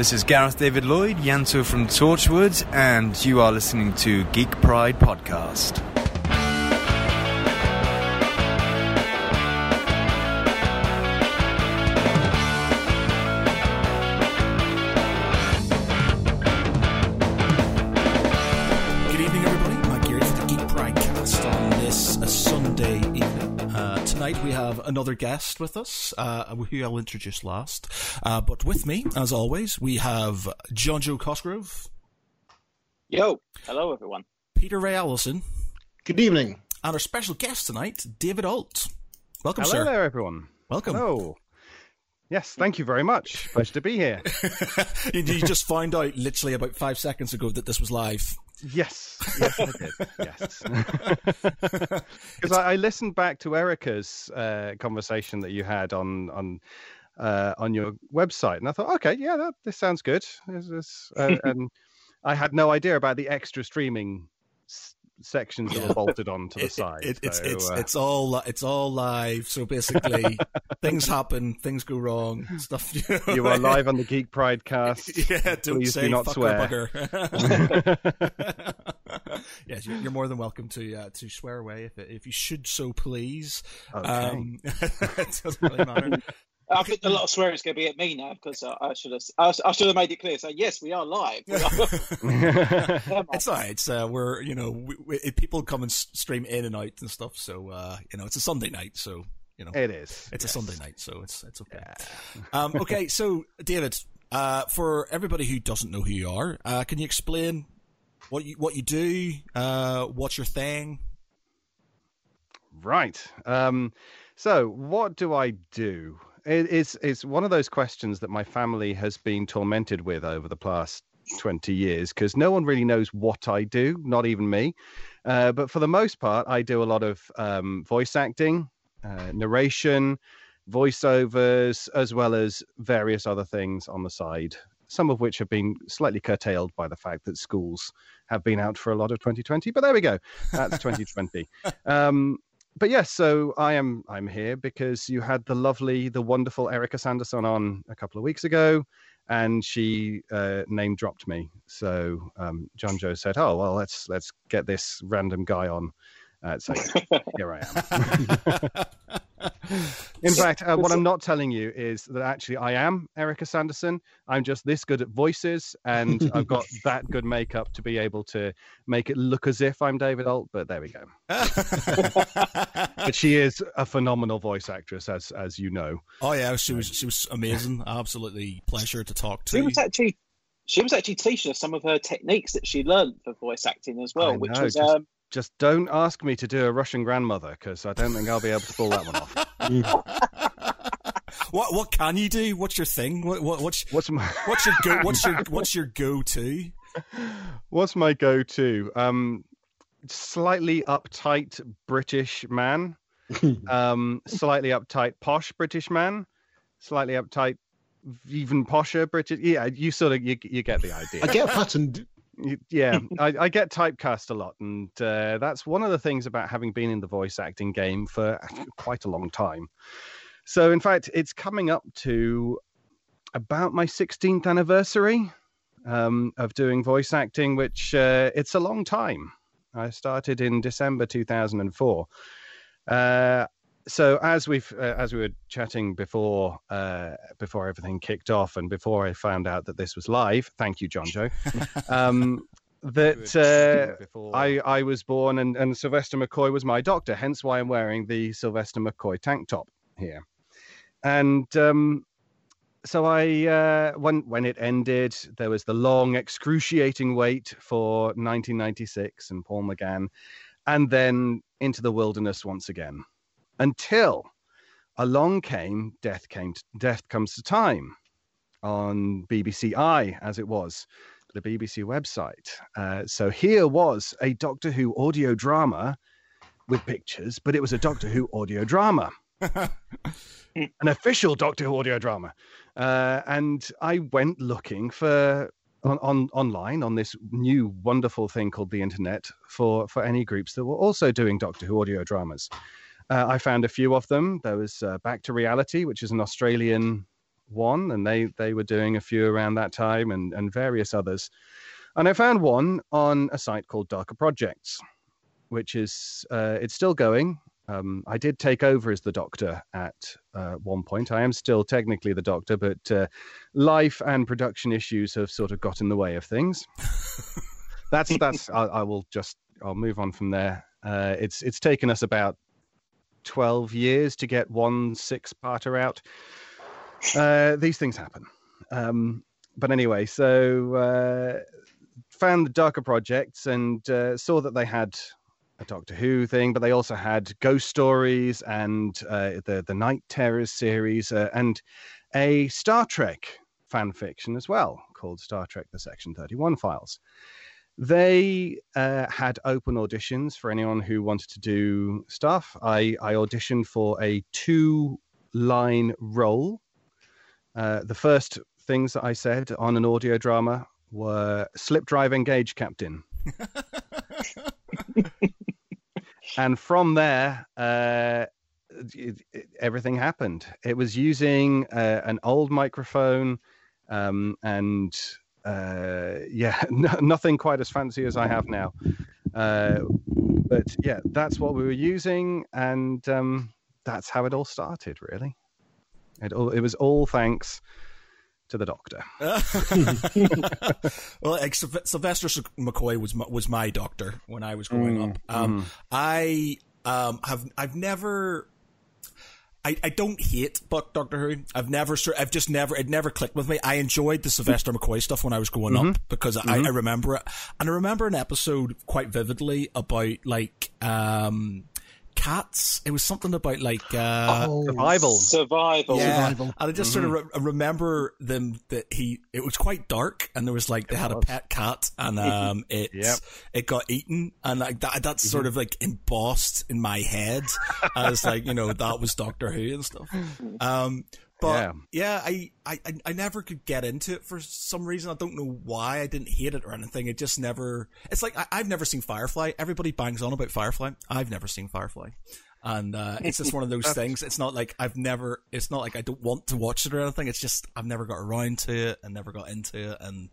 This is Gareth David Lloyd, Ianto from Torchwood, and you are listening to Geek Pride Podcast. Another guest with us, uh, who I'll introduce last. Uh, but with me, as always, we have Jonjo Cosgrove, Yo, hello everyone. Peter Ray Allison, Good evening. and our special guest tonight, David Ault. Welcome, sir. Hello sir. there, everyone. Welcome. Hello. Yes, thank you very much. Pleasure to be here. you you just find out literally about five seconds ago that this was live. Yes, yes, I did. Yes, because I, I listened back to Erica's uh, conversation that you had on on uh, on your website, and I thought, okay, yeah, that, this sounds good. This uh, and I had no idea about the extra streaming sections that were bolted onto the It- side. it- it's so, it's uh, it's all it's all live. So basically, things happen, things go wrong, stuff. You, know, you are live on the Geek Pride cast. Yeah, don't Please say do not fuck swear. bugger. yes, you're, you're more than welcome to uh, to swear away if if you should so please. Okay. Um, it doesn't really matter. I think a lot of swearing is going to be at me now because I should have I, I should have made it clear. So yes, we are live. We are- It's all right. It's, uh, we're you know we, we, people come and stream in and out and stuff. So uh, you know it's a Sunday night. So you know it is. It's yes. a Sunday night, so it's it's okay. Um, okay, so David, uh, for everybody who doesn't know who you are, uh, can you explain what you what you do? Uh, what's your thing? Right. Um, so, what do I do? It, it's it's one of those questions that my family has been tormented with over the past twenty years because no one really knows what I do, not even me. Uh, but for the most part, I do a lot of um, voice acting, uh, narration, voiceovers, as well as various other things on the side. Some of which have been slightly curtailed by the fact that schools have been out for a lot of 2020. But there we go. That's 2020. Um, but yes, so I am I'm here because you had the lovely, the wonderful Erica Sanderson on a couple of weeks ago, and she uh, name dropped me. So um, Jonjo said, "Oh well, let's let's get this random guy on." Uh, so here I am. In fact, uh, what I'm not telling you is that actually I am Erica Sanderson. I'm just this good at voices, and I've got that good makeup to be able to make it look as if I'm David Ault. But there we go. But she is a phenomenal voice actress, as as you know. oh yeah, she was she was amazing. Absolutely pleasure to talk to. she to. was actually she was actually teaching us some of her techniques that she learned for voice acting as well, I which know, was just- um, Just don't ask me to do a Russian grandmother because I don't think I'll be able to pull that one off. what what can you do? What's your thing? What, what what's What's my what's your go? What's your what's your go to? What's my go-to? Um, slightly uptight British man, um, slightly uptight posh British man, slightly uptight even posher British. Yeah, you sort of you, you get the idea. I get a pattern. Yeah, I, I get typecast a lot, and uh, that's one of the things about having been in the voice acting game for quite a long time. So, in fact, it's coming up to about my 16th anniversary um, of doing voice acting, which uh, it's a long time. I started in December 2004. Uh, so as we've uh, as we were chatting before uh, before everything kicked off and before I found out that this was live, thank you, Jonjo. Um, that uh, I I was born and, and Sylvester McCoy was my doctor, hence why I'm wearing the Sylvester McCoy tank top here. And um, so I uh, when when it ended, there was the long, excruciating wait for 1996 and Paul McGann, and then into the wilderness once again, until along came Death came to, Death comes to time on BBCi as it was the BBC website. Uh, so here was a Doctor Who audio drama with pictures, but it was a Doctor Who audio drama an official Doctor Who audio drama. Uh, and I went looking for on, on online on this new wonderful thing called the internet for for any groups that were also doing Doctor Who audio dramas. Uh, I found a few of them. There was uh, Back to Reality, which is an Australian one, and they they were doing a few around that time, and and various others. And I found one on a site called Darker Projects, which is uh, it's still going. Um, I did take over as the doctor at uh, one point. I am still technically the doctor, but uh, life and production issues have sort of got in the way of things. that's that's. I, I will just. I'll move on from there. Uh, it's it's taken us about twelve years to get one six-parter out. Uh, these things happen. Um, but anyway, so uh, found the darker projects and uh, saw that they had a Doctor Who thing, but they also had ghost stories and uh, the the Night Terrors series uh, and a Star Trek fan fiction as well called Star Trek: The Section Thirty One Files. They uh, had open auditions for anyone who wanted to do stuff. I, I auditioned for a two line role. Uh, the first things that I said on an audio drama were slip drive engage captain. and from there, uh, it, it, everything happened. It was using uh, an old microphone um, and uh, yeah, no, nothing quite as fancy as I have now. Uh, but yeah, that's what we were using, and um, that's how it all started. Really, it all it was all thanks to the doctor. well, like, Sylvester McCoy was my, was my doctor when I was growing mm, up. Um, mm. I um, have I've never I, I don't hate but Doctor Who. I've never, I've just never, it never clicked with me. I enjoyed the Sylvester McCoy stuff when I was growing mm-hmm. up because mm-hmm. I, I remember it. And I remember an episode quite vividly about like, um, cats. It was something about like uh, oh, survival, survival, yeah. survival. And I just mm-hmm. sort of mm-hmm. re- remember them that he. It was quite dark, and there was like they had a pet cat, and um, it yep. it got eaten, and like that. That's mm-hmm. sort of like embossed in my head as like you know that was Doctor Who and stuff. Um, but yeah, yeah I, I, I never could get into it for some reason. I don't know why. I didn't hate it or anything. It just never. It's like I, have never seen Firefly. Everybody bangs on about Firefly. I've never seen Firefly, and uh, it's just one of those things. It's not like I've never. It's not like I don't want to watch it or anything. It's just I've never got around to it and never got into it, and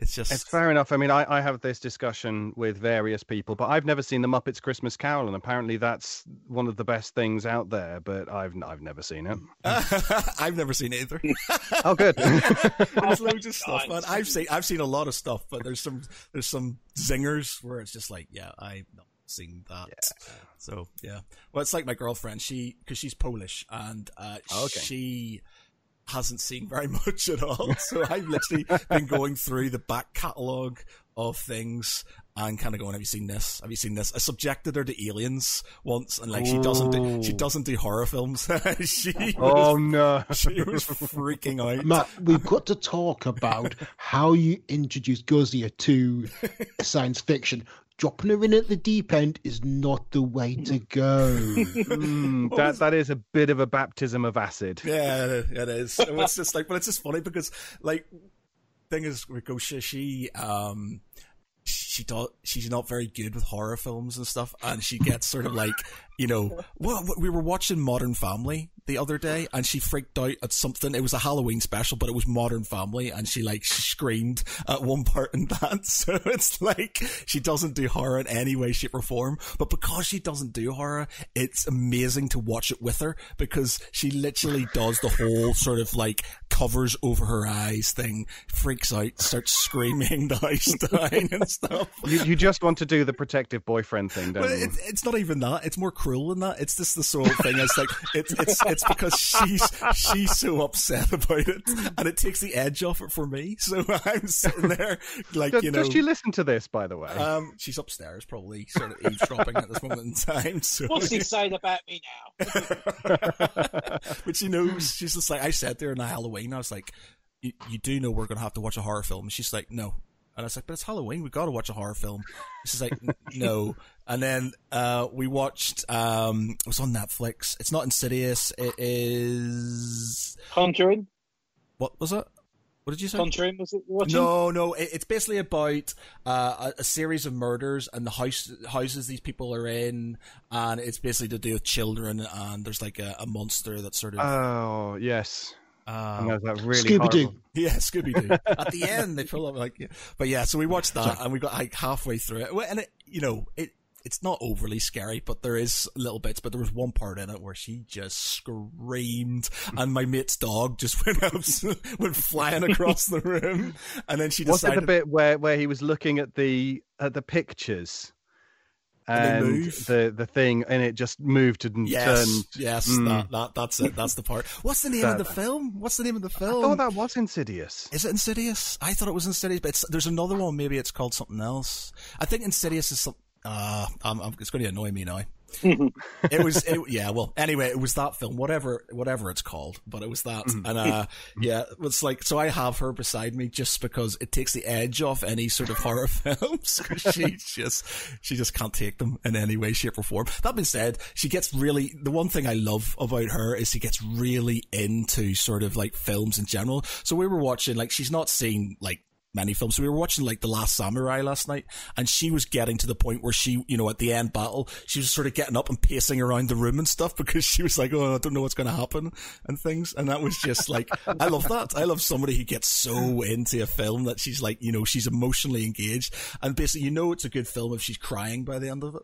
it's just it's fair enough. I mean, I, I have this discussion with various people, but I've never seen the Muppets Christmas Carol, and apparently that's one of the best things out there. But I've I've never seen it. I've never seen it either. oh, good. there's loads of stuff, man. I've seen I've seen a lot of stuff, but there's some there's some zingers where it's just like, yeah, I've not seen that. Yeah. So yeah, well, it's like my girlfriend. She because she's Polish, and uh, oh, okay. she hasn't seen very much at all. So I've literally been going through the back catalogue of things and kind of going, "Have you seen this? Have you seen this?" I subjected her to Aliens once, and like she doesn't do she doesn't do horror films. she oh was, no, she was freaking out. Matt, we've got to talk about how you introduced Guzia to science fiction dropping her in at the deep end is not the way to go. mm, that that is a bit of a baptism of acid. Yeah, it is. it's just like, but it's just funny because, like, thing is, Ricochet, she um, she does she's not very good with horror films and stuff, and she gets sort of like you know, well, we were watching Modern Family the other day, and she freaked out at something. It was a Halloween special, but it was Modern Family, and she like screamed at one part in that. So it's like she doesn't do horror in any way, shape, or form. But because she doesn't do horror, it's amazing to watch it with her because she literally does the whole sort of like covers over her eyes thing, freaks out, starts screaming the house down and stuff. You, you just want to do the protective boyfriend thing, don't you? It's, it's not even that. It's more cruel than that. It's just the sort of thing. It's like it's it's it's because she's she's so upset about it, and it takes the edge off it for me. So I'm sitting there like does, you know. Does she listen to this, by the way? Um, she's upstairs, probably sort of eavesdropping at this moment in time. So. What's he saying about me now? but she knows. She's just like I said there on Halloween. I was like. You, you do know we're going to have to watch a horror film. And she's like, no, and I was like, but it's Halloween. We've got to watch a horror film. She's like, no. And then uh, we watched, um, it was on Netflix. It's not Insidious. It is. Conjuring? What was it? What did you say? Conjuring was it? Watching? No, no. It, it's basically about uh, a, a, series of murders and the house houses these people are in, and it's basically to do with children. And there's like a, a monster that sort of. Oh yes. Uh, and that really Scooby Doo. Yeah, Scooby Doo. At the end, they pull up like, yeah. but yeah. So we watched that, and we got like halfway through it, and it, you know, it it's not overly scary, but there is little bits. But there was one part in it where she just screamed, and my mate's dog just went up, went flying across the room, and then she Was it decided the bit where, where he was looking at the at the pictures And the the thing and it just moved and Yes, turned? yes, Mm. that, that that's it. That's the part. What's the name of the film? What's the name of the I film? thought that was Insidious. Is it Insidious? I thought it was Insidious, but it's, there's another one. Maybe it's called something else. I think Insidious is some. Uh, I'm, I'm, it's going to annoy me now. it was, it, yeah. Well, anyway, it was that film, whatever, whatever it's called, but it was that, and uh, yeah, it was like so. I have her beside me just because it takes the edge off any sort of horror films. 'cause she just, she just can't take them in any way, shape, or form. That being said, she gets really. The one thing I love about her is she gets really into sort of like films in general. So we were watching, like, she's not seen like many films. So we were watching like The Last Samurai last night, and she was getting to the point where she, you know, at the end battle, she was sort of getting up and pacing around the room and stuff because she was like, "Oh, I don't know what's going to happen" and things. And that was just like, I love that. I love somebody who gets so into a film that she's like, you know, she's emotionally engaged, and basically, you know, it's a good film if she's crying by the end of it.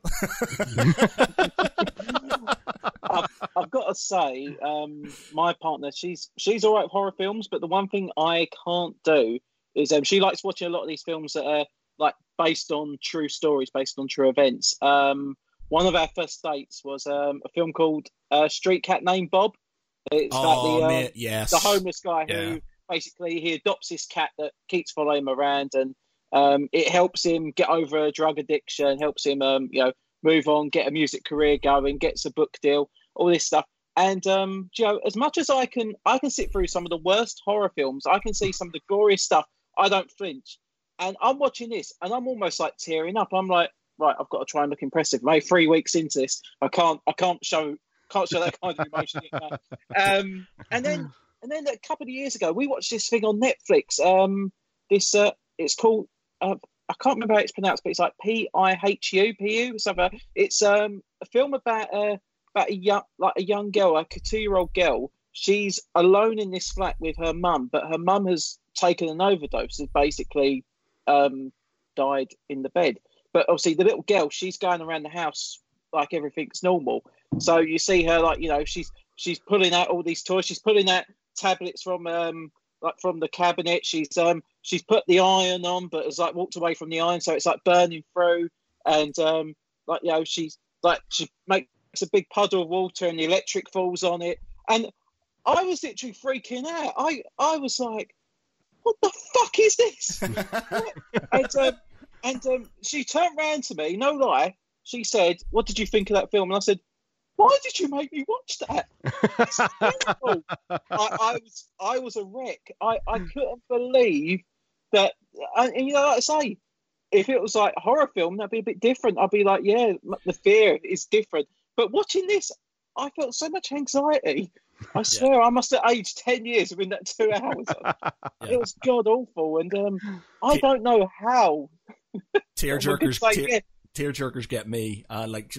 I've, I've got to say, um, my partner, she's she's all right with horror films, but the one thing I can't do is um, she likes watching a lot of these films that are like based on true stories, based on true events. Um, one of our first dates was um, a film called uh, Street Cat Named Bob. It's about oh, the, uh, yes, the homeless guy Yeah. who basically he adopts this cat that keeps following him around and um, it helps him get over a drug addiction helps him um, you know move on get a music career going gets a book deal all this stuff and um, you know as much as i can i can sit through some of the worst horror films i can see some of the goriest stuff i don't flinch and i'm watching this and i'm almost like tearing up i'm like right i've got to try and look impressive maybe three weeks into this i can't i can't show can't show that kind of emotion yet um, and then and then a couple of years ago, we watched this thing on Netflix. Um, this uh, it's called uh, I can't remember how it's pronounced, but it's like P I H U P U something. It's um a film about uh, about a young like a young girl, like a two year old girl. She's alone in this flat with her mum, but her mum has taken an overdose and basically um died in the bed. But obviously, the little girl, she's going around the house like everything's normal. So you see her like you know she's she's pulling out all these toys. She's pulling out tablets from um like from the cabinet. She's um she's put the iron on, but has like walked away from the iron, so it's like burning through. And um like you know she's like she makes a big puddle of water and the electric falls on it. And I was literally freaking out. I I was like, what the fuck is this? and um, and um, she turned round to me, no lie. She said, "What did you think of that film?" And I said, "Why did you make me watch that? It's terrible." I, I was I was a wreck. I, I couldn't believe that. And, and you know, like I say, if it was like a horror film, that'd be a bit different. I'd be like, yeah, the fear is different. But watching this, I felt so much anxiety. I swear, I must have aged ten years within that two hours. It was god awful, and um, I don't know how. tear jerkers. tear- yeah. tear jerkers get me. Uh, like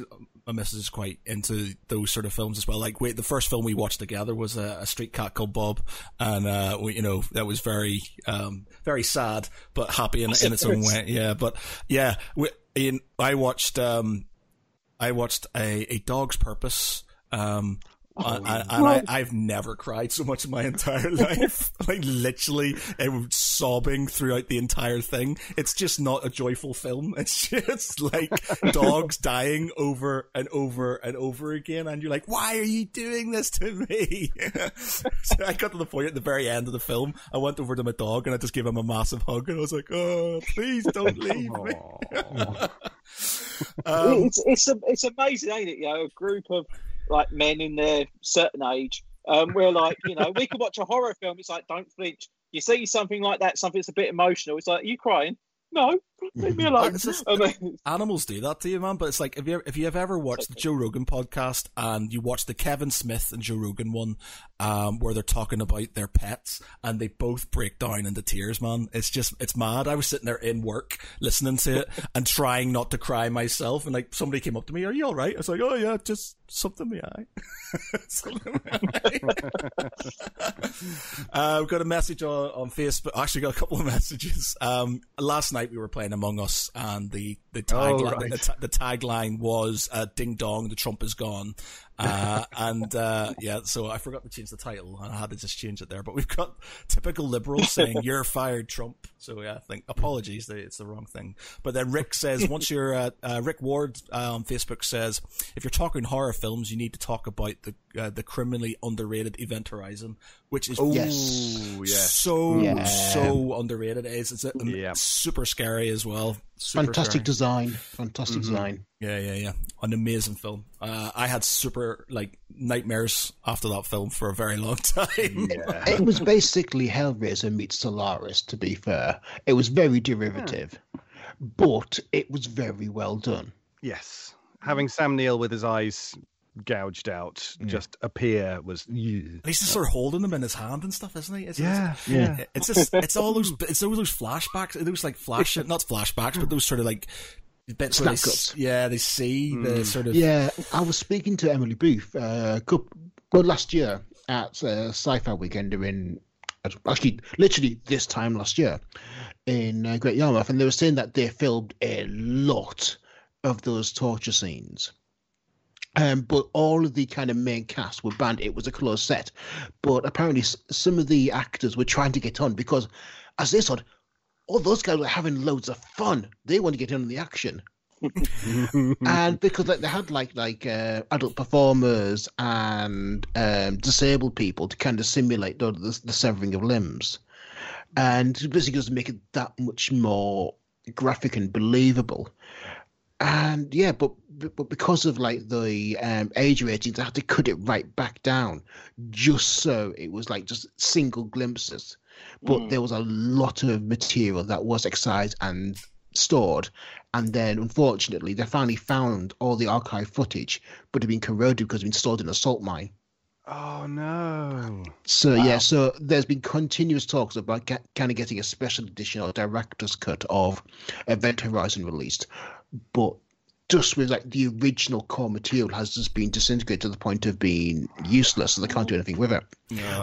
my missus is quite into those sort of films as well. Like wait, the first film we watched together was a, a street cat called Bob, and uh, we, you know that was very, um, very sad but happy in, in its own way. Yeah, but yeah, we, in, I watched, um, I watched a, a Dog's Purpose. Um, and, and I, I've never cried so much in my entire life. like literally, I was sobbing throughout the entire thing. It's just not a joyful film. It's just like dogs dying over and over and over again, and you're like, "Why are you doing this to me?" so I got to the point at the very end of the film. I went over to my dog and I just gave him a massive hug, and I was like, "Oh, please don't leave me." um, it's it's it's amazing, ain't it? You know, a group of like men in their certain age. Um, we're like, you know, we could watch a horror film. It's like, don't flinch. You see something like that, something that's a bit emotional. It's like, you crying? No, leave me alone. Just- then- Animals do that to you, man. But it's like if you if you have ever watched the Joe Rogan podcast and you watch the Kevin Smith and Joe Rogan one, um, where they're talking about their pets and they both break down into tears, man. It's just it's mad. I was sitting there in work listening to it and trying not to cry myself, and like somebody came up to me, "Are you all right?" I was like, "Oh yeah, just something in the eye." Something in the eye. uh, we've got a message on, on Facebook. I Actually, got a couple of messages. Um, last night we were playing Among Us, and the the tagline right. the, the tagline was uh, "Ding dong, the Trump is gone." Uh, and uh, yeah, so I forgot to change the title, and I had to just change it there. But we've got typical liberals saying "You're fired, Trump." So yeah, I think apologies, it's the wrong thing. But then Rick says, once you're uh, uh, Rick Ward uh, on Facebook says, if you're talking horror films, you need to talk about the uh, the criminally underrated Event Horizon, which is. Ooh, yes. so Yeah. so underrated. It is it's uh, Yeah. super scary as well. Super Fantastic scary. design. Fantastic Mm-hmm. design. Yeah, yeah, yeah. An amazing film. Uh, I had super like nightmares after that film for a very long time. Yeah. It was basically Hellraiser meets Solaris, to be fair. It was very derivative, but it was very well done. Yes. Having Sam Neill with his eyes gouged out just appear was. Yeah. And he's just sort of holding them in his hand and stuff, isn't he? It's, Yeah. it's, it's just it's all those it's all those flashbacks, those like flash not flashbacks, but those sort of like bits where they, cuts. yeah they see the sort of Yeah, I was speaking to Emily Booth uh, couple, well, last year at uh, Sci-Fi Weekend in actually literally this time last year in uh, Great Yarmouth, and they were saying that they filmed a lot of those torture scenes. Um, but all of the kind of main cast were banned. It was a closed set, but apparently s- some of the actors were trying to get on because, as they said, all those guys were having loads of fun. They want to get in on the action and because like they had like like uh, adult performers and um, disabled people to kind of simulate the, the, the severing of limbs, and basically just make it that much more graphic and believable. And yeah, but but because of like the um, age ratings, they had to cut it right back down, just so it was like just single glimpses. But there was a lot of material that was excised and stored, and then unfortunately they finally found all the archive footage, but it had been corroded because it had been stored in a salt mine. Oh, no. So yeah, so there's been continuous talks about get, kind of getting a special edition or director's cut of Event Horizon released, but just with like the original core material has just been disintegrated to the point of being useless, so they can't do anything with it.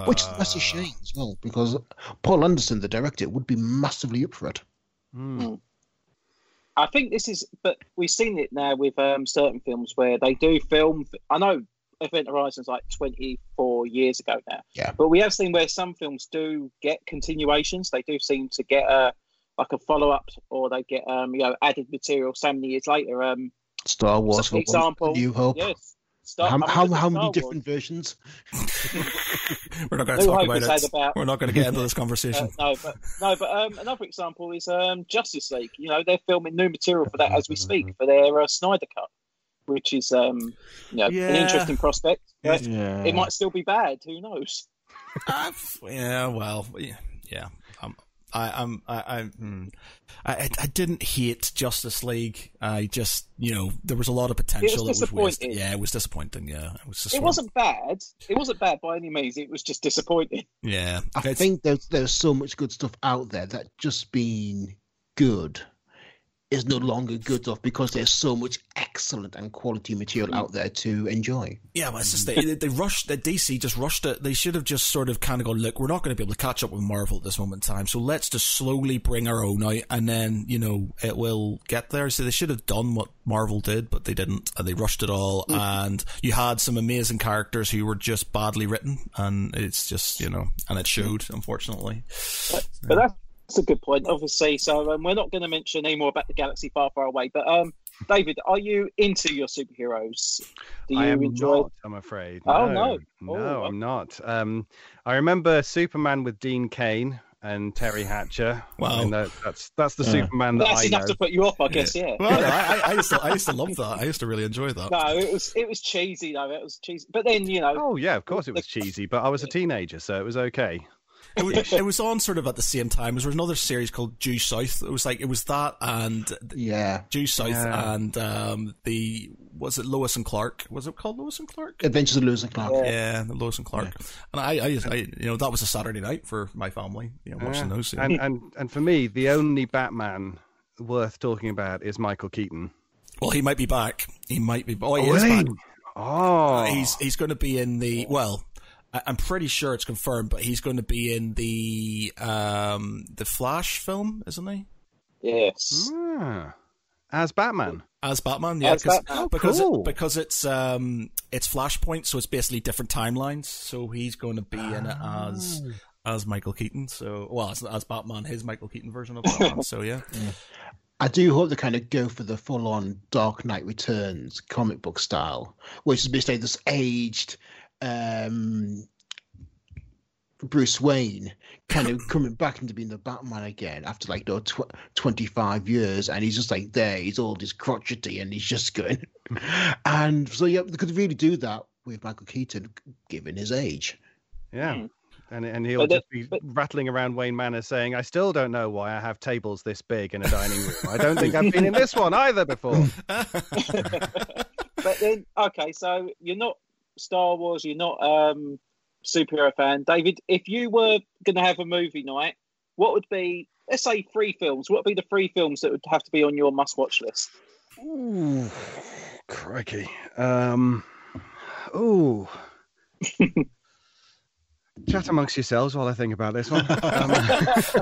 Which that's a shame as well, because Paul Anderson, the director, would be massively up for it. Hmm. I think this is, but we've seen it now with um, certain films where they do film. I know Event Horizon's like 24 years ago now. Yeah. But we have seen where some films do get continuations. They do seem to get a like a follow up, or they get um you know added material so many years later. Um, Star Wars, for example, New Hope. yes. Star, how how, how many Wars. different versions? we're not going to New talk about it. about- We're not going to get into this Uh, conversation. no, but no, but um, another example is um, Justice League. You know, they're filming new material for that as we speak for their uh, Snyder cut, which is um, you know, Yeah. an interesting prospect. But Yeah. It might still be bad. Who knows? I've- yeah, well, yeah, yeah. I, I'm, I, I, hmm. I, I- I didn't hate Justice League. I just, you know, there was a lot of potential. that was wasted. disappointing. Yeah, it was disappointing. Yeah, it was. Just it wasn't bad. It wasn't bad by any means. It was just disappointing. Yeah, I It's- think there's there's so much good stuff out there that just being good is no longer good enough because there's so much excellent and quality material out there to enjoy. Yeah, but it's just they, they rushed. The DC just rushed it. They should have just sort of kind of gone, look, we're not going to be able to catch up with Marvel at this moment in time, so let's just slowly bring our own out, and then you know it will get there. So they should have done what Marvel did, but they didn't, and they rushed it all. Mm. And you had some amazing characters who were just badly written, and it's just you know, and it showed, unfortunately. But that's, that's a good point, obviously. So um, we're not going to mention any more about the galaxy far, far away. But um, David, are you into your superheroes? Do you I am enjoy? not, I'm afraid. Oh, no. no. No, Oh, I'm not. Um, I remember Superman with Dean Cain and Teri Hatcher. Wow. I mean, that, that's that's the Yeah. Superman that That's I enough know. to put you off, I guess. Yeah. Well, I, I, I used to, I used to love that. I used to really enjoy that. No, it was it was cheesy though. It was cheesy. But then you know, Oh yeah, of course it was cheesy, but I was a teenager, so it was okay. It was, it was on sort of at the same time. There was another series called Due South. It was like it was that and Yeah. Due South Yeah. and um, the was it Lois and Clark? Was it called Lois and Clark? Adventures of Lois and Clark. Yeah. Yeah, the Lois and Clark. And I, I, I, you know, that was a Saturday night for my family. You know, watching Yeah. those. And and and for me, the only Batman worth talking about is Michael Keaton. well, he might be back. He might be. Oh, he Oh, is really? back. Oh, He's he's going to be in the well. I- I'm pretty sure it's confirmed, but he's going to be in the um the Flash film, isn't he? Yes. Ah. as Batman. As Batman, yeah, As 'cause- Batman. Oh, because cool. it, because it's um it's Flashpoint, so it's basically different timelines. So he's going to be in it as Ah. as Michael Keaton. So well, as, as Batman, his Michael Keaton version of Batman. so yeah, I do hope they kind of go for the full-on Dark Knight Returns comic book style, which is basically this aged um, Bruce Wayne kind of coming back into being the Batman again after like you know, tw- 25 years, and he's just like there, he's all this crotchety, and he's just going. and so yeah, they could really do that with Michael Keaton, given his age. Yeah. Mm. And, and he'll But the- just be but- rattling around Wayne Manor saying, I still don't know why I have tables this big in a dining room. I don't think I've been in this one either before. But then, okay, so you're not Star Wars, you're not um superhero fan, David. If you were going to have a movie night, what would be, let's say, three films? What would be the three films that would have to be on your must-watch list? Ooh, crikey. Um, ooh. Chat amongst yourselves while I think about this one. Um,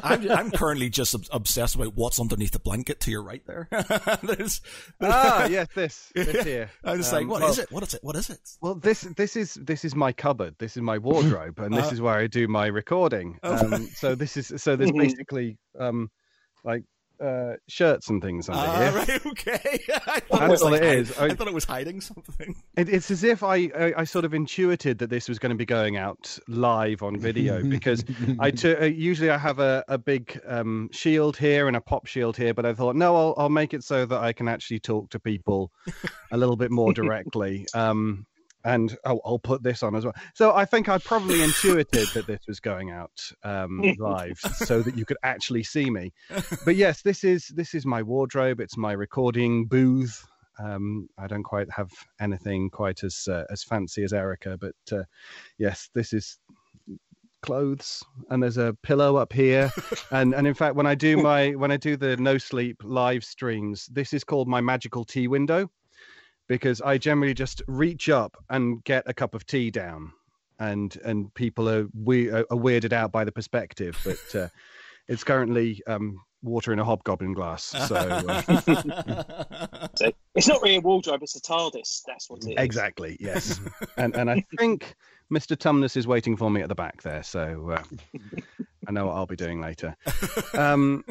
I'm, I'm currently just obsessed about what's underneath the blanket to your right there. There's, ah, yes, this, this here. I'm just Um, like, what well- is it? What is it? What is it? Well, this this is this is my cupboard. This is my wardrobe, and this Uh, is where I do my recording. Oh. Um, so this is so there's basically um, like uh, shirts and things under Ah, here. right, okay. I thought, it That's was all like it is. I- I thought it was hiding something. It, it's as if I, I I sort of intuited that this was going to be going out live on video because I t- uh, usually I have a, a big um, shield here and a pop shield here, but I thought no, I'll I'll make it so that I can actually talk to people a little bit more directly. Um, and oh, I'll put this on as well. So I think I probably intuited that this was going out um, live so that you could actually see me. But yes, this is this is my wardrobe. It's my recording booth. Um, I don't quite have anything quite as uh, as fancy as Erica, but uh, yes, this is clothes and there's a pillow up here and and in fact when i do my when i do the no sleep live streams this is called my magical tea window because i generally just reach up and get a cup of tea down and and people are we are weirded out by the perspective but uh, it's currently um water in a hobgoblin glass so uh, So it's not really a wardrobe; it's a TARDIS. That's what it is. Exactly. Yes. and and I think Mr. Tumnus is waiting for me at the back there, so uh, I know what I'll be doing later. Um,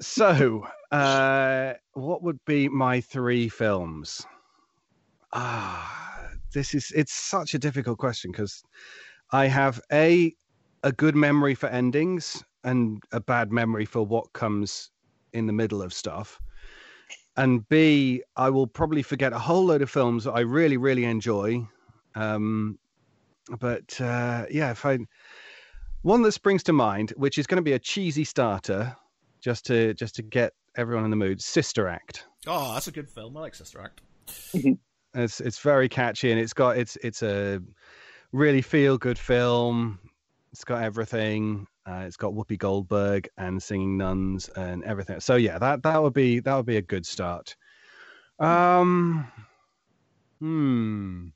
so, uh, what would be my three films? Ah, this is it's such a difficult question because I have a a good memory for endings and a bad memory for what comes in the middle of stuff and B, I will probably forget a whole load of films that I really, really enjoy. Um, but uh, yeah, if I one that springs to mind, which is going to be a cheesy starter, just to just to get everyone in the mood. Sister Act. oh, that's a good film. I like Sister Act. It's it's very catchy and it's got it's it's a really feel good film. It's got everything. Uh, it's got Whoopi Goldberg and singing nuns and everything. So yeah, that that would be that would be a good start. Um, hmm.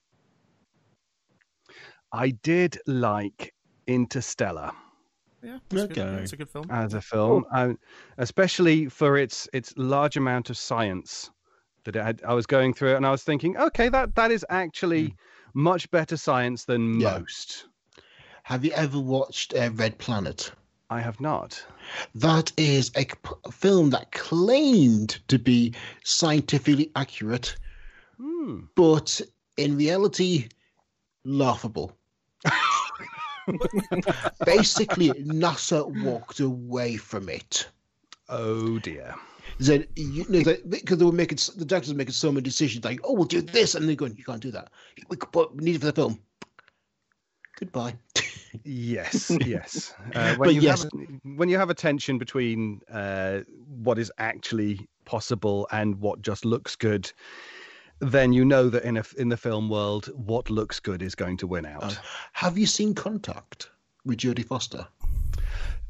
I did like Interstellar Yeah, that's, Okay. good. that's a good film. as a film, I, especially for its its large amount of science that it had. I was going through it and I was thinking, okay, that that is actually much better science than Yeah. most. Have you ever watched uh, Red Planet? I have not. That is a film that claimed to be scientifically accurate, Hmm. but in reality, laughable. Basically, NASA walked away from it. Oh dear. That you know, that, because they were making the directors were making so many decisions, like, "Oh, we'll do this," and they're going, "You can't do that. We could put we need it for the film." Goodbye. Yes, yes. Uh, when But you yes. have when you have a tension between uh, what is actually possible and what just looks good, then you know that in a in the film world, what looks good is going to win out. Uh, Have you seen Contact with Jodie Foster?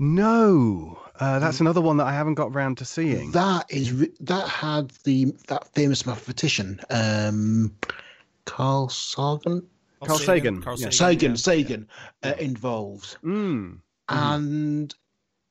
No, uh, that's another one that I haven't got round to seeing. That is that had the that famous mathematician, um, Carl Sagan, Carl Sagan, Carl yeah. Sagan, Sagan, uh, involved, Mm. and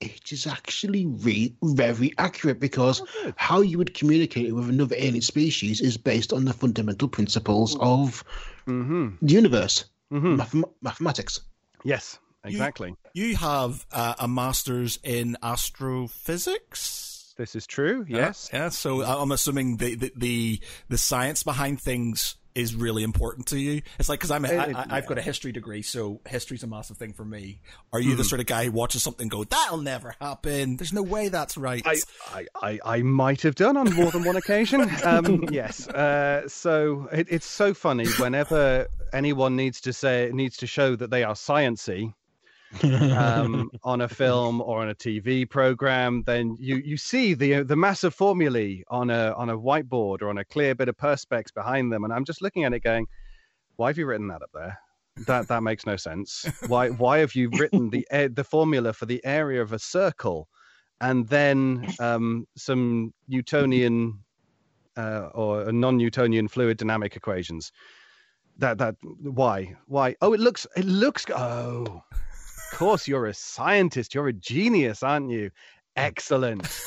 it is actually re- very accurate because how you would communicate with another alien species is based on the fundamental principles of hmm the universe, hmm mathem- mathematics. Yes, exactly. You have uh, a master's in astrophysics. This is true. Yes. Yeah. So I'm assuming the, the the the science behind things is really important to you. It's like because I'm a, It- I, I've got a history degree, so history's a massive thing for me. Are you Mm-hmm. the sort of guy who watches something go, "That'll never happen"? There's no way that's right. I, I, I, I might have done on more than one occasion. Um, yes. Uh, so it, it's so funny whenever anyone needs to say needs to show that they are sciency um, on a film or on a TV program, then you you see the the massive formulae on a on a whiteboard or on a clear bit of perspex behind them, and I'm just looking at it going, why have you written that up there? That that makes no sense. Why why have you written the the formula for the area of a circle, and then um, some Newtonian uh, or non-Newtonian fluid dynamic equations? That that why why? Oh, it looks it looks oh. Of course, you're a scientist. You're a genius, aren't you? Excellent.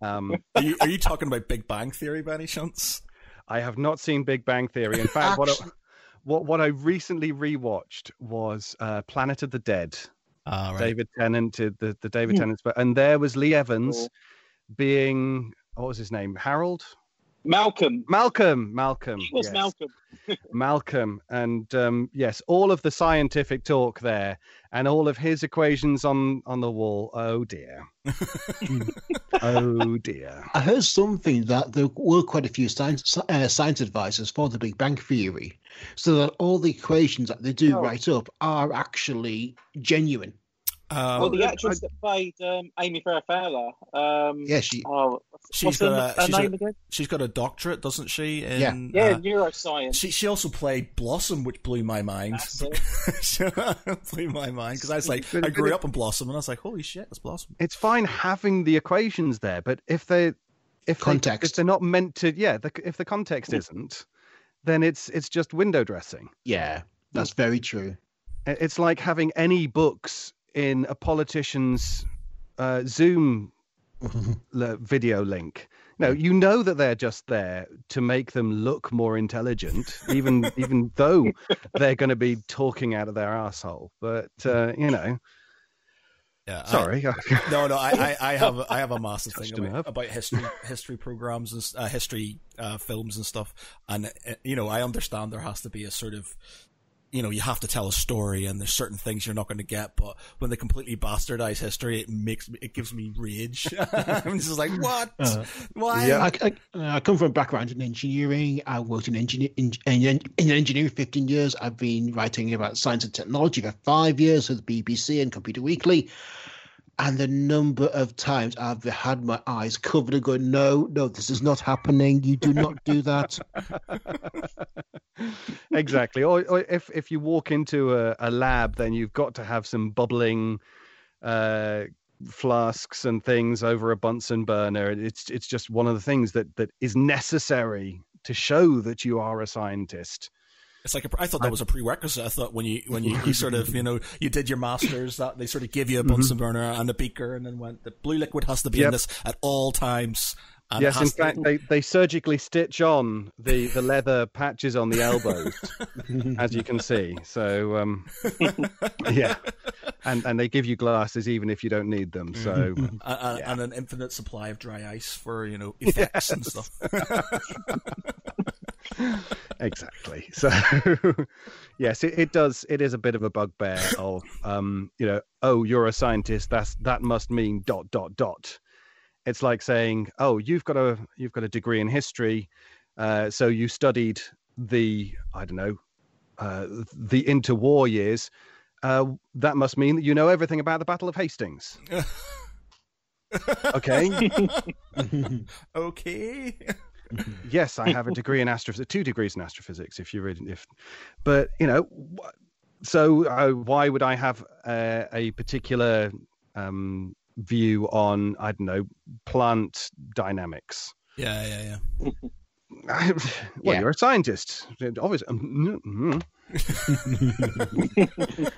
Um, are, you, are you talking about Big Bang Theory, by any chance? I have not seen Big Bang Theory. In fact, what I, Actually- what what I recently rewatched was uh, Planet of the Dead. Ah, right. David Tennant did the the David Hmm. Tennant, and there was Lee Evans Cool. being what was his name? Harold Malcolm. Malcolm. Malcolm. It was yes. Malcolm. Malcolm, and um, yes, all of the scientific talk there, and all of his equations on on the wall. Oh dear. oh dear. I heard something that there were quite a few science uh, science advisors for the Big Bang Theory, so that all the equations that they do Oh. write up are actually genuine. Um, well, the I- actress that played um, Amy Farrah Fowler. Um, Yeah, she. Oh, She's what's got her, a- her she's a- name again? she's got a doctorate, doesn't she? Yeah. In, Yeah, uh, neuroscience. She she also played Blossom, which blew my mind. That's blew my mind because I was like, But- I grew it- up in Blossom, and I was like, holy shit, that's Blossom. It's fine having the equations there, but if they if they, Context. if they're not meant to, yeah, the, if the context isn't, then it's it's just window dressing. Yeah, that's very true. It's like having any books in a politician's uh, Zoom video link. No, you know that they're just there to make them look more intelligent, even even though they're going to be talking out of their asshole. But uh, you know, Yeah, I- sorry, no, no, I, I, I have, a, I have a massive thing a about, about history, history programs and uh, history uh, films and stuff. And uh, you know, I understand there has to be a sort of, you know, you have to tell a story, and there's certain things you're not going to get. But when they completely bastardize history, it makes me, it gives me rage. I'm just like, what? Uh, Why? yeah. I, I, I come from a background in engineering. I worked in, engineer, in, in, in engineering for 15 years. I've been writing about science and technology for five years with BBC and Computer Weekly. And the number of times I've had my eyes covered and going, no, no, this is not happening. You do not do that. exactly. Or, or if if you walk into a, a lab, then you've got to have some bubbling uh, flasks and things over a Bunsen burner. It's it's just one of the things that that is necessary to show that you are a scientist. It's like a, I thought that was a prerequisite. I thought when you when you, you sort of you know you did your masters that they sort of give you a Bunsen mm-hmm. burner and a beaker and then went the blue liquid has to be in this at all times. And yes, in has to- fact, they, they surgically stitch on the, the leather patches on the elbows, as you can see. So, um, yeah, and and they give you glasses even if you don't need them. So, mm-hmm. uh, and, and- and an infinite supply of dry ice for you know effects and stuff. exactly. So, yes, it, it does. It is a bit of a bugbear of, um, you know, oh, you're a scientist. That's that must mean dot dot dot. It's like saying, oh, you've got a you've got a degree in history, uh, so you studied the I don't know, uh, the interwar years. uh, that must mean that you know everything about the Battle of Hastings. okay. okay. yes, I have a degree in astrophysics, two degrees in astrophysics. If you read, if, but you know, so uh, why would I have uh, a particular um, view on I don't know plant dynamics? Yeah, yeah, yeah. well, Yeah. you're a scientist, obviously. mm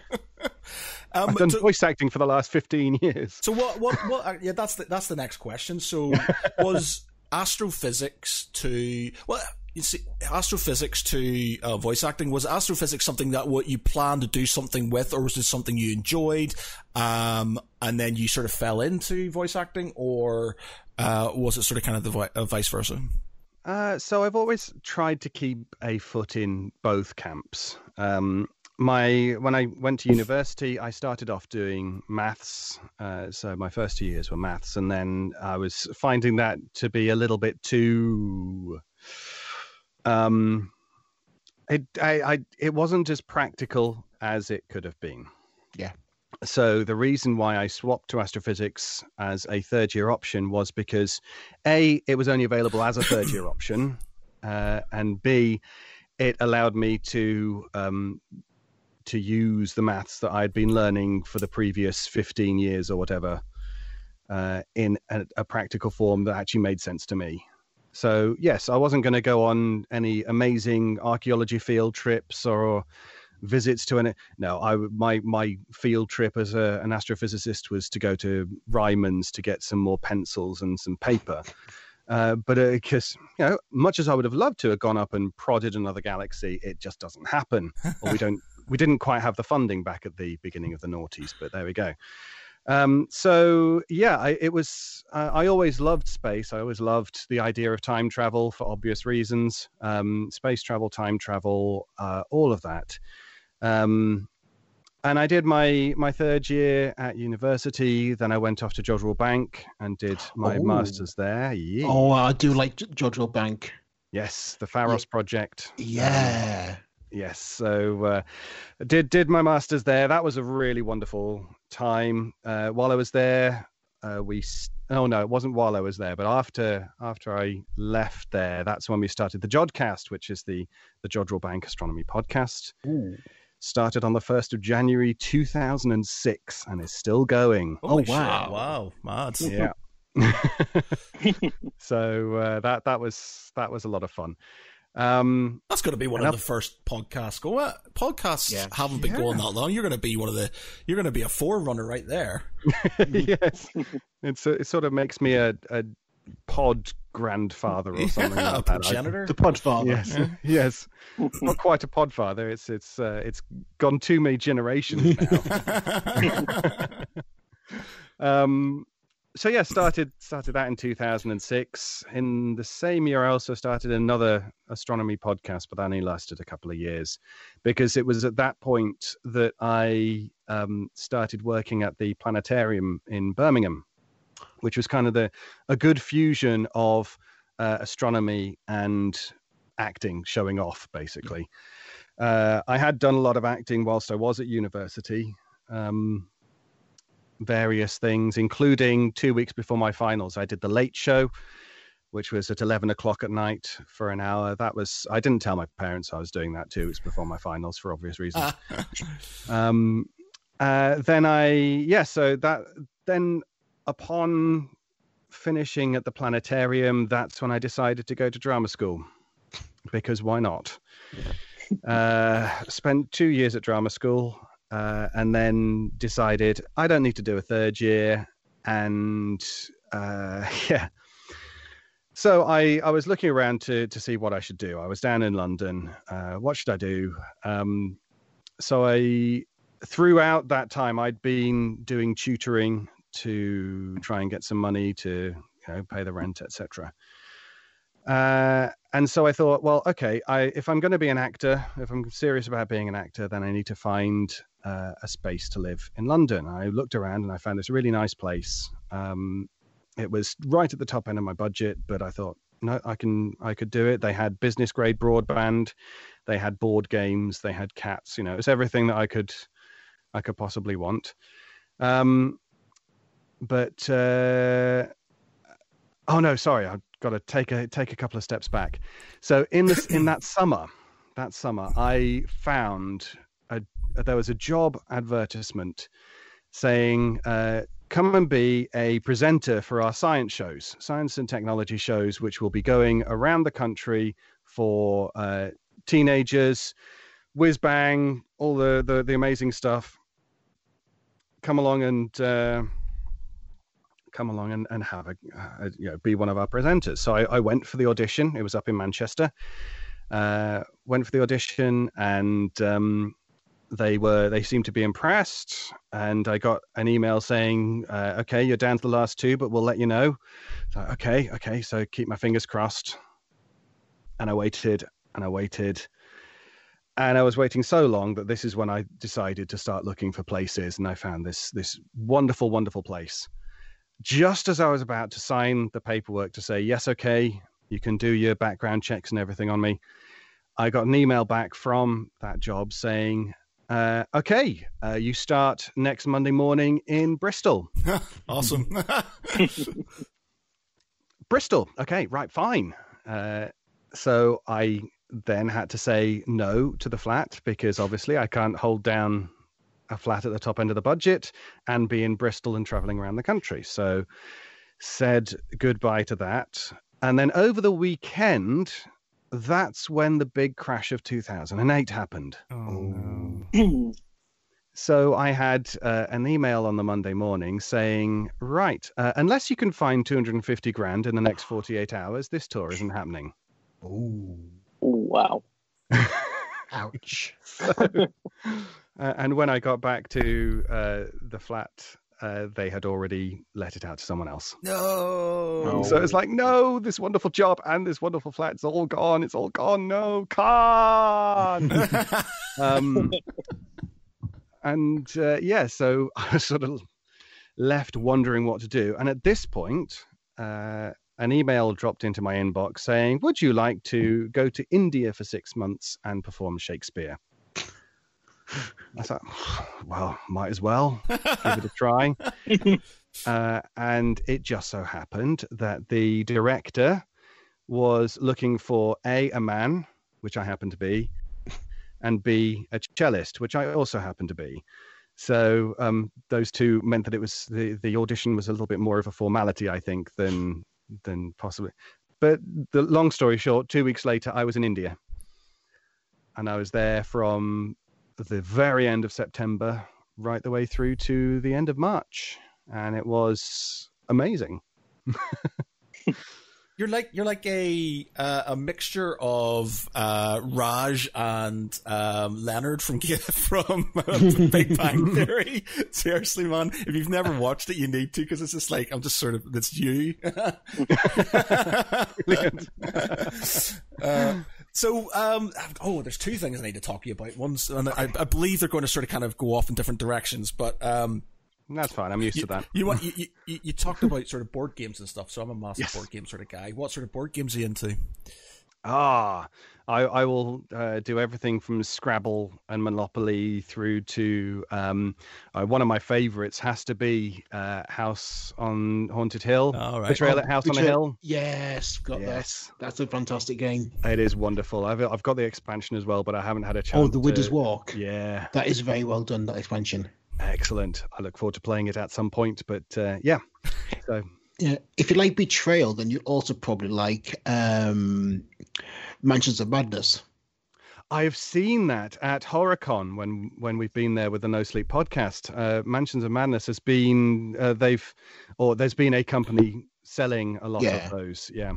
Um, I've done so, voice acting for the last fifteen years. so what? What? What? uh, Yeah, that's the, that's the next question. So was astrophysics to well? You see, astrophysics to uh, voice acting was astrophysics something that what you planned to do something with, or was it something you enjoyed, um, and then you sort of fell into voice acting, or uh, was it sort of kind of the vi- uh, vice versa? Uh, so I've always tried to keep a foot in both camps. Um, my when I went to university, I started off doing maths. Uh, so my first two years were maths, and then I was finding that to be a little bit too. Um, it I, I it wasn't as practical as it could have been. Yeah. So the reason why I swapped to astrophysics as a third year option was because a it was only available as a third year option, uh, and b it allowed me to um, to use the maths that I'd been learning for the previous fifteen years or whatever uh, in a, a practical form that actually made sense to me. So yes, I wasn't going to go on any amazing archaeology field trips or visits to an no i my my field trip as a, an astrophysicist was to go to ryman's to get some more pencils and some paper uh, but because you know much as i would have loved to have gone up and prodded another galaxy it just doesn't happen or we don't we didn't quite have the funding back at the beginning of the noughties but there we go um, so yeah I, it was uh, i always loved space i always loved the idea of time travel for obvious reasons um, space travel time travel uh, all of that um, and I did my my third year at university. Then I went off to Jodrell Bank and did my Oh. masters there. Yeah. Oh, I do like Jodrell Bank. Yes, the Pharos project. Yeah. Yes, so uh, did did my masters there. That was a really wonderful time. Uh, while I was there, uh, we oh no, it wasn't while I was there, but after after I left there, that's when we started the Jodcast, which is the the Jodrell Bank Astronomy podcast. Ooh. Started on the first of January two thousand and six, and is still going. Holy Oh, wow. shit, wow, mad. Yeah. so uh, that that was that was a lot of fun. Um, That's going to be one And of up- the first podcasts. Go podcasts Yeah. haven't been going that long. You're going to be one of the. You're going to be a forerunner right there. yes, it's it sort of makes me a, a pod grandfather or something Yeah, a like that. I- progenitor. The Podfather. Yes, yes, not quite a podfather. It's it's uh, it's gone too many generations now. um, so yeah, started started that in 2006. In the same year, I also started another astronomy podcast, but that only lasted a couple of years because it was at that point that I um, started working at the planetarium in Birmingham, which was kind of the a good fusion of uh, astronomy and acting, showing off basically. Uh, I had done a lot of acting whilst I was at university. Um, various things, including two weeks before my finals. I did the late show, which was at 11 o'clock at night for an hour. That was, I didn't tell my parents I was doing that two weeks before my finals for obvious reasons. um, uh, then I, yeah, so that, then upon finishing at the planetarium, that's when I decided to go to drama school because why not? Uh, spent two years at drama school uh, and then decided I don't need to do a third year. And uh, yeah. So I, I was looking around to, to see what I should do. I was down in London. Uh, what should I do? Um, so I, throughout that time, I'd been doing tutoring to try and get some money to you know, pay the rent, etc. Uh, and so I thought, well, okay, I, if I'm going to be an actor, if I'm serious about being an actor, then I need to find uh, a space to live in London. I looked around and I found this really nice place. Um, it was right at the top end of my budget, but I thought, no, I can, I could do it. They had business grade broadband, they had board games, they had cats. You know, it's everything that I could I could possibly want. Um, but uh, oh no, sorry, I've got to take a take a couple of steps back. So in this in that summer, that summer, I found a there was a job advertisement saying. Uh, come and be a presenter for our science shows, science and technology shows, which will be going around the country for uh, teenagers, whiz bang, all the, the, the amazing stuff. Come along and uh, come along and, and have a, a, you know be one of our presenters. So I, I, went for the audition. It was up in Manchester. Uh, went for the audition and um, they were they seemed to be impressed. And i got an email saying uh, okay you're down to the last two but we'll let you know. So okay okay so keep my fingers crossed. And i waited and i waited. And i was waiting so long that this is when i decided to start looking for places and i found this this wonderful wonderful place. Just as i was about to sign the paperwork to say yes okay you can do your background checks and everything on me I got an email back from that job saying, uh, okay, uh, you start next Monday morning in Bristol. awesome. Bristol. Okay, right, fine. Uh, so I then had to say no to the flat because obviously I can't hold down a flat at the top end of the budget and be in Bristol and traveling around the country. So said goodbye to that. And then over the weekend, that's when the big crash of 2008 happened. Oh, no. so I had uh, an email on the Monday morning saying, right, uh, unless you can find 250 grand in the next 48 hours, this tour isn't happening. Ooh. wow. Ouch. so, uh, and when I got back to uh, the flat uh, they had already let it out to someone else. No. So it's like, no, this wonderful job and this wonderful flat, it's all gone. It's all gone. No, can um, and uh, yeah, so I was sort of left wondering what to do. And at this point, uh, an email dropped into my inbox saying, Would you like to go to India for six months and perform Shakespeare? I thought, well, might as well give it a try. uh, and it just so happened that the director was looking for A, a man, which I happen to be, and B, a cellist, which I also happen to be. So um, those two meant that it was the, the audition was a little bit more of a formality, I think, than than possibly. But the long story short, two weeks later, I was in India, and I was there from the very end of September right the way through to the end of March, and it was amazing. you're like you're like a uh, a mixture of uh, Raj and um, Leonard from from Big Bang Theory. Seriously, man, if you've never watched it, you need to because it's just like I'm just sort of it's you. uh, so, um, oh, there's two things I need to talk to you about. One's, and I, I believe they're going to sort of kind of go off in different directions, but um, that's fine. I'm used you, to that. You, you, you, you talked about sort of board games and stuff, so I'm a massive yes. board game sort of guy. What sort of board games are you into? Ah, I, I will uh, do everything from Scrabble and Monopoly through to um, uh, one of my favorites has to be uh, House on Haunted Hill. All right. Betrayal oh, at House Betrayal. on a Hill. Yes, got yes. that. That's a fantastic game. It is wonderful. I've I've got the expansion as well, but I haven't had a chance. Oh, the Widow's to... Walk. Yeah, that is very well done. That expansion. Excellent. I look forward to playing it at some point. But uh, yeah, so yeah, if you like Betrayal, then you also probably like um, Mansions of Madness. I've seen that at HorrorCon when when we've been there with the No Sleep podcast. Uh, Mansions of Madness has been uh, they've or there's been a company selling a lot yeah. of those. Yeah,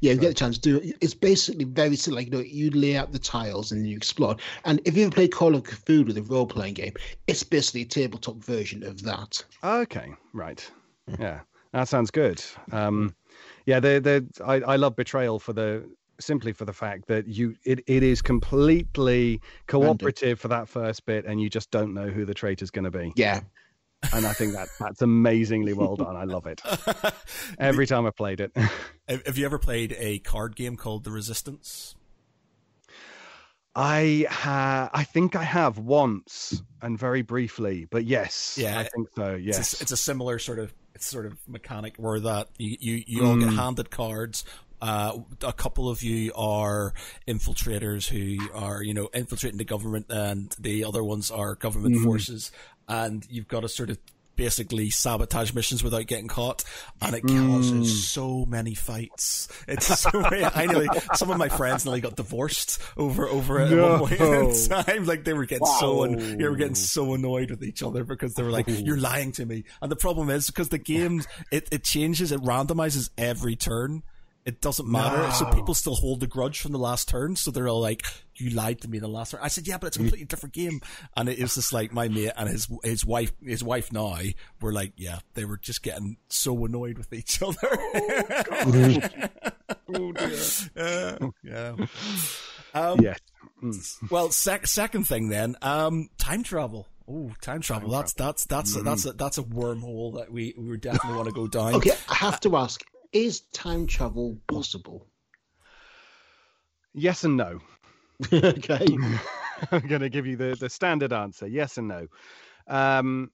yeah, you so. get a chance to do it. It's basically very similar. Like, You know, you lay out the tiles and you explore. And if you ever played Call of Cthulhu, the role playing game, it's basically a tabletop version of that. Okay, right. Yeah, that sounds good. Um, yeah, they they I, I love Betrayal for the simply for the fact that you it, it is completely cooperative for that first bit and you just don't know who the traitor's going to be. Yeah. And i think that that's amazingly well done. I love it. Every time i played it. Have you ever played a card game called the resistance? I ha- I think I have once and very briefly, but yes, Yeah, I think so. It's, Yes, a, it's a similar sort of sort of mechanic where that you you, you all get Mm. handed cards. Uh, a couple of you are infiltrators who are you know infiltrating the government, and the other ones are government Mhm. forces, and you've got to sort of basically sabotage missions without getting caught, and it causes Mm. so many fights. It's so I know some of my friends nearly got divorced over over it at No. one point in time. Like they were getting so Wow. they were getting so annoyed with each other because they were like, "You're lying to me." And the problem is because the game it it changes, it randomizes every turn. It doesn't matter. So people still hold the grudge from the last turn. So they're all like, "You lied to me in the last turn." I said, "Yeah, but it's a completely different game." And it was just like my mate and his his wife his wife now were like, "Yeah, they were just getting so annoyed with each other." oh dear. Uh, yeah. Um, yes. Mm. well, sec- second thing then, um, time travel. Oh, time travel. That's that's that's a, that's a, that's a wormhole that we we definitely want to go down. Okay, I have to ask: Is time travel possible? Yes and no. okay. I'm going to give you the, the standard answer yes and no. Um,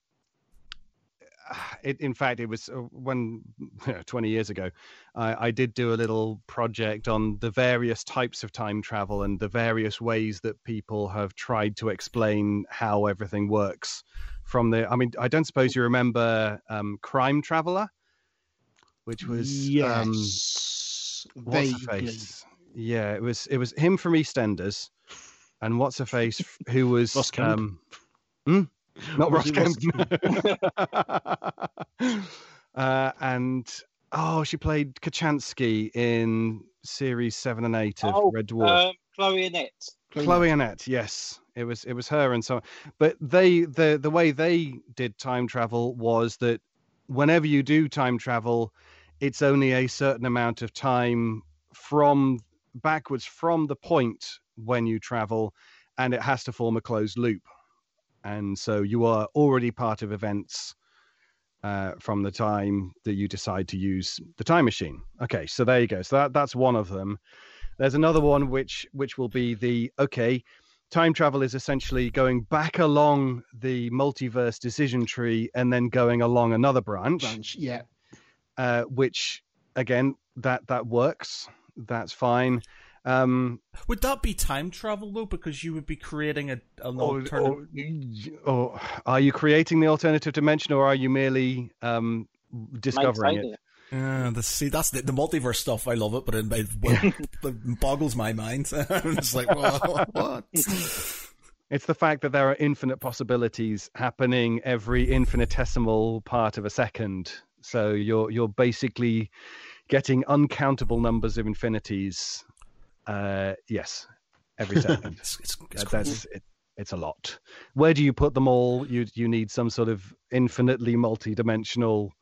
it, in fact, it was uh, when 20 years ago, I, I did do a little project on the various types of time travel and the various ways that people have tried to explain how everything works. From the, I mean, I don't suppose you remember um, Crime Traveler, which was um, yes. what's her face? Yeah, it was it was him from EastEnders, and what's her face who was Ross Kemp? um, hmm? not Ross Was it Kemp. uh, and oh, she played Kochanski in series seven and eight of Oh, Red Dwarf. Um, Chloe Annett. Chloe Annett, yes, it was it was her and so. On. But they the the way they did time travel was that whenever you do time travel, it's only a certain amount of time from backwards from the point when you travel, and it has to form a closed loop, and so you are already part of events. Uh, from the time that you decide to use the time machine. Okay, so there you go. So that, that's one of them. There's another one which which will be the okay. Time travel is essentially going back along the multiverse decision tree and then going along another branch, branch. Yeah. Uh, which again that that works. That's fine. Um, Would that be time travel though? Because you would be creating a an or, alternative. or, or are you creating the alternative dimension, or are you merely um, discovering it? Yeah, the, see, that's the, the multiverse stuff. I love it, but it, it, it boggles my mind. I'm like, well, what? It's the fact that there are infinite possibilities happening every infinitesimal part of a second. So you're you're basically getting uncountable numbers of infinities. Uh, yes, every second. It's, it's, it's crazy. That's it, it's a lot. Where do you put them all? You you need some sort of infinitely multi-dimensional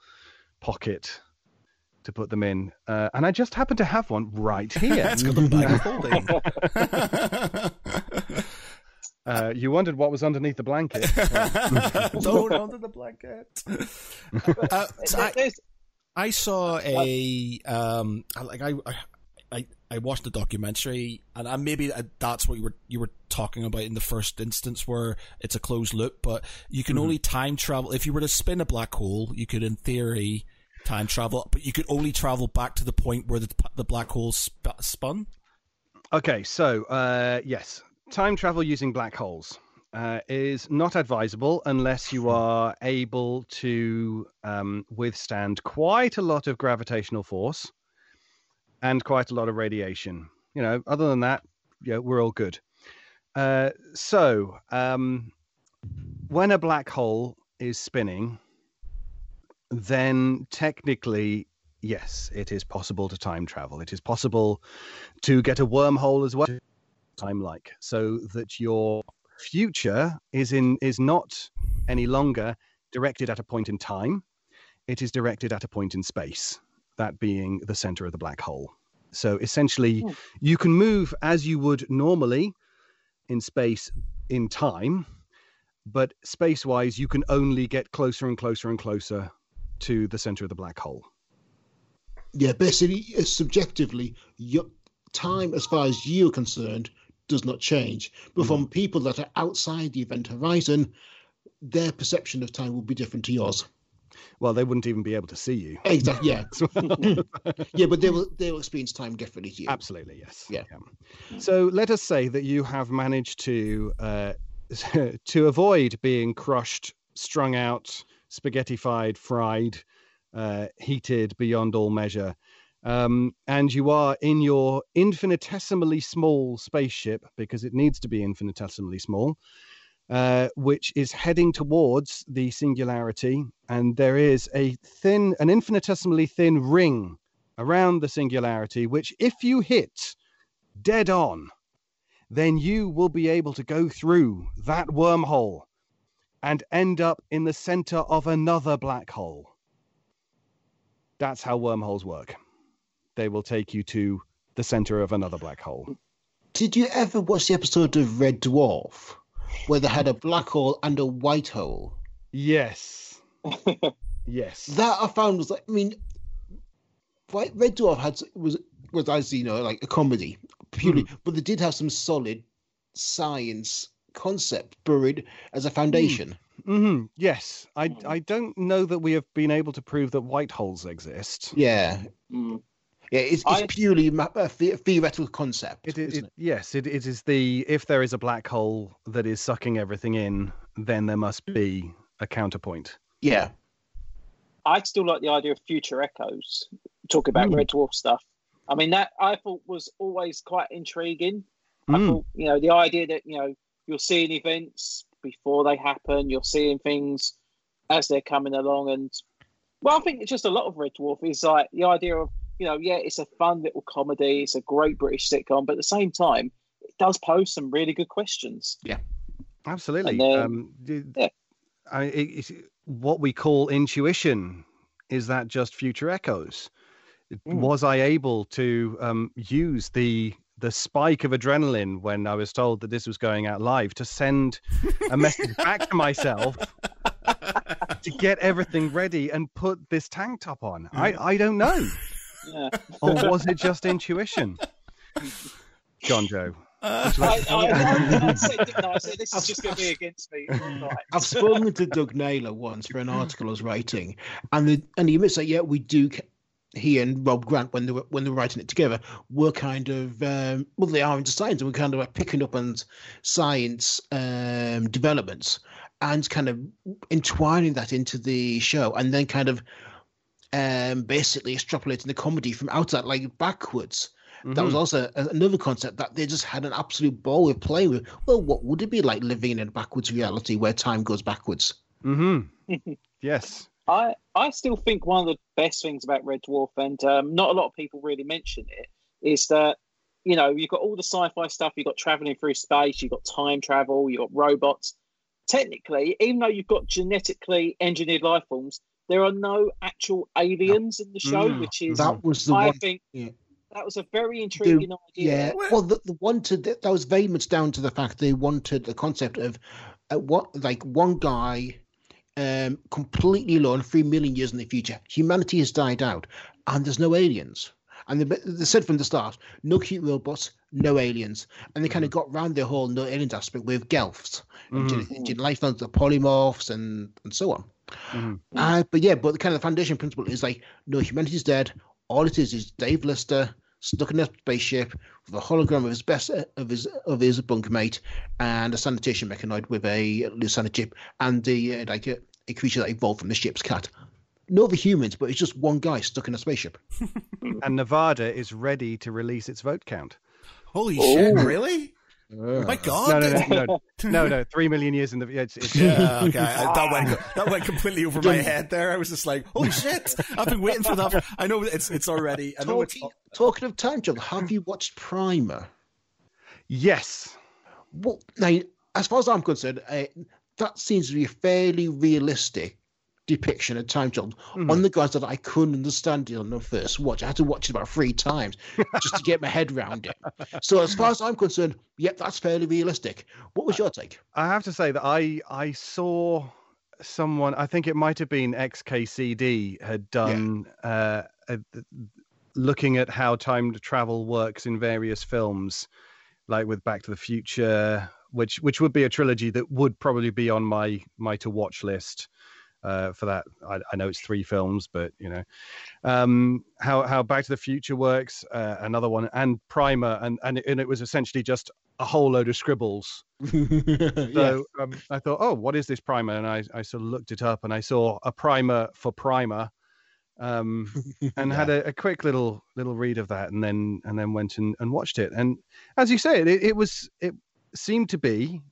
pocket to put them in. Uh, and I just happen to have one right here. It's got the bag of holding. Uh, you wondered what was underneath the blanket. Don't under the blanket. Uh, so I, I saw a um like I I I watched the documentary and I, maybe that's what you were you were talking about in the first instance where it's a closed loop but you can only time travel if you were to spin a black hole you could in theory time travel but you could only travel back to the point where the the black hole sp- spun Okay, so uh, yes, time travel using black holes uh, is not advisable unless you are able to um, withstand quite a lot of gravitational force and quite a lot of radiation. You know, other than that, yeah, we're all good. Uh, so, um, when a black hole is spinning, then technically, yes, it is possible to time travel. It is possible to get a wormhole as well time like so that your future is in is not any longer directed at a point in time. It is directed at a point in space that being the center of the black hole. So essentially Hmm. you can move as you would normally in space in time but space wise you can only get closer and closer and closer to the center of the black hole. Yeah, basically, subjectively, your time, as far as you're concerned, does not change. But from people that are outside the event horizon, their perception of time will be different to yours. Well, they wouldn't even be able to see you. Exactly. Yeah. yeah, but they will they will experience time differently to you. Absolutely, yes. Yeah. So let us say that you have managed to uh, to avoid being crushed, strung out, spaghettified, fried, uh, heated beyond all measure, um, and you are in your infinitesimally small spaceship because it needs to be infinitesimally small. Uh, which is heading towards the singularity, and there is a thin, an infinitesimally thin ring around the singularity, which, if you hit dead on, then you will be able to go through that wormhole and end up in the center of another black hole. That's how wormholes work. They will take you to the center of another black hole. Did you ever watch the episode of Red Dwarf where they had a black hole and a white hole? Yes. yes. That I found was like, I mean, Red Dwarf had was was as you know like a comedy purely, but they did have some solid science concept buried as a foundation. hmm Yes. I, I don't know that we have been able to prove that white holes exist. Yeah, Mm. Yeah, it's, it's I- purely a theoretical concept. It, it, isn't it, yes, it, it is the if there is a black hole that is sucking everything in, then there must be a counterpoint. Yeah, I still like the idea of future echoes. Talk about Mm. Red Dwarf stuff. I mean, that I thought was always quite intriguing. I Mm. thought, you know, the idea that you know you're seeing events before they happen, you're seeing things as they're coming along, and well, I think it's just a lot of Red Dwarf is like the idea of you know, yeah, it's a fun little comedy, it's a great British sitcom, but at the same time, it does pose some really good questions. Yeah, absolutely. Then- um, d- yeah. I, it's what we call intuition. Is that just future echoes? Mm. Was I able to um, use the the spike of adrenaline when I was told that this was going out live to send a message back to myself to get everything ready and put this tank top on? I, I don't know. Yeah. Or was it just intuition? Jonjo. I, I, I, I said, didn't I? I said this is just going to be against me. Right. I've spoken to Doug Naylor once for an article I was writing, and the, and he admits that yeah, we do. He and Rob Grant, when they were when they were writing it together, were kind of um, well, they are into science, and we're kind of like picking up on science um, developments and kind of entwining that into the show, and then kind of um, basically extrapolating the comedy from outside, like backwards. That was Mhm. also a- another concept that they just had an absolute ball with playing with. Well, what would it be like living in a backwards reality where time goes backwards? Mhm. yes. I I still think one of the best things about Red Dwarf, and um, not a lot of people really mention it, is that you know you've got all the sci-fi stuff. You've got traveling through space. You've got time travel. You've got robots. Technically, even though you've got genetically engineered life forms, there are no actual aliens in the show, Mm, which is That was the I one. think yeah. that was a very intriguing idea. Yeah, well, the, the wanted that was very much down to the fact they wanted the concept of uh, what like one guy, um, completely alone, three million years in the future. Humanity has died out, and there's no aliens. And they, they said from the start, no cute robots, no aliens, and they kind of got round the whole no aliens aspect with Gelfs, and Mhm. gen- gen- life forms, the polymorphs, and and so on. Mhm. Uh, but yeah, but the kind of the foundation principle is like, no, humanity's dead. All it is is Dave Lister stuck in a spaceship with a hologram of his best of his of his bunkmate and a sanitation mechanoid with a Lucina chip and the uh, like a, a creature that evolved from the ship's cat. No other humans, but it's just one guy stuck in a spaceship. And Nevada is ready to release its vote count. Holy Oh. shit! Really? Oh my god! No, no, no, no, no, no. Three million years in the. It's, it's, Yeah, okay. I- that went that went completely over my head. There, I was just like, "Holy shit! I've been waiting for that. I know it's it's already. I know it's. Talking, talking of time travel, have you watched Primer? Yes. Well, now, as far as I'm concerned, uh, that seems to be fairly realistic depiction of time travel. Mhm. On the guys that I couldn't understand it on the first watch, I had to watch it about three times just to get my head around it. So, as far as I'm concerned, yep, that's fairly realistic. What was your take? I have to say that I I saw someone. I think it might have been XKCD had done uh, a, looking at how time travel works in various films, like with Back to the Future, which which would be a trilogy that would probably be on my my to watch list. Uh, for that, I, I, know it's three films, but you know um, how how Back to the Future works. Uh, another one, and Primer, and and it, and it was essentially just a whole load of scribbles. so um, I thought, oh, what is this primer? And I, I sort of looked it up, and I saw a primer for primer, um, and yeah. had a, a, quick little little read of that, and then and then went and, and watched it. And as you say, it, it was it seemed to be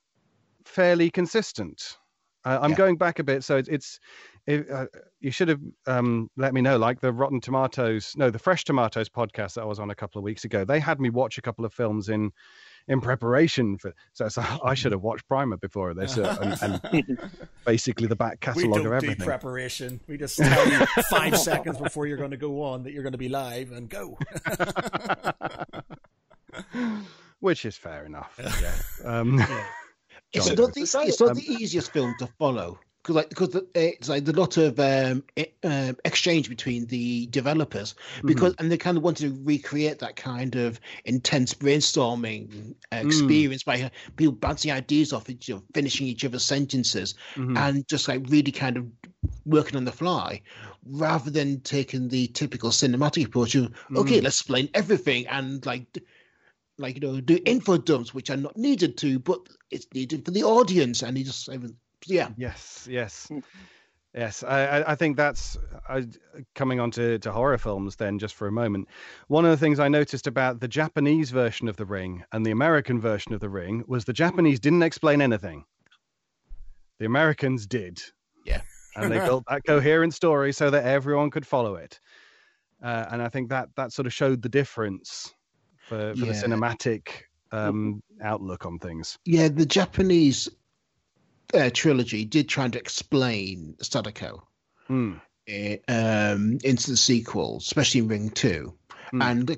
fairly consistent. Uh, I'm yeah. going back a bit, so it's, it's it, uh, you should have um, let me know. Like the Rotten Tomatoes, no, the Fresh Tomatoes podcast that I was on a couple of weeks ago. They had me watch a couple of films in in preparation for. So, so I should have watched Primer before this, uh, and, and, basically the back catalogue of everything. preparation. We just tell you five seconds before you're going to go on that you're going to be live and go. Which is fair enough. Yeah. Um, yeah. It's not, the, it's not the easiest film to follow because like because it's like a lot of um, um, exchange between the developers because mm-hmm. and they kind of wanted to recreate that kind of intense brainstorming experience mm. by people bouncing ideas off each other, finishing each other's sentences, mm-hmm. and just like really kind of working on the fly rather than taking the typical cinematic approach of okay, mm. let's explain everything and like like you know do info dumps which are not needed to but it's needed for the audience and he just yeah. Yes. Yes. Yes, I, I think that's uh, coming on to, to horror films then, just for a moment. One of the things I noticed about the Japanese version of The Ring and the American version of The Ring was the Japanese didn't explain anything. The Americans did. Yeah. And they built that coherent story so that everyone could follow it. Uh, and I think that that sort of showed the difference for, for yeah. the cinematic um, outlook on things. Yeah, the Japanese uh, trilogy did try to explain Sadako mm. um, into the sequel, especially in Ring Two, mm. and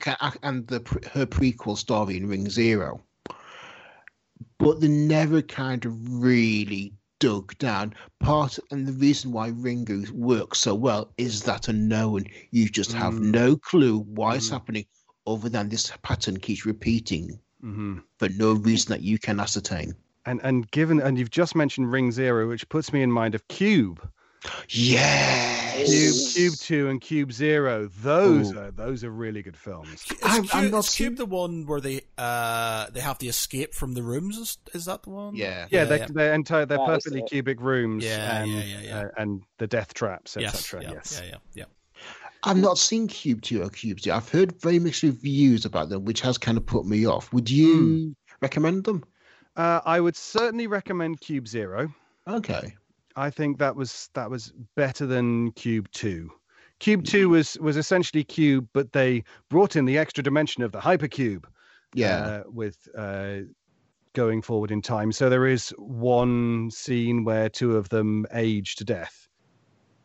and the her prequel story in Ring Zero. But they never kind of really dug down. Part and the reason why Ringu works so well is that unknown. You just have mm. no clue why it's hmm. happening, other than this pattern keeps repeating mm-hmm. for no reason that you can ascertain and and given and you've just mentioned Ring Zero, which puts me in mind of Cube. Yes. Cube, Cube Two, and Cube Zero. Those Ooh. are those are really good films. Is, I'm, Cube, I'm not is Cube the one where they uh they have to escape from the rooms. Is, is that the one? Yeah, yeah. yeah they're, yeah. they're entire they're perfectly cubic rooms. Yeah, and, yeah, yeah, yeah. Uh, and the death traps, etc. Yes, yes, yeah, yeah, yeah. I've not seen Cube 2 or Cube 2. I've heard very mixed reviews about them, which has kind of put me off. Would you mm. recommend them? Uh, I would certainly recommend Cube Zero. Okay. I think that was that was better than Cube Two. Cube Two was was essentially Cube, but they brought in the extra dimension of the hypercube. Yeah. Uh, with uh, going forward in time, so there is one scene where two of them age to death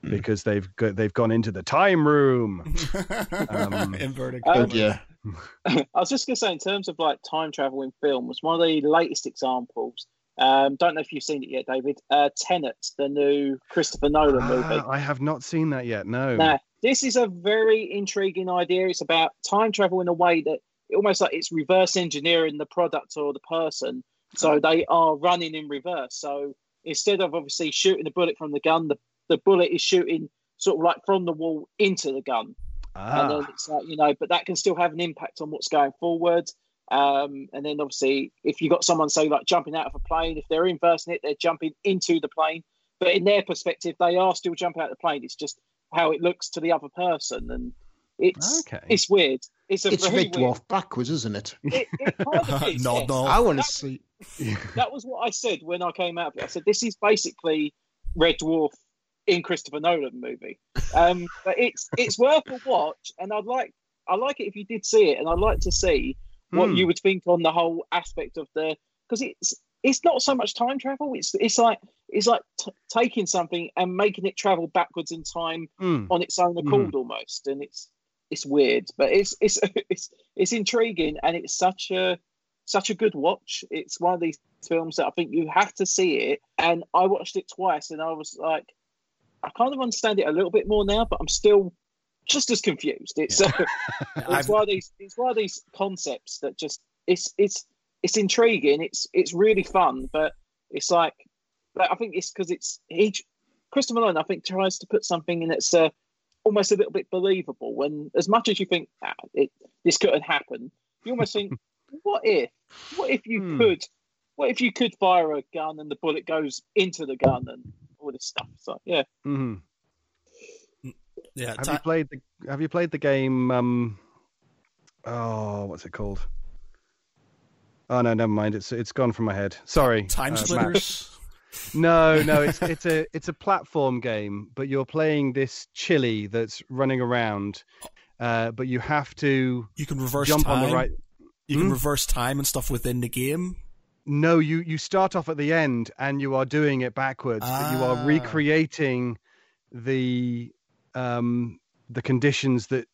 hmm. because they've got, they've gone into the time room. um, Inverted. Um, yeah. I was just going to say, in terms of like time travel in films, one of the latest examples. Um, don't know if you've seen it yet, David. Uh, Tenet, the new Christopher Nolan uh, movie. I have not seen that yet. No. Now, this is a very intriguing idea. It's about time travel in a way that almost like it's reverse engineering the product or the person. So they are running in reverse. So instead of obviously shooting a bullet from the gun, the, the bullet is shooting sort of like from the wall into the gun. Ah. And then it's like, you know, but that can still have an impact on what's going forward. Um, and then obviously, if you've got someone, say, like jumping out of a plane, if they're inversing it, they're jumping into the plane. But in their perspective, they are still jumping out of the plane. It's just how it looks to the other person. And it's okay. it's weird. It's a it's Red Dwarf backwards, isn't it? it, it kind of is, no, yes. no. I want to see. that was what I said when I came out. I said this is basically Red Dwarf in Christopher Nolan movie. Um, but it's it's worth a watch, and I'd like I like it if you did see it, and I'd like to see what hmm. you would think on the whole aspect of the because it's it's not so much time travel. It's it's like it's like t- taking something and making it travel backwards in time mm. on its own accord mm. almost, and it's it's weird, but it's it's it's it's intriguing, and it's such a such a good watch. It's one of these films that I think you have to see it. And I watched it twice, and I was like, I kind of understand it a little bit more now, but I'm still just as confused. It's yeah. uh, it's one of these it's one of these concepts that just it's it's it's intriguing. It's it's really fun, but it's like, like I think it's because it's each Christopher Nolan. I think tries to put something in that's uh, almost a little bit believable. When as much as you think ah, it, this couldn't happen, you almost think, what if? What if you Hmm. could? What if you could fire a gun and the bullet goes into the gun and all this stuff? So yeah, hmm Yeah, Have ti- you played the Have you played the game? Um, oh, what's it called? Oh no, never mind. It's it's gone from my head. Sorry. time uh, splitters. No, no, it's it's a it's a platform game, but you're playing this chili that's running around, uh, but you have to You can reverse jump time. on the right. You can Hmm? reverse time and stuff within the game. No, you you start off at the end and you are doing it backwards, but you Ah. are recreating the um the conditions that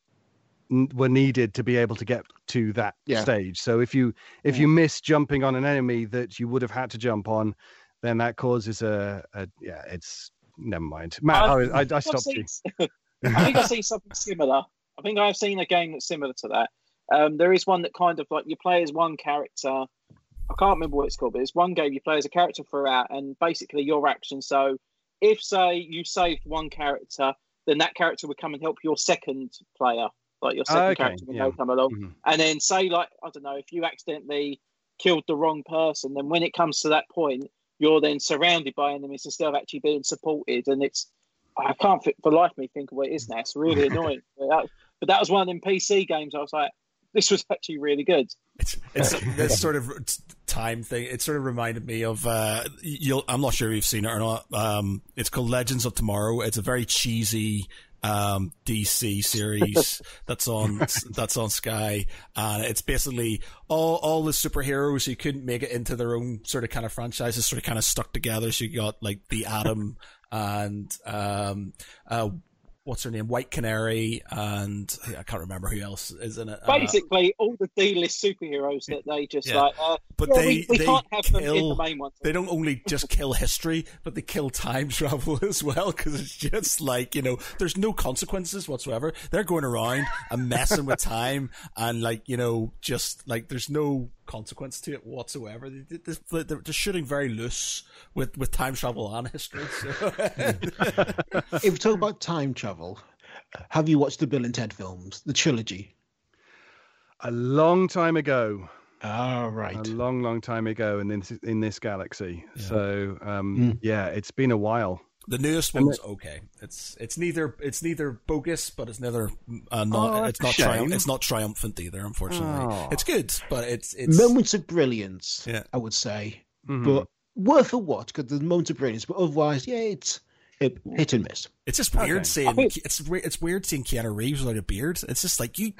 n- were needed to be able to get to that Yeah. stage. So if you if you miss jumping on an enemy that you would have had to jump on, then that causes a, a yeah, it's never mind. Matt, I, I, I I've stopped seen- you. I think I've seen something similar. I think I've seen a game that's similar to that. Um, there is one that kind of like you play as one character. I can't remember what it's called, but it's one game you play as a character throughout, and basically your action. So, if say you saved one character, then that character would come and help your second player, like your second Okay, character when yeah. they come along. Mhm. And then say like I don't know, if you accidentally killed the wrong person, then when it comes to that point, you're then surrounded by enemies instead of actually being supported, and it's I can't fit, for life me think of what it is now. It's really annoying. But that, but that was one of them PC games. I was like, this was actually really good. It's it's this sort of time thing. It sort of reminded me of. Uh, you'll. I'm not sure if you've seen it or not. Um, it's called Legends of Tomorrow. It's a very cheesy um, DC series that's on that's on Sky, and it's basically all all the superheroes who couldn't make it into their own sort of kind of franchises, sort of kind of stuck together. So you got like the Atom and um, uh, what's her name, White Canary, and I can't remember who else is in it. Uh, Basically, all the D-list superheroes that they just Yeah. like. Uh, but yeah, they we, we they can't have them in the main ones. they don't only just kill history, but they kill time travel as well. Because it's just like you know, there's no consequences whatsoever. They're going around and messing with time, and like you know, just like there's no consequence to it whatsoever. They, they, they're just shooting very loose with with time travel and history. So. if we talk about time travel, have you watched the Bill and Ted films, the trilogy? A long time ago. All right. a long, long time ago in this in this galaxy. Yeah. So um, Mm. yeah, it's been a while. The newest And one's okay. It's it's neither it's neither bogus, but it's neither uh, not Oh, it's not a shame. triumph, it's not triumphant either. Unfortunately, Oh. it's good, but it's it's Moments of brilliance, Yeah. I would say, Mhm. but worth a watch because there's moments of brilliance. But otherwise, yeah, it's hit, hit and miss. It's just weird Okay. seeing I think- it's it's weird seeing Keanu Reeves without a beard. It's just like you,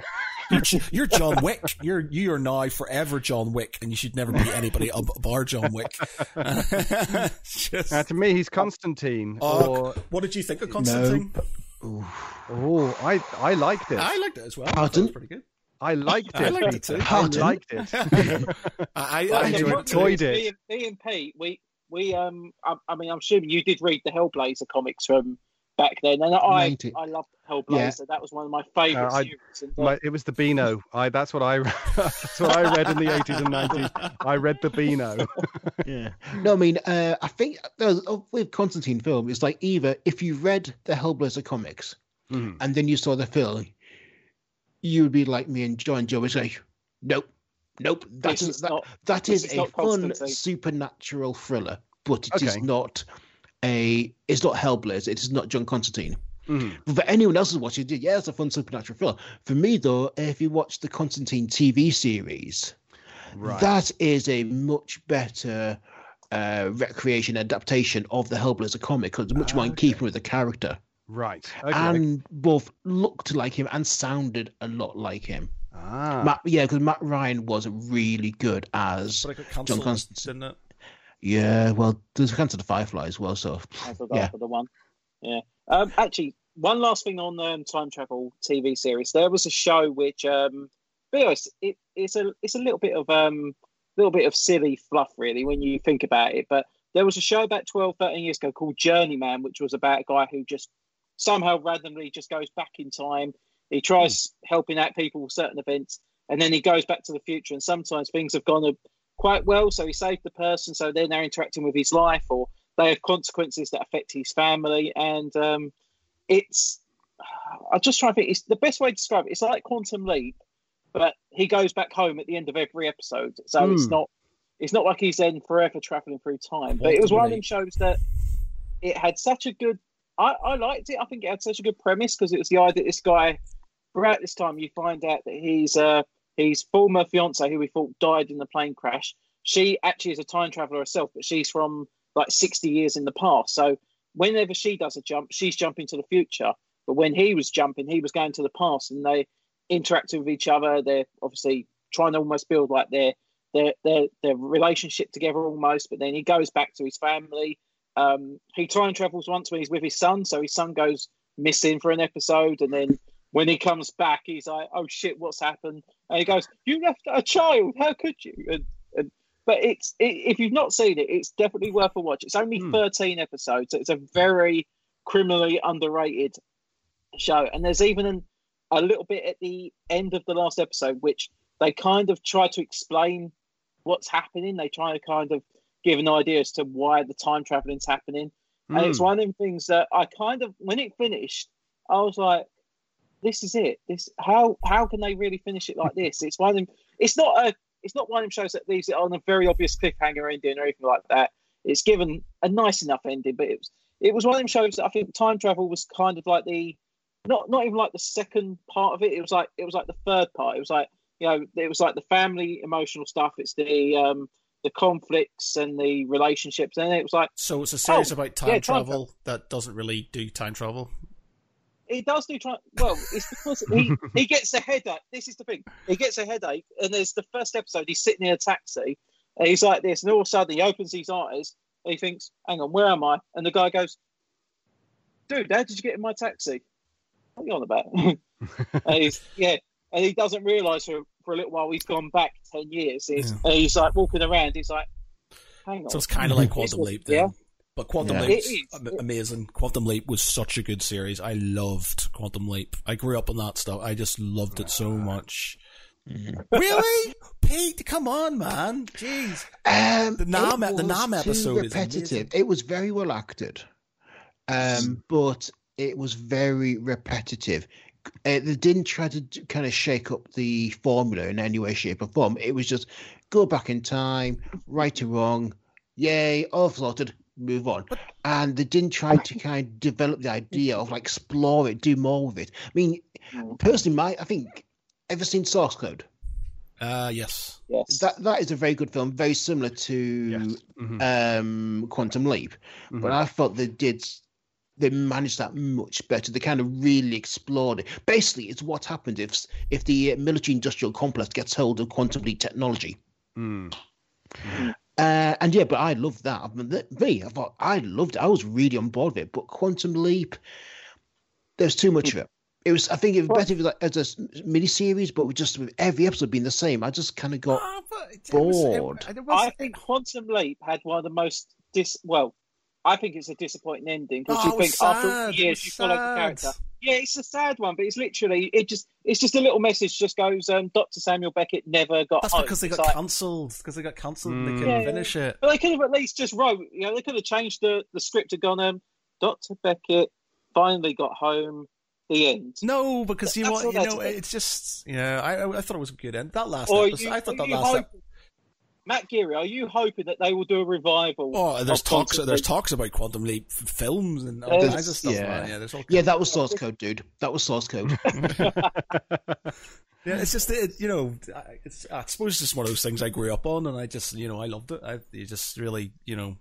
you're, you're John Wick. You're you are now forever John Wick, and you should never be anybody ab- bar John Wick. Just- Uh, to me, he's Constantine. Oh, or what did you think of Constantine? Ooh. oh, I I liked it. I liked it as well. I Pardon? thought it was pretty good. I liked it. I liked it Peter. too. I Pardon? liked it. I, I, I enjoyed it too. enjoyed it. Me and, me and Pete, we we um, I, I mean, I'm assuming you did read the Hellblazer comics from back then, and I Ninety. I loved Hellblazer. That was one of my favourite Uh, series. My, it was the Beano. I that's what I that's what I read in the eighties and nineties. I read the Beano. Yeah. No, I mean, uh, I think uh, with Constantine film, it's like either if you read the Hellblazer comics Mhm. and then you saw the film, you would be like me and Jonjo. It's like, nope, nope. That is, is is that, not that is is a fun supernatural thriller, but it is Okay. not a. It's not Hellblazer. It is not John Constantine. Mhm. But for anyone else who's watching it, yeah, it's a fun supernatural thriller. For me, though, if you watch the Constantine TV series, Right. that is a much better uh, recreation adaptation of the Hellblazer comic because it's much more in Okay. keeping with the character right. Okay. and both looked like him and sounded a lot like him. Ah. Matt, yeah, because Matt Ryan was really good as But it got John cancelled, Constantine. didn't it? Yeah, well, there's a cancer the Firefly as well, so Yeah. for the one. Yeah. Um, actually, one last thing on um, time travel TV series. There was a show which, um, be honest, it, it's a it's a little bit of um little bit of silly fluff really when you think about it. But there was a show about 12, 13 years ago called Journeyman, which was about a guy who just somehow randomly just goes back in time. He tries helping out people with certain events, and then he goes back to the future. And sometimes things have gone quite well. So he saved the person, so they're now interacting with his life, or they have consequences that affect his family, and um, it's. I'm just trying to think. It's the best way to describe it. It's like Quantum Leap, but he goes back home at the end of every episode, so Hmm. it's not. It's not like he's then forever traveling through time. But it was one of them shows that it had such a good. I, I liked it. I think it had such a good premise because it was the idea that this guy, throughout this time, you find out that he's uh his former fiance, who we thought died in the plane crash. She actually is a time traveler herself, but she's from like sixty years in the past. So whenever she does a jump, she's jumping to the future. But when he was jumping, he was going to the past, and they interacted with each other. They're obviously trying to almost build like their their their, their relationship together almost. But then he goes back to his family. Um, he time travels once when he's with his son, so his son goes missing for an episode, and then when he comes back, he's like, "Oh shit, what's happened?" And he goes, "You left a child. How could you?" And, and but it's it, if you've not seen it, it's definitely worth a watch. It's only Hmm. thirteen episodes. It's a very criminally underrated show, and there's even an, a little bit at the end of the last episode, which they kind of try to explain what's happening. They try to kind of give an idea as to why the time traveling's happening. And it's Hmm. one of the things that I kind of, when it finished, I was like, "This is it. This how how can they really finish it like this?" It's one of them. It's not a. It's not one of them shows that leaves it on a very obvious cliffhanger ending or anything like that. It's given a nice enough ending, but it was it was one of them shows that I think time travel was kind of like the not not even like the second part of it. It was like it was like the third part. It was like you know it was like the family emotional stuff. It's the um the conflicts and the relationships, and it was like So it's a series Oh, about time yeah, time travel that doesn't really do time travel. He does do try. Well, it's because he he gets a headache. This is the thing. He gets a headache, and there's the first episode. He's sitting in a taxi, and he's like this, and all of a sudden he opens his eyes, and he thinks, "Hang on, where am I?" And the guy goes, "Dude, how did you get in my taxi? What are you on about?" and he's yeah, and he doesn't realise for for a little while he's gone back ten years. He's, Yeah. And he's like walking around. He's like, "Hang on." So it's kind of like Quantum It's- Leap then. yeah. But Quantum Yeah. Leap's It is. am- amazing. Quantum Leap was such a good series. I loved Quantum Leap. I grew up on that stuff. I just loved it so much. really? Pete, come on, man. Jeez. Um, The Nam- it the Nam episode is repetitive. amazing. It was very well acted, um, but it was very repetitive. Uh, they didn't try to kind of shake up the formula in any way, shape, or form. It was just go back in time, right or wrong, yay, all sorted, move on. And they didn't try to kind of develop the idea of like explore it, do more with it. I mean, personally, my I think ever seen Source Code? Uh, yes. yes. That that is a very good film, very similar to Yes. Mhm. um, Quantum Leap, Mhm. but I thought they did they managed that much better. They kind of really explored it. Basically, it's what happens if if the military industrial complex gets hold of quantum leap technology. Mm. Uh, and yeah, but I loved that. I mean, that- me, I thought I loved it. I was really on board with it. But Quantum Leap, there's too much of it. It was. I think it was Well- better if it was like, as a mini series, but with just with every episode being the same. I just kind of got. Ah, but it was- it- bored. it was- I think Quantum Leap had one of the most dis. Well, I think it's a disappointing ending because Oh, you it was think after all sad. the years you follow the character. Yeah, it's a sad one, but it's literally it just it's just a little message. Just goes, um, Doctor Samuel Beckett never got That's home. because they got like- cancelled. Because they got cancelled and they Mm. couldn't Yeah, yeah. finish it. But they could have at least just wrote. You know, they could have changed the the script and gone, um, Doctor Beckett finally got home. The end. No, because you That's want you know it's just yeah. I I- I thought it was a good end. That last Or episode, you, I thought are that last. hoping, ep- Matt Geary, are you hoping that they will do a revival? Oh, there's talks. Quantum There's Leap? talks about Quantum Leap films and all kinds of stuff. yeah. man. yeah, there's all Yeah, that was source code, dude. That was source code. Yeah, it's just it, you know, I- it's I suppose it's just one of those things I grew up on, and I just you know I loved it. I it just really you know,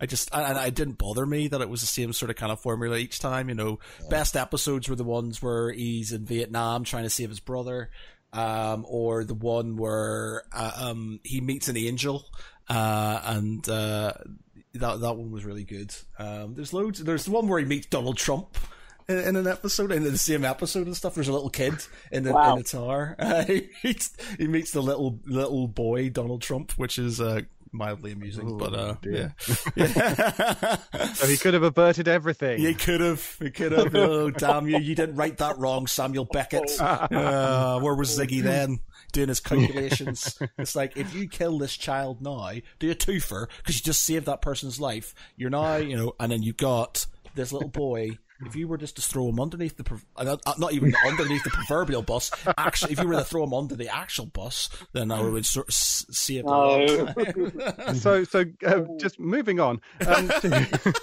I just and it didn't bother me that it was the same sort of kind of formula each time. You know, best episodes were the ones where he's in Vietnam trying to save his brother, um, or the one where uh, um he meets an angel, uh, and uh, that that one was really good. Um, there's loads. There's the one where he meets Donald Trump. In, in an episode, in the same episode and stuff, there's a little kid in the, Wow. in the tower. Uh, he, meets, he meets the little little boy Donald Trump, which is uh, mildly amusing. Oh, but uh, yeah, dear. So he could have averted everything. he could have. He could have. oh, damn you! You didn't write that wrong, Samuel Beckett. Uh, where was Ziggy then? Doing his calculations. it's like if you kill this child now, do a twofer because you just saved that person's life. You're now, you know, and then you've got this little boy. If you were just to throw him underneath the, uh, not, even underneath the proverbial bus, actually, if you were to throw him under the actual bus, then I would sort of see it. the No. so so uh, just moving on um, to,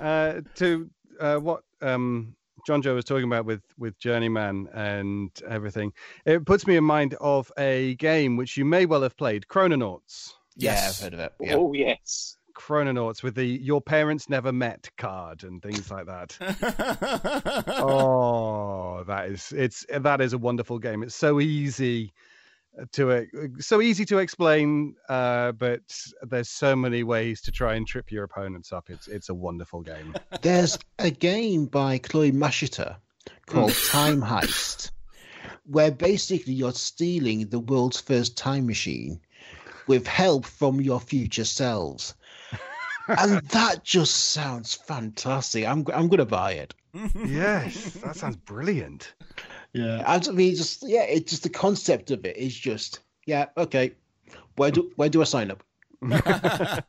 uh, to uh, what um, Jonjo was talking about with with Journeyman and everything. It puts me in mind of a game which you may well have played, Chrononauts. Yeah, I've heard of it. Yeah. Oh yes. Chrononauts with the "Your parents never met" card and things like that. oh, that is it's that is a wonderful game. It's so easy to so easy to explain, uh, but there's so many ways to try and trip your opponents up. It's it's a wonderful game. There's a game by Chloe Mashita called Time Heist, where basically you're stealing the world's first time machine with help from your future selves. And that just sounds fantastic. I'm I'm gonna buy it. yes, that sounds brilliant. Yeah, I mean, just yeah, it's just the concept of it is just yeah, okay. Where do where do I sign up?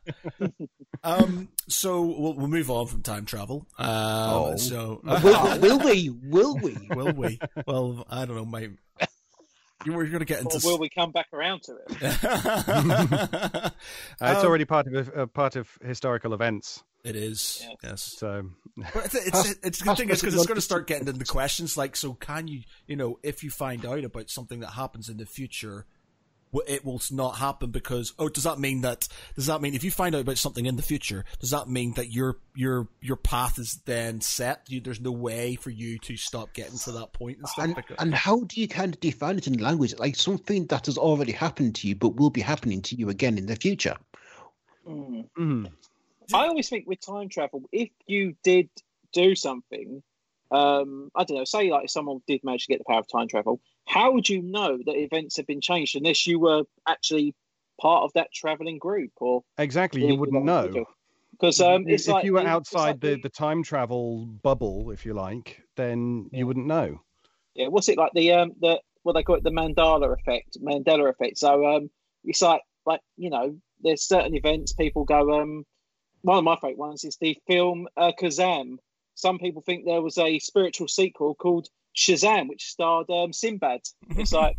um, so we'll, we'll move on from time travel. Um, Oh. So Will, will we? Will we? will we? Well, I don't know. My you were going to get Or into. will we come back around to it? Uh, it's Um, already part of a, a part of historical events. It is. Yeah. Yes. So But it's, it's, it's the thing is because it's going to start getting into questions like, so can you, you know, if you find out about something that happens in the future, w- it will not happen because, oh, does that mean that, does that mean if you find out about something in the future, does that mean that your, your, your path is then set? You, there's no way for you to stop getting to that point and stuff? And, Because- and how do you kind of define it in language? Like something that has already happened to you, but will be happening to you again in the future. Hmm. mhm. I always think with time travel, if you did do something, um, I don't know, say like if someone did manage to get the power of time travel, how would you know that events have been changed unless you were actually part of that traveling group or exactly, you wouldn't know. Because um, if like you were outside like the, the time travel bubble, if you like, then Yeah. you wouldn't know. yeah, what's it like the um the what they call it the Mandela effect, Mandela effect. So um, it's like like you know, there's certain events people go um. One of my favourite ones is the film uh, Kazam. Some people think there was a spiritual sequel called Shazam, which starred um, Sinbad. It's like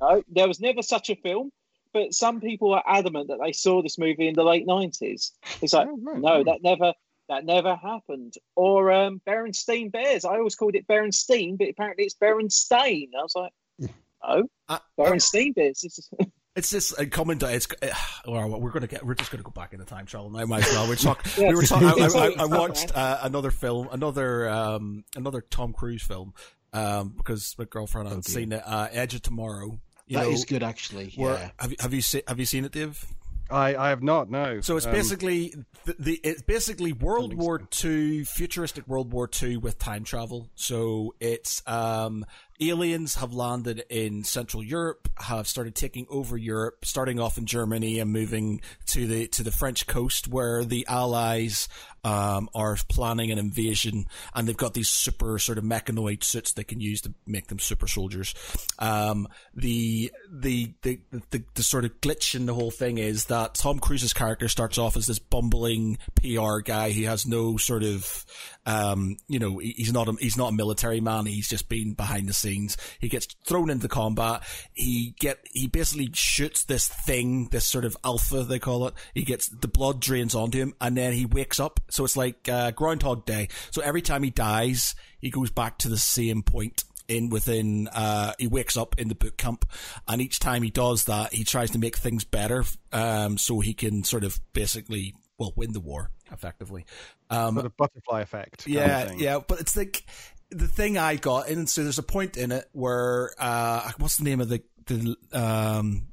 no, there was never such a film, but some people are adamant that they saw this movie in the late nineties. It's like Oh, right, no, right. that never that never happened. Or um, Berenstein Bears. I always called it Berenstein, but apparently it's Berenstain. I was like, no, Uh, Berenstein Bears. Is- It's just a comment. It's uh, well, we're gonna get. We're just gonna go back into time travel now. Might as well. We're talking. Yeah, we were talking. I, I, I watched uh, another film, another um, another Tom Cruise film, um, because my girlfriend hadn't dear. seen it. Uh, Edge of Tomorrow. You That is know, good, actually. where- Yeah. have you have you seen have you seen it, Dave? I, I have not, no. So it's Um, basically the, the it's basically World think War Two, futuristic World War Two with time travel. So it's um, aliens have landed in Central Europe, have started taking over Europe, starting off in Germany and moving to the to the French coast, where the Allies um, are planning an invasion, and they've got these super sort of mechanoid suits they can use to make them super soldiers. Um, the, the the the the sort of glitch in the whole thing is that Tom Cruise's character starts off as this bumbling PR guy who has no sort of um, you know, he- he's not a, he's not a military man. He's just been behind the scenes. He gets thrown into combat. He get he basically shoots this thing, this sort of alpha they call it. He gets the blood drains onto him, and then he wakes up. So it's like uh, Groundhog Day. So every time he dies, he goes back to the same point in within uh he wakes up in the boot camp and each time he does that he tries to make things better um so he can sort of basically well win the war effectively um sort of butterfly effect. kind of yeah, thing. yeah, but it's like the thing I got, and so there's a point in it where uh, what's the name of the the um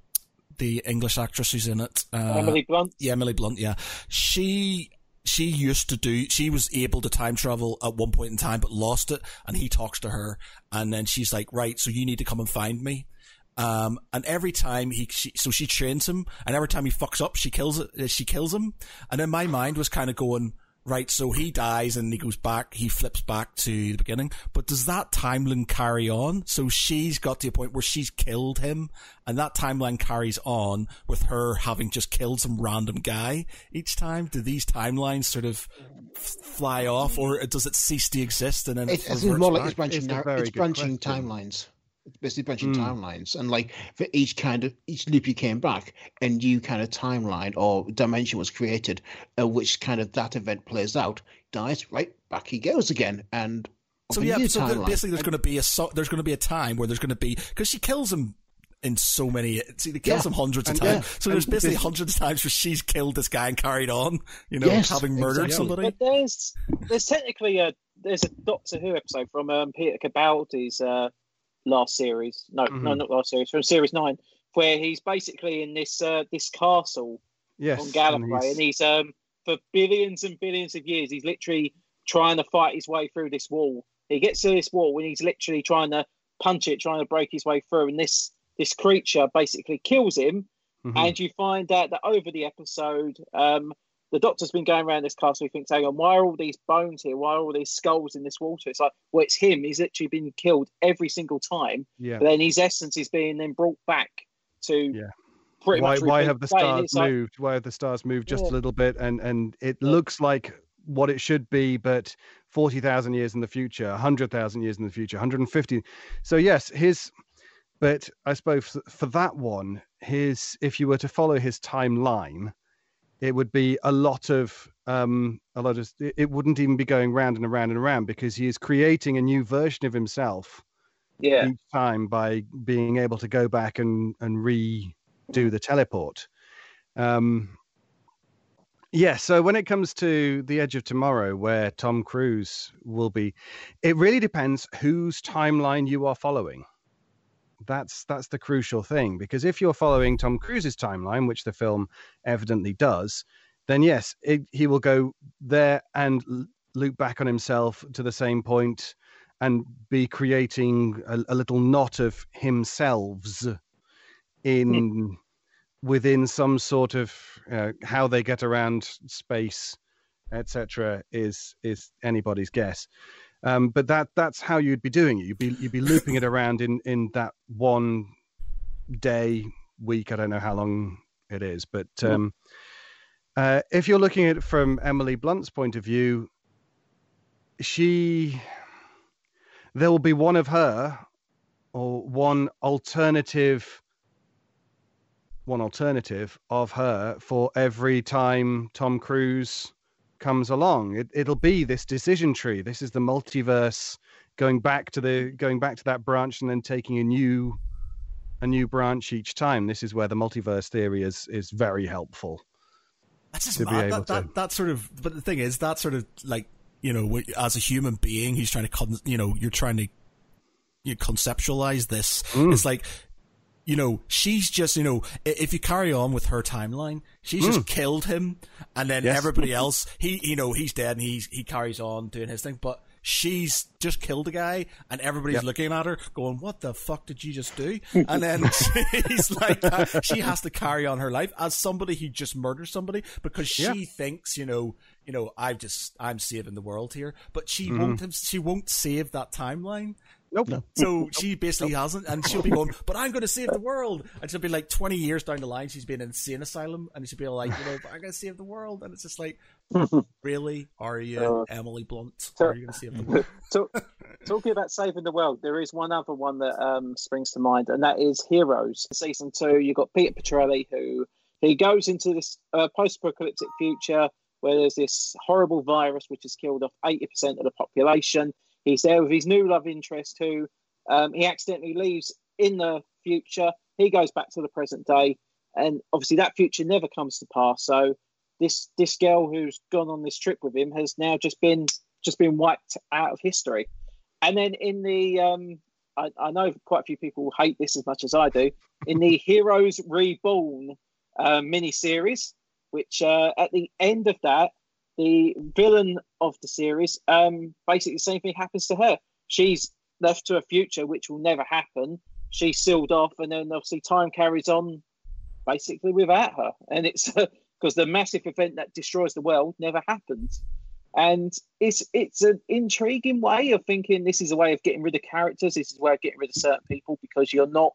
the English actress who's in it? Uh, Emily Blunt. yeah, Emily Blunt. Yeah, she she used to do. She was able to time travel at one point in time, but lost it. And he talks to her, and then she's like, "Right, so you need to come and find me." Um, and every time he, she, so she trains him, and every time he fucks up, she kills it. She kills him. And in my mind was kind of going, right, so he dies and he goes back, he flips back to the beginning. But does that timeline carry on? So she's got to a point where she's killed him, and that timeline carries on with her having just killed some random guy each time. Do these timelines sort of f- fly off, or does it cease to exist and then It, it it's more like it's branching, It's a nar- it's branching question. timelines. It's basically branching Mm. timelines, and like for each kind of each loop you came back, a new kind of timeline or dimension was created, uh, which kind of that event plays out, dies, right back he goes again, and So yeah, so th- basically, there's going to be a so, there's going to be a time where there's going to be because she kills him in so many. See, they kills Yeah. him hundreds of And- times. yeah. So there's And basically hundreds of times where she's killed this guy and carried on. You know, Yes, having murdered exactly. somebody. But there's there's technically a there's a Doctor Who episode from um, Peter Capaldi's uh, last series. No, no, Mhm. not last series. From series nine, where he's basically in this uh, this castle Yes. on and Gallifrey, he's- and he's um for billions and billions of years he's literally trying to fight his way through this wall. He gets to this wall when he's literally trying to punch it, trying to break his way through, and this this creature basically kills him. Mhm. And you find out that over the episode, um, the doctor's been going around this castle. He thinks, hang on, why are all these bones here? Why are all these skulls in this water? It's like, well, it's him. He's literally been killed every single time. yeah. But then his essence is being then brought back to Yeah. pretty why, much. why have the stars like, moved? Why have the stars moved just Yeah. a little bit? And and it Yeah. looks like what it should be, but forty thousand years in the future, hundred thousand years in the future, hundred and fifty. So yes, his. But I suppose for that one, his if you were to follow his timeline, it would be a lot of um a lot of it wouldn't even be going round and around and around because he is creating a new version of himself yeah. each time by being able to go back and and redo the teleport. Um, yeah, so when it comes to the Edge of Tomorrow, where Tom Cruise will be, it really depends whose timeline you are following. That's that's the crucial thing because if you're following Tom Cruise's timeline, which the film evidently does, then yes, it, he will go there and loop back on himself to the same point and be creating a, a little knot of himselves in within some sort of uh, how they get around space etc is is anybody's guess um, but that that's how you'd be doing it. You'd be you'd be looping it around in in that one day week i don't know how long it is but um uh, if you're looking at it from emily blunt's point of view she there will be one of her or one alternative one alternative of her for every time Tom Cruise comes along. It, it'll be this decision tree. This is the multiverse going back to the going back to that branch and then taking a new a new branch each time. This is where the multiverse theory is is very helpful. That's just to be mad. able That, to- that, that sort of, but the thing is, that sort of like, you know, as a human being, he's trying to, con- you know, you're trying to you conceptualize this. Mm. It's like, you know, she's just, you know, if you carry on with her timeline, she's just killed him, and then Mm. Yes. everybody else, he, you know, he's dead, and he's he carries on doing his thing, but. She's just killed a guy, and everybody's Yep. looking at her, going, "What the fuck did you just do?" And then she's like, she has to carry on her life as somebody who just murdered somebody because she Yeah. thinks, you know, you know, I've just I'm saving the world here, but she Mm-hmm. won't have, she won't save that timeline. Nope. So she basically hasn't, and she'll be going, "But I'm going to save the world," and she'll be like, twenty years down the line, she's been in insane asylum, and she'll be like, "You know, but I'm going to save the world," and it's just like, really, are you Uh, Emily Blunt? so- are you going to save the world? So, talking about saving the world, there is one other one that um, springs to mind, and that is Heroes. Season two, you've got Peter Petrelli, who he goes into this uh, post-apocalyptic future where there's this horrible virus which has killed off 80% of the population. He's there with his new love interest, who um, he accidentally leaves in the future. He goes back to the present day, and obviously that future never comes to pass. So this this girl who's gone on this trip with him has now just been just been wiped out of history. And then in the, um, I, I know quite a few people hate this as much as I do. In the Heroes Reborn uh, mini series, which uh, at the end of that, the villain of the series, um, basically the same thing happens to her. She's left to a future which will never happen. she's sealed off, and then obviously time carries on, basically without her, and it's because the massive event that destroys the world never happens. And it's it's an intriguing way of thinking. This is a way of getting rid of characters. This is of getting rid of certain people because you're not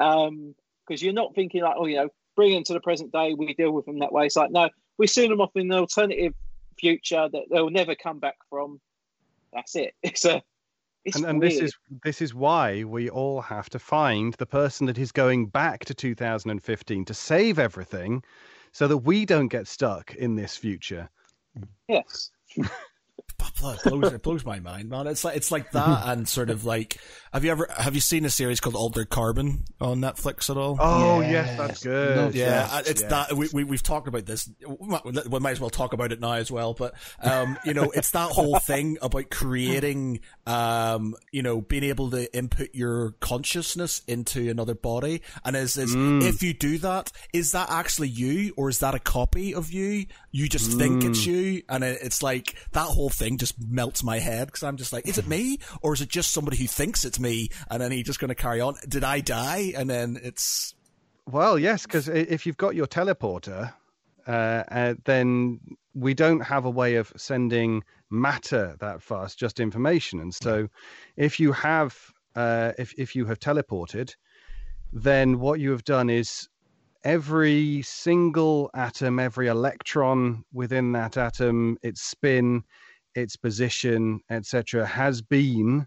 um because you're not thinking like oh you know bring them to the present day. We deal with them that way. It's like no, we seal them off in an alternative future that they'll never come back from. That's it. It's a it's and, and this is this is why we all have to find the person that is going back to 2015 to save everything so that we don't get stuck in this future yes it blows, it blows my mind, man. It's like it's like that, and sort of like, have you ever have you seen a series called Altered Carbon on Netflix at all? Oh yes, yes that's good. yeah, yes, it's yes. that we, we we've talked about this. We might as well talk about it now as well. But um, you know, it's that whole thing about creating, um, you know, being able to input your consciousness into another body, and is is mm. if you do that, is that actually you, or is that a copy of you? You just mm. think it's you, and it's like that whole thing just melts my head because I'm just like, is it me or is it just somebody who thinks it's me and then he's just going to carry on? Did I die? And then it's. Well, yes, because if you've got your teleporter, uh, uh, then we don't have a way of sending matter that fast, just information. And so, if you have uh, if if you have teleported, then what you have done is every single atom, every electron within that atom, its spin, its position, etc., has been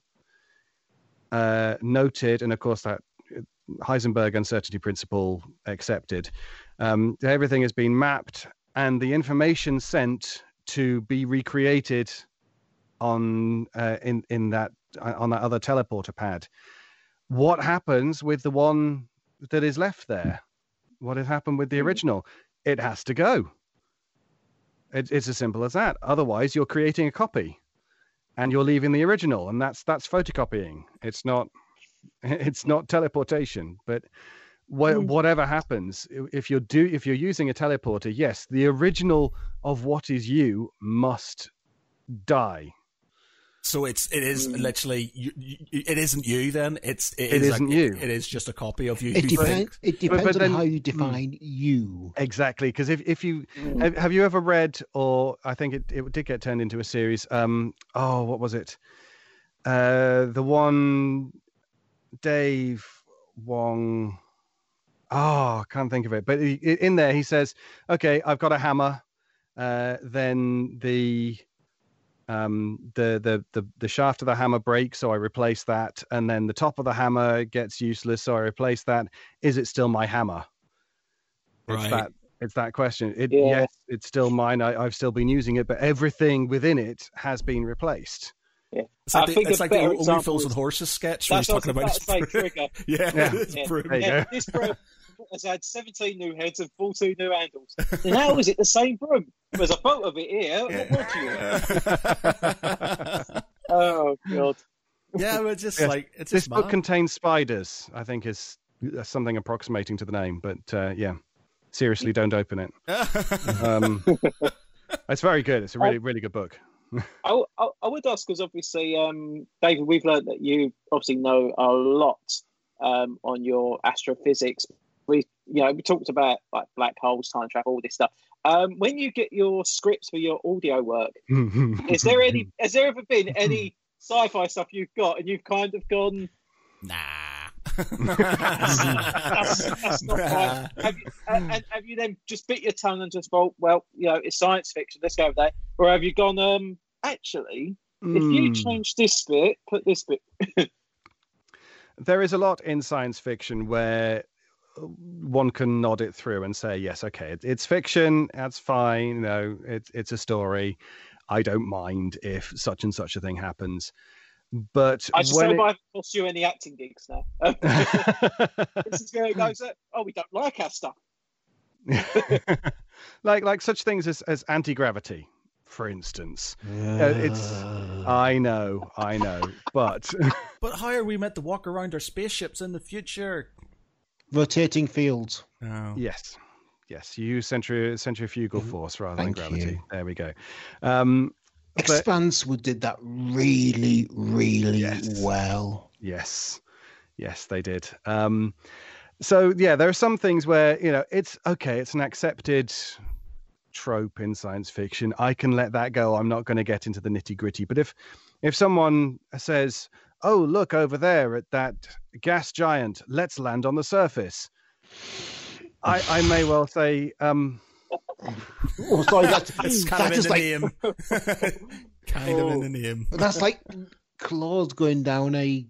uh, noted, and of course that Heisenberg uncertainty principle accepted. Um, everything has been mapped, and the information sent to be recreated on uh, in in that uh, on that other teleporter pad. What happens with the one that is left there? What has happened with the hmm. original? It has to go. It, it's as simple as that. Otherwise, you're creating a copy, and you're leaving the original, and that's that's photocopying. It's not it's not teleportation. But wh- mm. whatever happens, if you're do if you're using a teleporter, yes, the original of what is you must die so it's it is mm. literally you, you, it isn't you then it's it, it is not you it, it is just a copy of you. It, depends. it depends but, but on how you define mm, you. Exactly, because if if you mm. have, have, you ever read or I think it, it did get turned into a series. Um oh what was it? Uh the one Dave Wong. Oh, I can't think of it. But in there he says, "Okay, I've got a hammer." Uh, then the um, the, the the the shaft of the hammer breaks, so I replace that, and then the top of the hammer gets useless, so I replace that. Is it still my hammer? Right. It's that it's that question. It, yeah. Yes, it's still mine. I, have still been using it, but everything within it has been replaced. Yeah. It's like, I the, think it's like the Wheels and Horses sketch where he's talking about his trigger. yeah, yeah. yeah. yeah. This broom has had 17 new heads and 14 new handles. And how is it the same broom? There's a photo of it here. Yeah. You oh, God. Yeah, we're just yes. like it's this book contains spiders. I think is something approximating to the name, but uh, yeah, seriously, don't open it. um, it's very good. It's a really, really good book. I, I, I, would ask because obviously, um, David, we've learned that you obviously know a lot um, on your astrophysics, we you know we talked about like black holes, time travel, all this stuff. Um, when you get your scripts for your audio work, is there any has there ever been any sci-fi stuff you've got and you've kind of gone, nah. that's, that's not right. Have you, and have you then just bit your tongue and just thought, well, you know, it's science fiction. Let's go with that. Or have you gone, um, actually, mm. if you hmm. change this bit, put this bit. there is a lot in science fiction where one can nod it through and say, yes, okay, it's fiction. That's fine. You know, it's it's a story. I don't mind if such and such a thing happens. But I just hope it... I haven't cost you any acting gigs now. this is where it goes. Oh, we don't like our stuff. like like such things as as anti gravity, for instance. Yeah. Uh, it's I know, I know, but but how are we meant to walk around our spaceships in the future? Rotating fields. Oh. Yes. Yes, you use centri- centrifugal mm-hmm. force rather Thank than gravity. You. There we go. Um, Expanse but... did that really, really yes. well. Yes. Yes, they did. Um, so yeah, there are some things where you know it's okay. It's an accepted trope in science fiction. I can let that go. I'm not going to get into the nitty gritty. But if if someone says, "Oh, look over there at that gas giant. Let's land on the surface," I, I may well say, um, Oh, sorry, that's, It's kind that's of in the like, name. kind of in the Oh. name. That's like claws going down a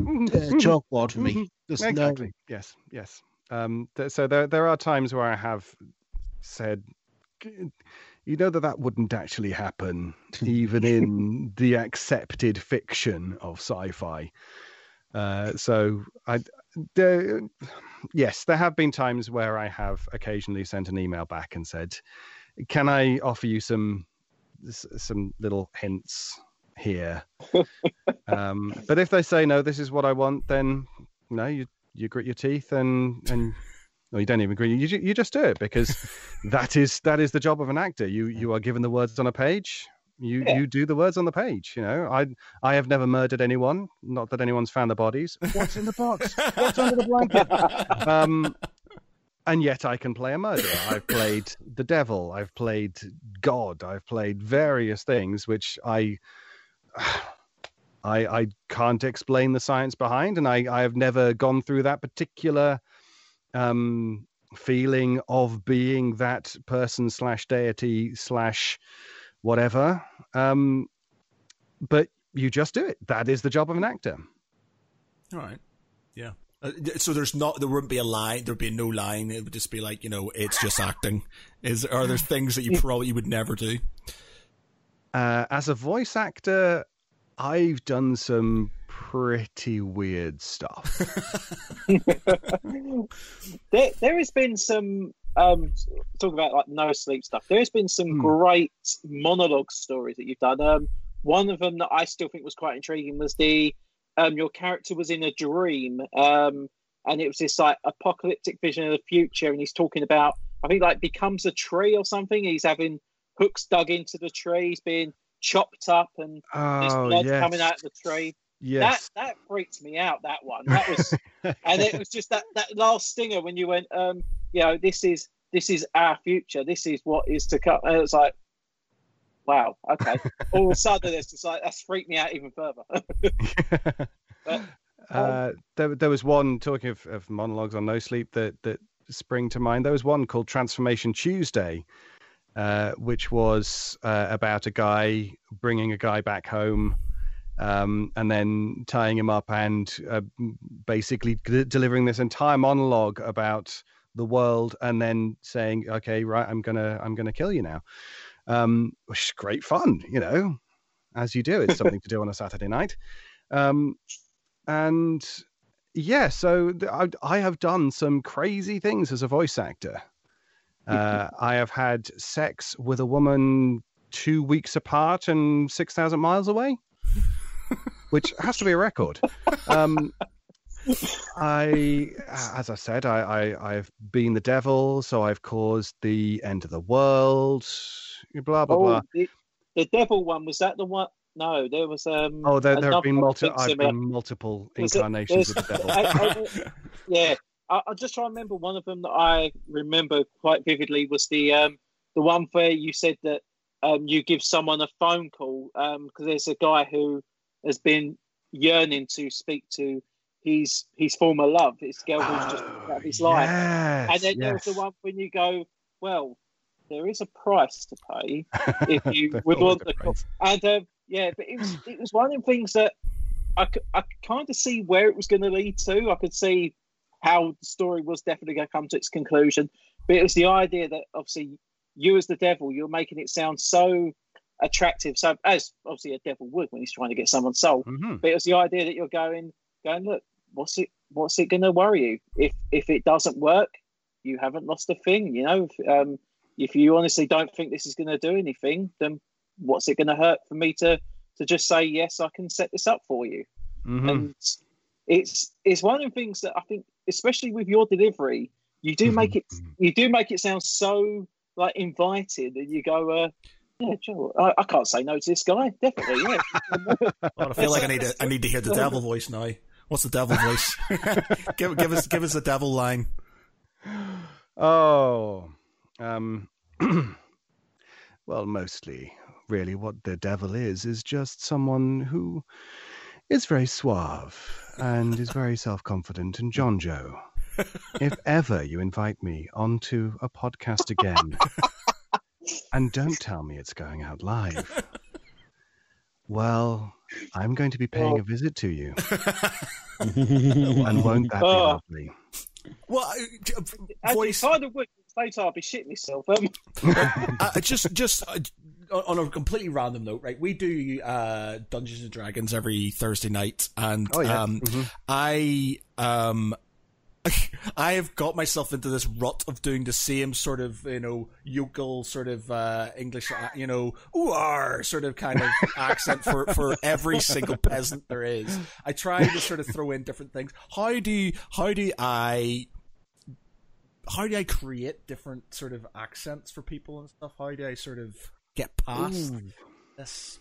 uh, chalkboard for me. There's no- exactly. Yes, yes. Um, th- so there there are times where I have said, "G- you know that that wouldn't actually happen, even in the accepted fiction of sci-fi. Uh, so I, there, yes, there have been times where I have occasionally sent an email back and said, "Can I offer you some some little hints here?" um, but if they say no, this is what I want, then no, you you grit your teeth and and well, you don't even agree You you just do it because that is that is the job of an actor. You you are given the words on a page. You Yeah. you do the words on the page. You know, I I have never murdered anyone. Not that anyone's found the bodies. What's in the box? What's under the blanket? Um, and yet I can play a murderer. I've played the devil. I've played God. I've played various things which I. I, I can't explain the science behind, and I, I have never gone through that particular um, feeling of being that person slash deity slash whatever. Um, but you just do it. That is the job of an actor. All right. Yeah. Uh, so there's not there wouldn't be a line there'd be no line it would just be like you know it's just acting is are there things that you probably would never do Uh, as a voice actor, I've done some pretty weird stuff. there, there has been some um talk about like no sleep stuff. There has been some Hmm. great monologue stories that you've done. Um, one of them that I still think was quite intriguing was the um your character was in a dream um and it was this like apocalyptic vision of the future and he's talking about I think like becomes a tree or something. He's having hooks dug into the tree. He's being chopped up and there's Oh, blood yes. coming out of the tree. Yes. That that freaked me out. That one. That was and it was just that that last stinger when you went, um, you know, this is this is our future. This is what is to come. And it was like, wow, okay. All of a sudden, it's just like that's freaked me out even further. But, uh, there, there was one talking of, of monologues on No Sleep that that spring to mind. There was one called Transformation Tuesday, uh, which was uh, about a guy bringing a guy back home. Um, and then tying him up and uh, basically d- delivering this entire monologue about the world, and then saying, "Okay, right, I'm gonna, I'm gonna kill you now," um, which is great fun, you know, as you do. It's something to do on a Saturday night. Um, and yeah, so th- I, I have done some crazy things as a voice actor. Uh, I have had sex with a woman two weeks apart and 6,000 miles away, which has to be a record. Um, I, as I said, I, I, I've been the devil, so I've caused the end of the world, blah, blah, blah. oh, the, the devil one was that the one? No, there was um. Oh, there, there have been, multi- I've been multiple it- incarnations of the devil. I- I- yeah, I, I just try to remember one of them that I remember quite vividly was the um the one where you said that um you give someone a phone call um because there's a guy who has been yearning to speak to his his former love, his girl who's just Oh, out of his life, and then there was the one when you go, well, there is a price to pay if you would want the price. and um, yeah, but it was it was one of the things that I could, I could kind of see where it was going to lead to. I could see how the story was definitely going to come to its conclusion, but it was the idea that obviously you as the devil, you're making it sound so attractive. So as obviously a devil would when he's trying to get someone's soul, Mhm. but it was the idea that you're going going look, what's it what's it going to worry you if if it doesn't work, you haven't lost a thing. You know, if, um, if you honestly don't think this is going to do anything, then what's it going to hurt for me to to just say yes i can set this up for you Mhm. and it's it's one of the things that i think especially with your delivery you do make it you do make it sound so like invited and you go uh yeah sure. I, I can't say no to this guy definitely yeah Well, I feel like I need to I need to hear the devil voice now. What's the devil voice? give give us give us a devil line. Oh, um, well, mostly, really, what the devil is is just someone who is very suave and is very self-confident. And Jonjo, if ever you invite me onto a podcast again, and don't tell me it's going out live, well, I'm going to be paying a visit to you, and won't that be Oh. lovely? Well, uh, As voice. it kind of would. Later, I'll be shitting myself. Um, uh, just just uh, on a completely random note, right? We do uh, Dungeons and Dragons every Thursday night, and Oh, yeah. um, Mhm. I um. I have got myself into this rut of doing the same sort of, you know, yokel sort of uh, English, uh, you know, ooh sort of kind of accent for, for every single peasant there is. I try to sort of throw in different things. How do how do I how do I create different sort of accents for people and stuff? How do I sort of get past this?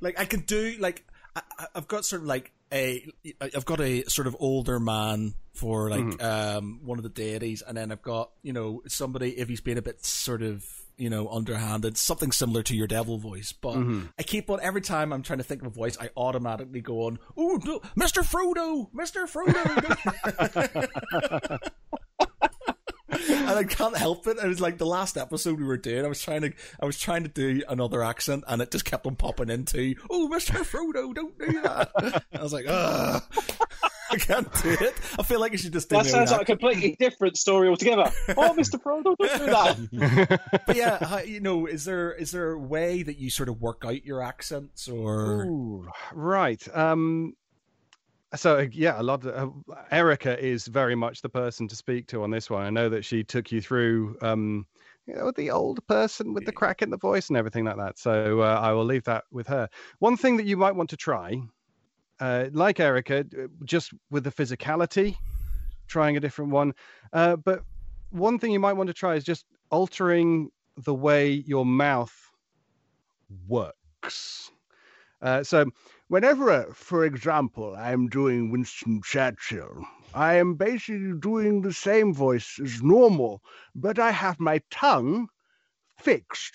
Like I can do like I- I've got sort of like a I've got a sort of older man for like um one of the deities, and then I've got you know somebody if he's been a bit sort of you know underhanded, something similar to your devil voice. But I keep on every time I'm trying to think of a voice, I automatically go on, oh, no, Mr. Frodo, Mr. Frodo. and I can't help it. It was like the last episode we were doing. I was trying to, I was trying to do another accent, and it just kept on popping into, "Oh, Mister Frodo, don't do that." I was like, "Ugh, I can't do it." I feel like I should just do that sounds own like a completely different story altogether. Oh, Mr. Frodo, don't do that. But yeah, how, you know, is there is there a way that you sort of work out your accents, or Ooh, right. Um, so yeah, a lot. Of, uh, Erica is very much the person to speak to on this one. I know that she took you through, um, you know, the old person with the crack in the voice and everything like that. So uh, I will leave that with her. One thing that you might want to try, uh, like Erica, just with the physicality, trying a different one. Uh, but one thing you might want to try is just altering the way your mouth works. Uh, so, whenever, uh, for example, I'm doing Winston Churchill, I am basically doing the same voice as normal, but I have my tongue fixed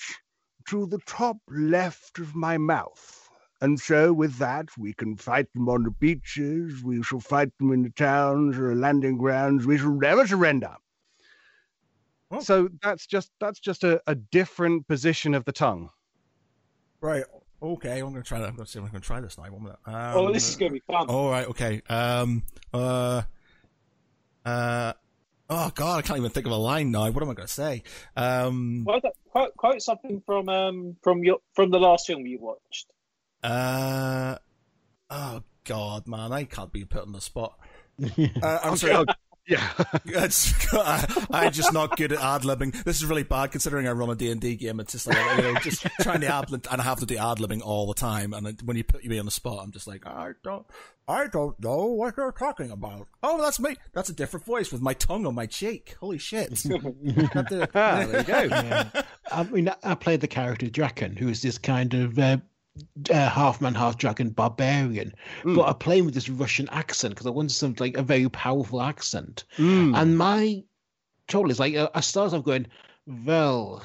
to the top left of my mouth. And so, with that, we can fight them on the beaches, we shall fight them in the towns or landing grounds, we shall never surrender. Oh. So that's just that's just a, a different position of the tongue. right? Okay, I'm gonna try that. I'm gonna see if I'm gonna try this now. One minute. Um, Oh, this is going to be fun. All right. Okay. Um. Uh. Uh. Oh God, I can't even think of a line now. What am I going to say? Um. Quote, quote, quote something from um from your from the last film you watched. Uh. Oh God, man, I can't be put on the spot. Uh, I'm sorry. Yeah. It's, I, I'm just not good at ad libbing. This is really bad considering I run a D and D game. It's just like you know, just trying to ad lib, and I have to do ad libbing all the time. And it, when you put me on the spot, I'm just like, I don't, I don't know what you're talking about. Oh, that's me. That's a different voice with my tongue on my cheek. Holy shit! Can't do it. Ah, there you go. Yeah. I mean, I- I played the character Draken, who is this kind of uh, uh, half man, half dragon barbarian. But I playing with this Russian accent because I wanted something like a very powerful accent. Mm. And my trouble is like, uh, I started off going, well,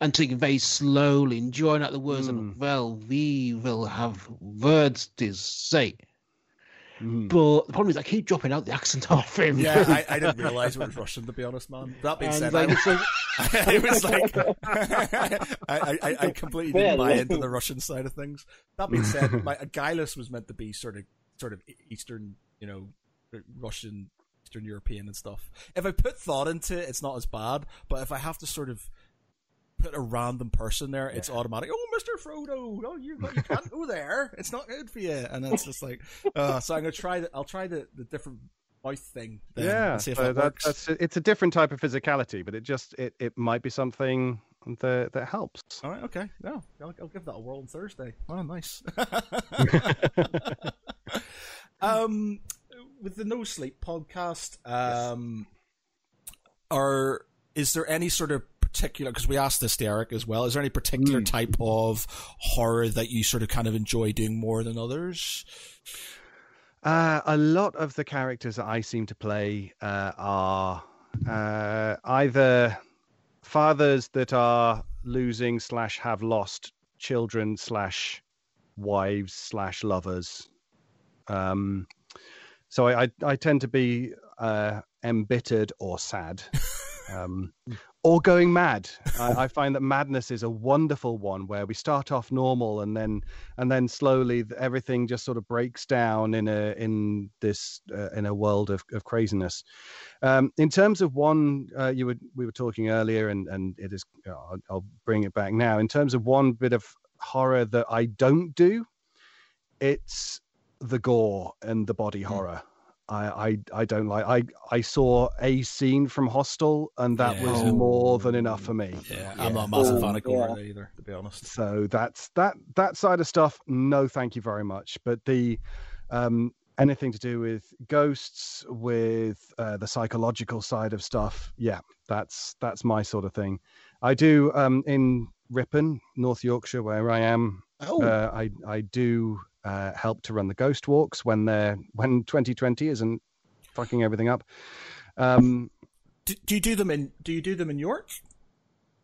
and taking very slowly, enjoying out the words, and well, we will have words to say. Mm. But the problem is, I keep dropping out the accent off him. Yeah, I, I didn't realize it was Russian. To be honest, man. That being and said, like, I, it's it was like I, I, I completely didn't buy into the Russian side of things. That being said, my Gilus was meant to be sort of sort of Eastern, you know, Russian, Eastern European and stuff. If I put thought into it, it's not as bad. But if I have to sort of put a random person there, it's automatic. Oh, Mister Frodo, oh you, you can't go there. It's not good for you. And it's just like, uh, so I'm gonna try the. I'll try the, the different mouth thing. Then yeah, and see if so that that, that's it's a different type of physicality, but it just it, it might be something that that helps. All right, okay. No, I'll, I'll give that a whirl on Thursday. Oh, nice. um, with the No Sleep podcast, um, are is there any sort of particular? Because we asked this to Eric as well. Is there any particular type of horror that you sort of kind of enjoy doing more than others? Uh, a lot of the characters that I seem to play uh, are uh, either fathers that are losing slash have lost children slash wives slash lovers. Um, so I, I, I tend to be uh, embittered or sad. Um, or going mad. I, I, find that madness is a wonderful one where we start off normal and then and then slowly everything just sort of breaks down in a in this uh, in a world of, of craziness. Um, in terms of one, uh, you were we were talking earlier, and and it is. I'll, I'll bring it back now. In terms of one bit of horror that I don't do, it's the gore and the body hmm. horror. I, I, I don't like. I I saw a scene from Hostel, and that yeah. was more than enough for me. Yeah, I'm not a massive fan of gore yeah. either, to be honest. So that's that that side of stuff. No, thank you very much. But the um, anything to do with ghosts, with uh, the psychological side of stuff, yeah, that's that's my sort of thing. I do um, in Ripon, North Yorkshire, where I am. Oh. Uh, I I do uh, help to run the ghost walks when they're when 2020 isn't fucking everything up. Um, do, do, you do them in Do you do them in York?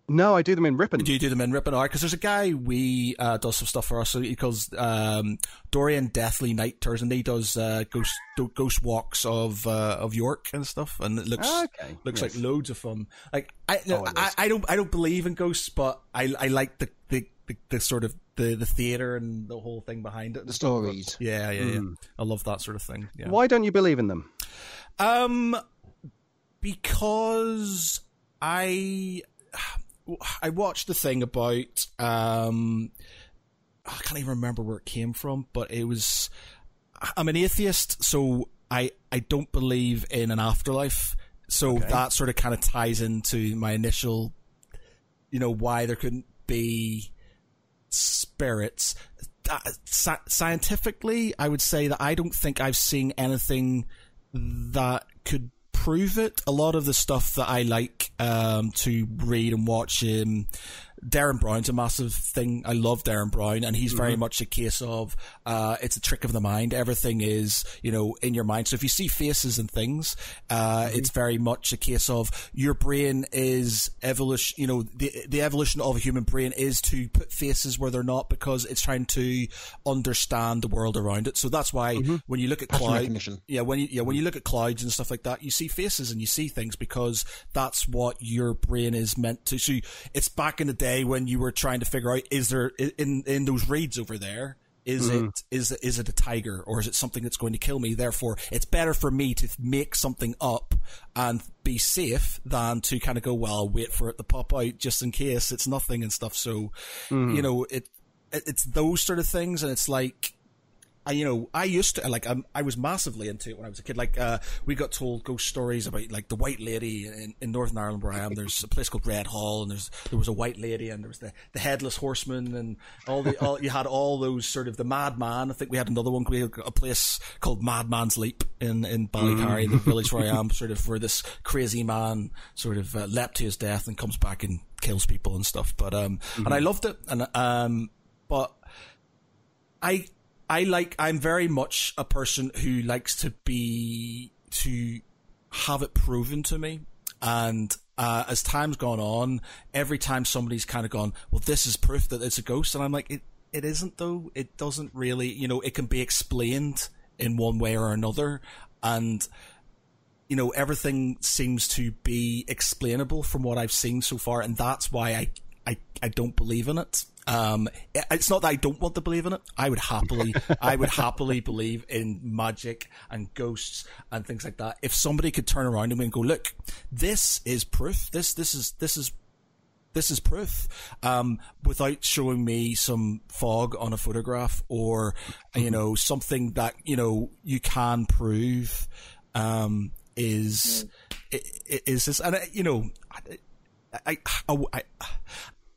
No, I do them in Ripon. Do you do them in Ripon? Because there's a guy we uh, does some stuff for us. So he calls um, Dorian Deathly Night Tours, and he does uh, ghost ghost walks of uh, of York and stuff, and it looks okay. looks yes. like loads of fun. Like I, no, oh, I, I don't I don't believe in ghosts, but I I like the the, the, the sort of the the theater and the whole thing behind it. The stories. Yeah, yeah, yeah. Mm. I love that sort of thing. Yeah. Why don't you believe in them? Um, because I I watched the thing about um I can't even remember where it came from, but it was I'm an atheist, so I I don't believe in an afterlife. So okay. that sort of kind of ties into my initial, you know, why there couldn't be spirits. Uh, scientifically, I would say that I don't think I've seen anything that could prove it. A lot of the stuff that I like um, to read and watch um, Derren Brown's a massive thing. I love Derren Brown, and he's very mm-hmm. much a case of uh, it's a trick of the mind. Everything is, you know, in your mind. So if you see faces and things, uh, mm-hmm. it's very much a case of your brain is evolution. You know, the the evolution of a human brain is to put faces where they're not because it's trying to understand the world around it. So that's why mm-hmm. when you look at clouds, yeah, when you yeah when you look at clouds and stuff like that, you see faces and you see things because that's what your brain is meant to. So it's back in the day day when you were trying to figure out is there in in those raids over there is mm. it is is it a tiger or is it something that's going to kill me? Therefore, it's better for me to make something up and be safe than to kind of go well, wait for it to pop out just in case it's nothing and stuff. So, mm. you know, it, it it's those sort of things, and it's like I, you know, I used to like um, I was massively into it when I was a kid. Like, uh, we got told ghost stories about like the White Lady in, in Northern Ireland where I am. There's a place called Red Hall, and there's there was a White Lady, and there was the, the Headless Horseman, and all the all you had all those sort of the Madman. I think we had another one. We had a place called Madman's Leap in in Ballycarry, mm. the village where I am, sort of where this crazy man sort of uh, leapt to his death and comes back and kills people and stuff. But um, mm-hmm. and I loved it, and um, but I I like, I'm very much a person who likes to be, to have it proven to me. And, uh, as time's gone on, every time somebody's kind of gone, well, this is proof that it's a ghost. And I'm like, it, it isn't though. It doesn't really, you know, it can be explained in one way or another. And, you know, everything seems to be explainable from what I've seen so far. And that's why I, I, I don't believe in it. Um, it's not that I don't want to believe in it. I would happily, I would happily believe in magic and ghosts and things like that. If somebody could turn around to me and go, look, this is proof. This, this is, this is this is proof um, without showing me some fog on a photograph or you mm-hmm. know something that you know you can prove um, is mm. is this and you know I, I, I,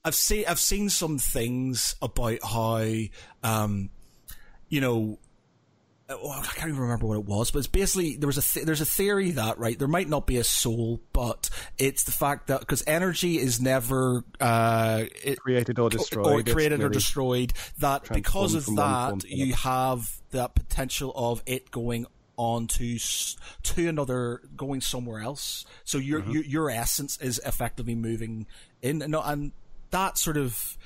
I've seen I've seen some things about how um, you know oh, I can't even remember what it was, but it's basically there was a th- there's a theory that right there might not be a soul, but it's the fact that because energy is never uh, it, created or destroyed, or created or destroyed, that because of that you have that potential of it going on to to another going somewhere else. So your mm-hmm. your, your essence is effectively moving in, and, and that sort of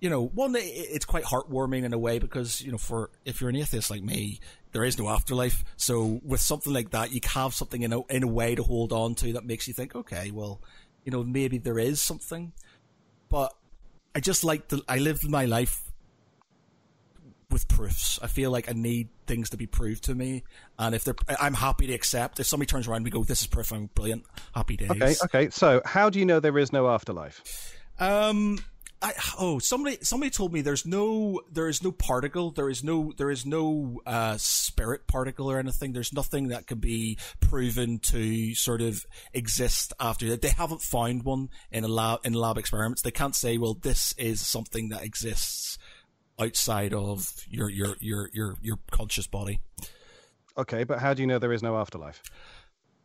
you know, one, it's quite heartwarming in a way because, you know, for, if you're an atheist like me, there is no afterlife. So with something like that, you have something in a, in a way to hold on to that makes you think, okay, well, you know, maybe there is something. But I just like the, I lived my life with proofs. I feel like I need things to be proved to me, and if they're, I'm happy to accept. If somebody turns around and we go, "This is proof," I'm brilliant. Happy days. Okay, okay. So, how do you know there is no afterlife? Um, I, oh, somebody somebody told me there's no there is no particle, there is no there is no uh, spirit particle or anything. There's nothing that can be proven to sort of exist after that. They haven't found one in a lab in lab experiments. They can't say, well, this is something that exists outside of your your your your your conscious body. Okay, but how do you know there is no afterlife?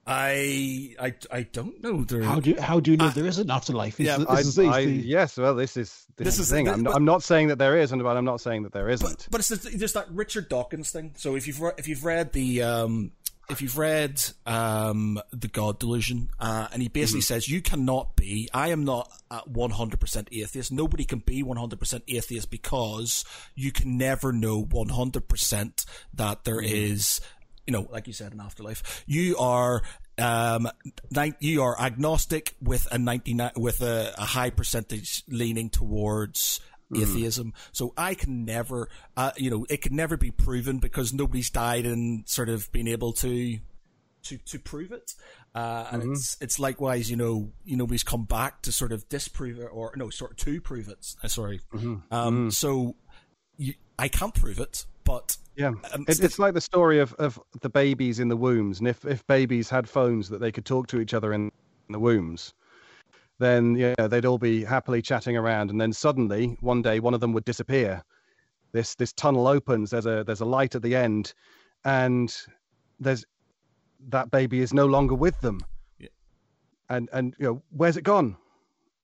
I I I don't know. There, how do you, how do you know there is an afterlife? Is, yeah, I, I, yes. Well, this is this, this is the thing. I'm, but, I'm, not saying that there is, and but I'm not saying that there isn't. But, but it's just that Richard Dawkins thing. So if you've re- if you've read the um, if you've read um, the God Delusion, uh, and he basically mm-hmm. says you cannot be. I am not one hundred percent atheist. Nobody can be one hundred percent atheist because you can never know one hundred percent that there mm-hmm. is you know, like you said, an afterlife. You are um, you are agnostic with a 99 with a, a high percentage leaning towards mm. atheism. So I can never, uh, you know, it can never be proven because nobody's died and sort of been able to to to prove it. Uh, and mm-hmm. it's it's likewise, you know, you nobody's come back to sort of disprove it or no, sort of to prove it. Uh, sorry. Mm-hmm. Um, mm. So you, I can't prove it, but yeah, um, it, it's like the story of, of the babies in the wombs, and if if babies had phones that they could talk to each other in, in the wombs, then yeah, they'd all be happily chatting around, and then suddenly one day one of them would disappear. This this tunnel opens. There's a there's a light at the end, and there's that baby is no longer with them. Yeah. And and you know where's it gone?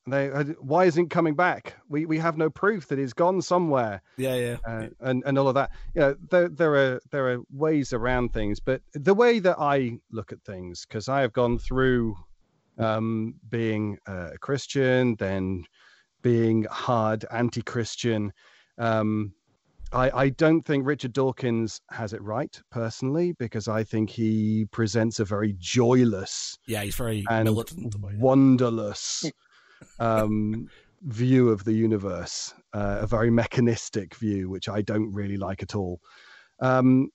They why isn't coming back? We we have no proof that he's gone somewhere. Yeah yeah. Uh, and and all of that. You know there there are there are ways around things but the way that i look at things because i have gone through um, being a christian then being hard anti-christian um, I, I don't think Richard Dawkins has it right personally because I think he presents a very joyless, yeah, he's very and militant, wonderless um, view of the universe, uh, a very mechanistic view, which I don't really like at all. Um,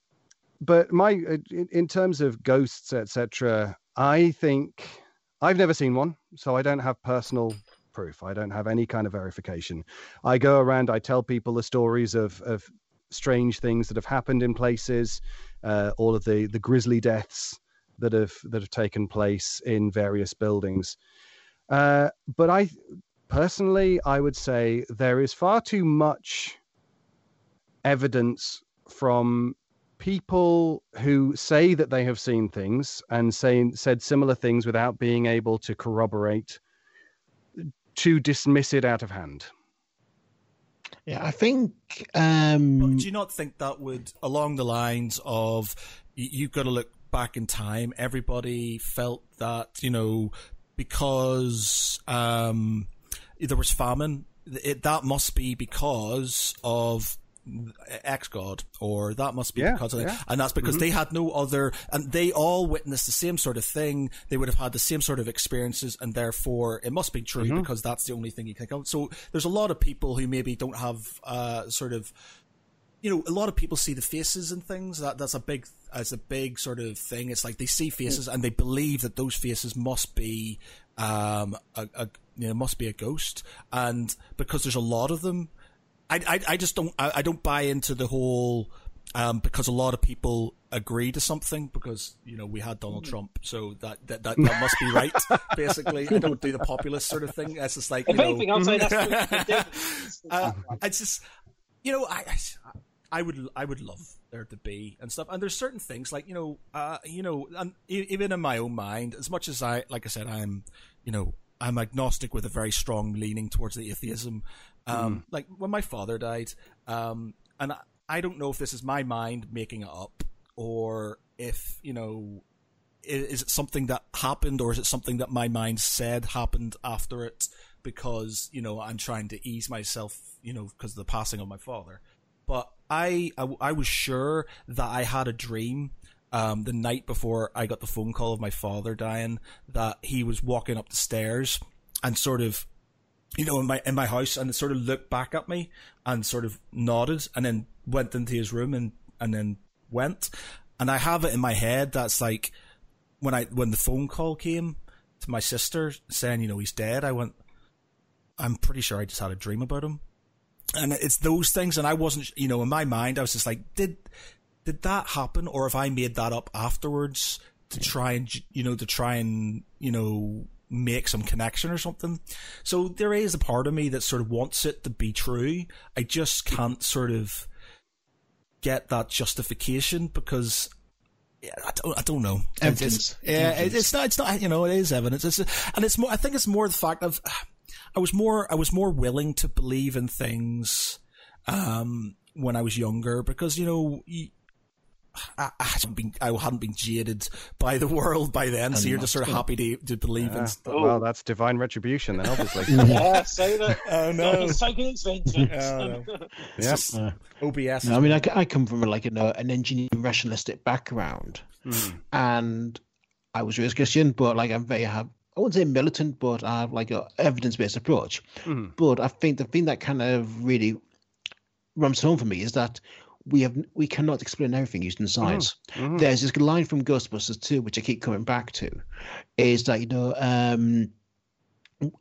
but my, in, in terms of ghosts, etc., I think I've never seen one, so I don't have personal proof. I don't have any kind of verification. I go around, I tell people the stories of of strange things that have happened in places, uh, all of the the grisly deaths that have that have taken place in various buildings. Uh, but I personally, I would say there is far too much evidence from people who say that they have seen things and say, said similar things without being able to corroborate to dismiss it out of hand. Yeah, I think. Um... do you not think that would, along the lines of, you've got to look back in time, everybody felt that, you know, because um, there was famine. It, that must be because of X God, or that must be yeah, because of yeah. and that's because mm-hmm. they had no other, and they all witnessed the same sort of thing. They would have had the same sort of experiences, and therefore it must be true mm-hmm. because that's the only thing you can count. So there's a lot of people who maybe don't have uh, sort of you know, a lot of people see the faces and things. That that's a big as a big sort of thing. It's like they see faces and they believe that those faces must be um a, a you know must be a ghost. And because there's a lot of them, I I, I just don't I, I don't buy into the whole um, because a lot of people agree to something because you know we had Donald Trump, so that that, that, that must be right. Basically, I don't do the populist sort of thing. It's just like you if know, anything, I'll say that's uh, it's just you know I I would I would love there to be and stuff. And there's certain things like you know, uh, you know, and even in my own mind, as much as I, like I said, I'm, you know, I'm agnostic with a very strong leaning towards the atheism. Um, Like when my father died, um, and I, I don't know if this is my mind making it up or if you know is it something that happened or is it something that my mind said happened after it because you know i'm trying to ease myself you know because of the passing of my father but I, I i was sure that i had a dream um, the night before i got the phone call of my father dying that he was walking up the stairs and sort of you know, in my in my house, and sort of looked back at me and sort of nodded, and then went into his room and and then went. And I have it in my head that's like when I when the phone call came to my sister saying, you know, he's dead. I went, I'm pretty sure I just had a dream about him, and it's those things. And I wasn't, you know, in my mind, I was just like, did did that happen, or have I made that up afterwards to try and you know to try and you know make some connection or something. So there is a part of me that sort of wants it to be true. I just can't sort of get that justification because yeah, I don't, I don't know. Evidence. It's, yeah, it- it's not. It's not. You know, it is evidence. It's and it's more. I think it's more the fact of I was more. I was more willing to believe in things um, when I was younger because you know. You, I, I hadn't been I hadn't been jaded by the world by then, so you're just sort of happy to to believe in Ah, stuff. well, that's divine retribution then, obviously. Yeah, say that. Oh no! He's taking his vengeance. Oh, no. yeah. Uh, OBS. No, I mean, I, I come from like you know, an engineering rationalistic background, and I was raised Christian, but like I'm very have I wouldn't say militant, but I have like a evidence based approach. Mhm. But I think the thing that kind of really rums home for me is that we have we cannot explain everything using science. Mhm. There's this line from Ghostbusters 2, which I keep coming back to, is that you know um,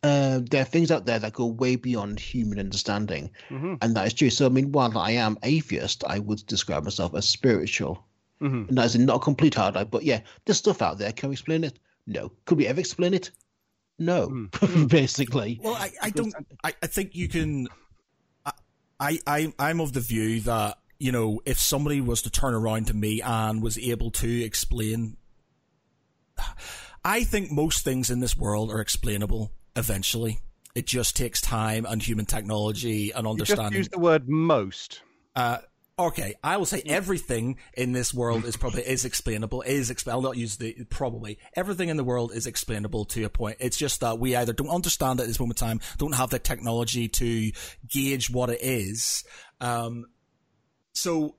uh, there are things out there that go way beyond human understanding, Mhm. and that is true. So I mean, while I am atheist, I would describe myself as spiritual, Mhm. and that is not a complete hard eye. But yeah, there's stuff out there. Can we explain it? No. Could we ever explain it? No. Basically, Well, I, I don't. I, I think you can. I, I I'm of the view that you know if somebody was to turn around to me and was able to explain, I think most things in this world are explainable eventually. It just takes time and human technology and You just understanding. use the word most. Uh, okay, I will say everything in this world is probably is explainable. Is expl- I'll not use the probably everything in the world is explainable to a point. It's just that we either don't understand at this moment in time, don't have the technology to gauge what it is. Um, so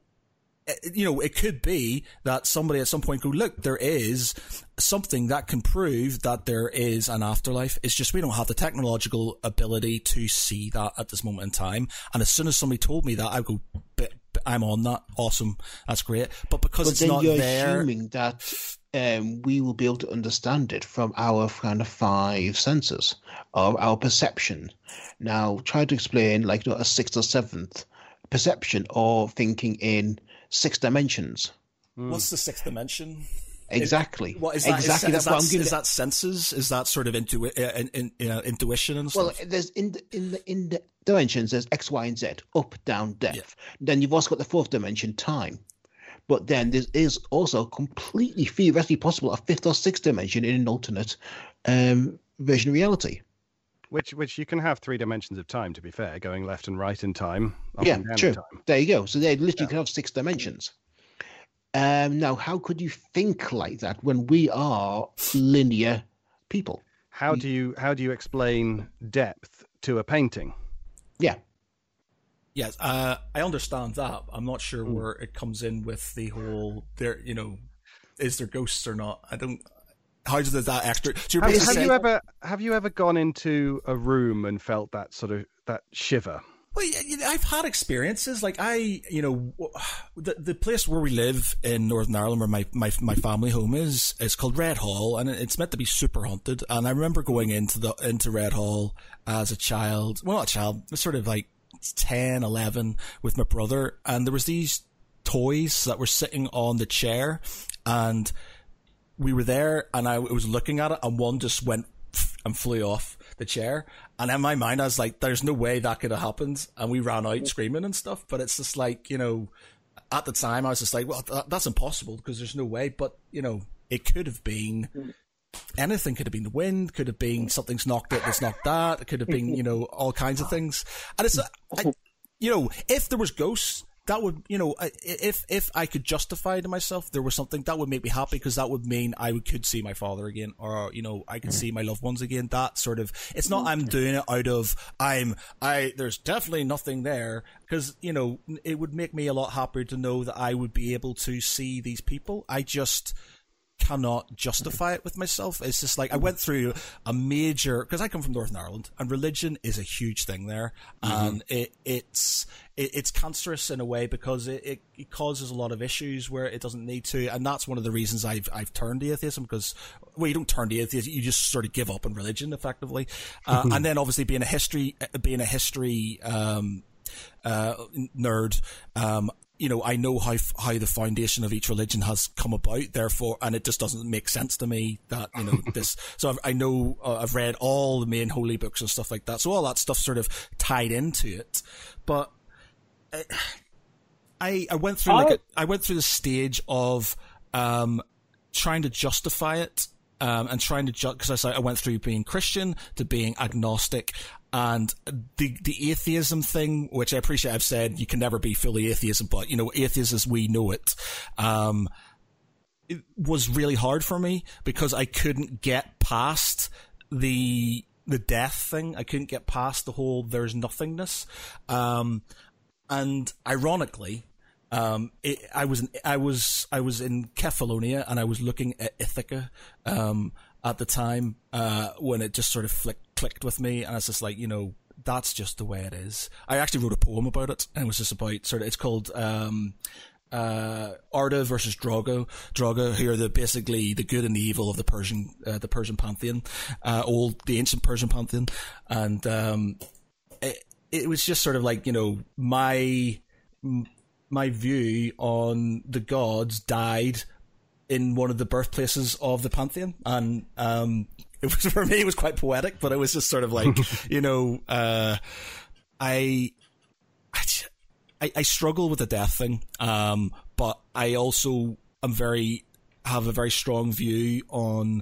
eh, you know, it could be that somebody at some point go, look, there is something that can prove that there is an afterlife. It's just we don't have the technological ability to see that at this moment in time. And as soon as somebody told me that, I go, "B- b- I'm on that. Awesome. That's great. But because but it's then not you're there, assuming that um, we will be able to understand it from our kind of five senses or our perception. Now, try to explain like you know, a sixth or seventh perception or thinking in six dimensions. what's the sixth dimension? Exactly. What is that? Is exactly. that, that's is what I'm that, is that senses? Is that sort of intu- uh, in, in, you know, intuition and stuff? Well, there's in the, in the in the dimensions there's X, Y, and Z, up, down, depth. Then you've also got the fourth dimension, time. But then there is also completely theoretically possible a fifth or sixth dimension in an alternate um, version of reality. Which which you can have three dimensions of time, to be fair, going left and right in time, yeah, true. time. There you go. So they literally can have six dimensions. Um, now, how could you think like that when we are linear people? How do you how do you explain depth to a painting? Yeah, Yes, uh, I understand that. I'm not sure where it comes in with the whole there. You know, is there ghosts or not? I don't. How does that extra? So Have, have saying, you ever have you ever gone into a room and felt that sort of that shiver? Well, I've had experiences like I, you know, the the place where we live in Northern Ireland, where my, my my family home is, is called Red Hall, and it's meant to be super haunted. And I remember going into the into Red Hall as a child, well, not a child, sort of like 10, 11 with my brother, and there was these toys that were sitting on the chair, and we were there, and I was looking at it, and one just went and flew off the chair. And in my mind, I was like, "There's no way that could have happened." And we ran out screaming and stuff. But it's just like you know, at the time, I was just like, well, th- that's impossible because there's no way. But you know, it could have been. Mm. Anything could have been the wind, could have been something's knocked it that's knocked that. It could have been, you know, all kinds of things. And it's, I, you know, if there was ghosts, that would, you know, if if I could justify to myself there was something that would make me happy because that would mean I would, could see my father again, or you know, I could mm-hmm. see my loved ones again. That sort of, it's not mm-hmm. I'm doing it out of I'm I. There's definitely nothing there because you know it would make me a lot happier to know that I would be able to see these people. I just cannot justify it with myself. It's just like I mm-hmm. went through a major because I come from Northern Ireland and religion is a huge thing there, mm-hmm. and it, it's it, it's cancerous in a way because it, it, it, causes a lot of issues where it doesn't need to, and that's one of the reasons I've I've turned to atheism because well you don't turn to atheism you just sort of give up on religion effectively, uh, and then obviously being a history being a history um, uh, nerd, um, you know, I know how how the foundation of each religion has come about. Therefore, and it just doesn't make sense to me that you know this. So I've, i know uh, I've read all the main holy books and stuff like that. So all that stuff sort of tied into it. But uh, I I went through like a, I went through the stage of um, trying to justify it um, and trying to because I, I went through being Christian to being agnostic, and the the atheism thing, which I appreciate, I've said you can never be fully atheism, but you know, atheism as we know it, um, it was really hard for me because I couldn't get past the the death thing. I couldn't get past the whole there's nothingness, um, and ironically, um, it, I was in, I was I was in Kefalonia and I was looking at Ithaca um, at the time uh, when it just sort of flicked, clicked with me, and it's just like you know that's just the way it is. I actually wrote a poem about it, and it was just about sort of it's called. Um, uh, Arda versus Drago. Drago, who are the basically the good and the evil of the Persian, uh, the Persian pantheon, uh, old the ancient Persian pantheon, and um, it, was just sort of like you know my my view on the gods died in one of the birthplaces of the pantheon, and um, it was for me it was quite poetic, but it was just sort of like you know, uh, I, I, I struggle with the death thing, um, but I also am very have a very strong view on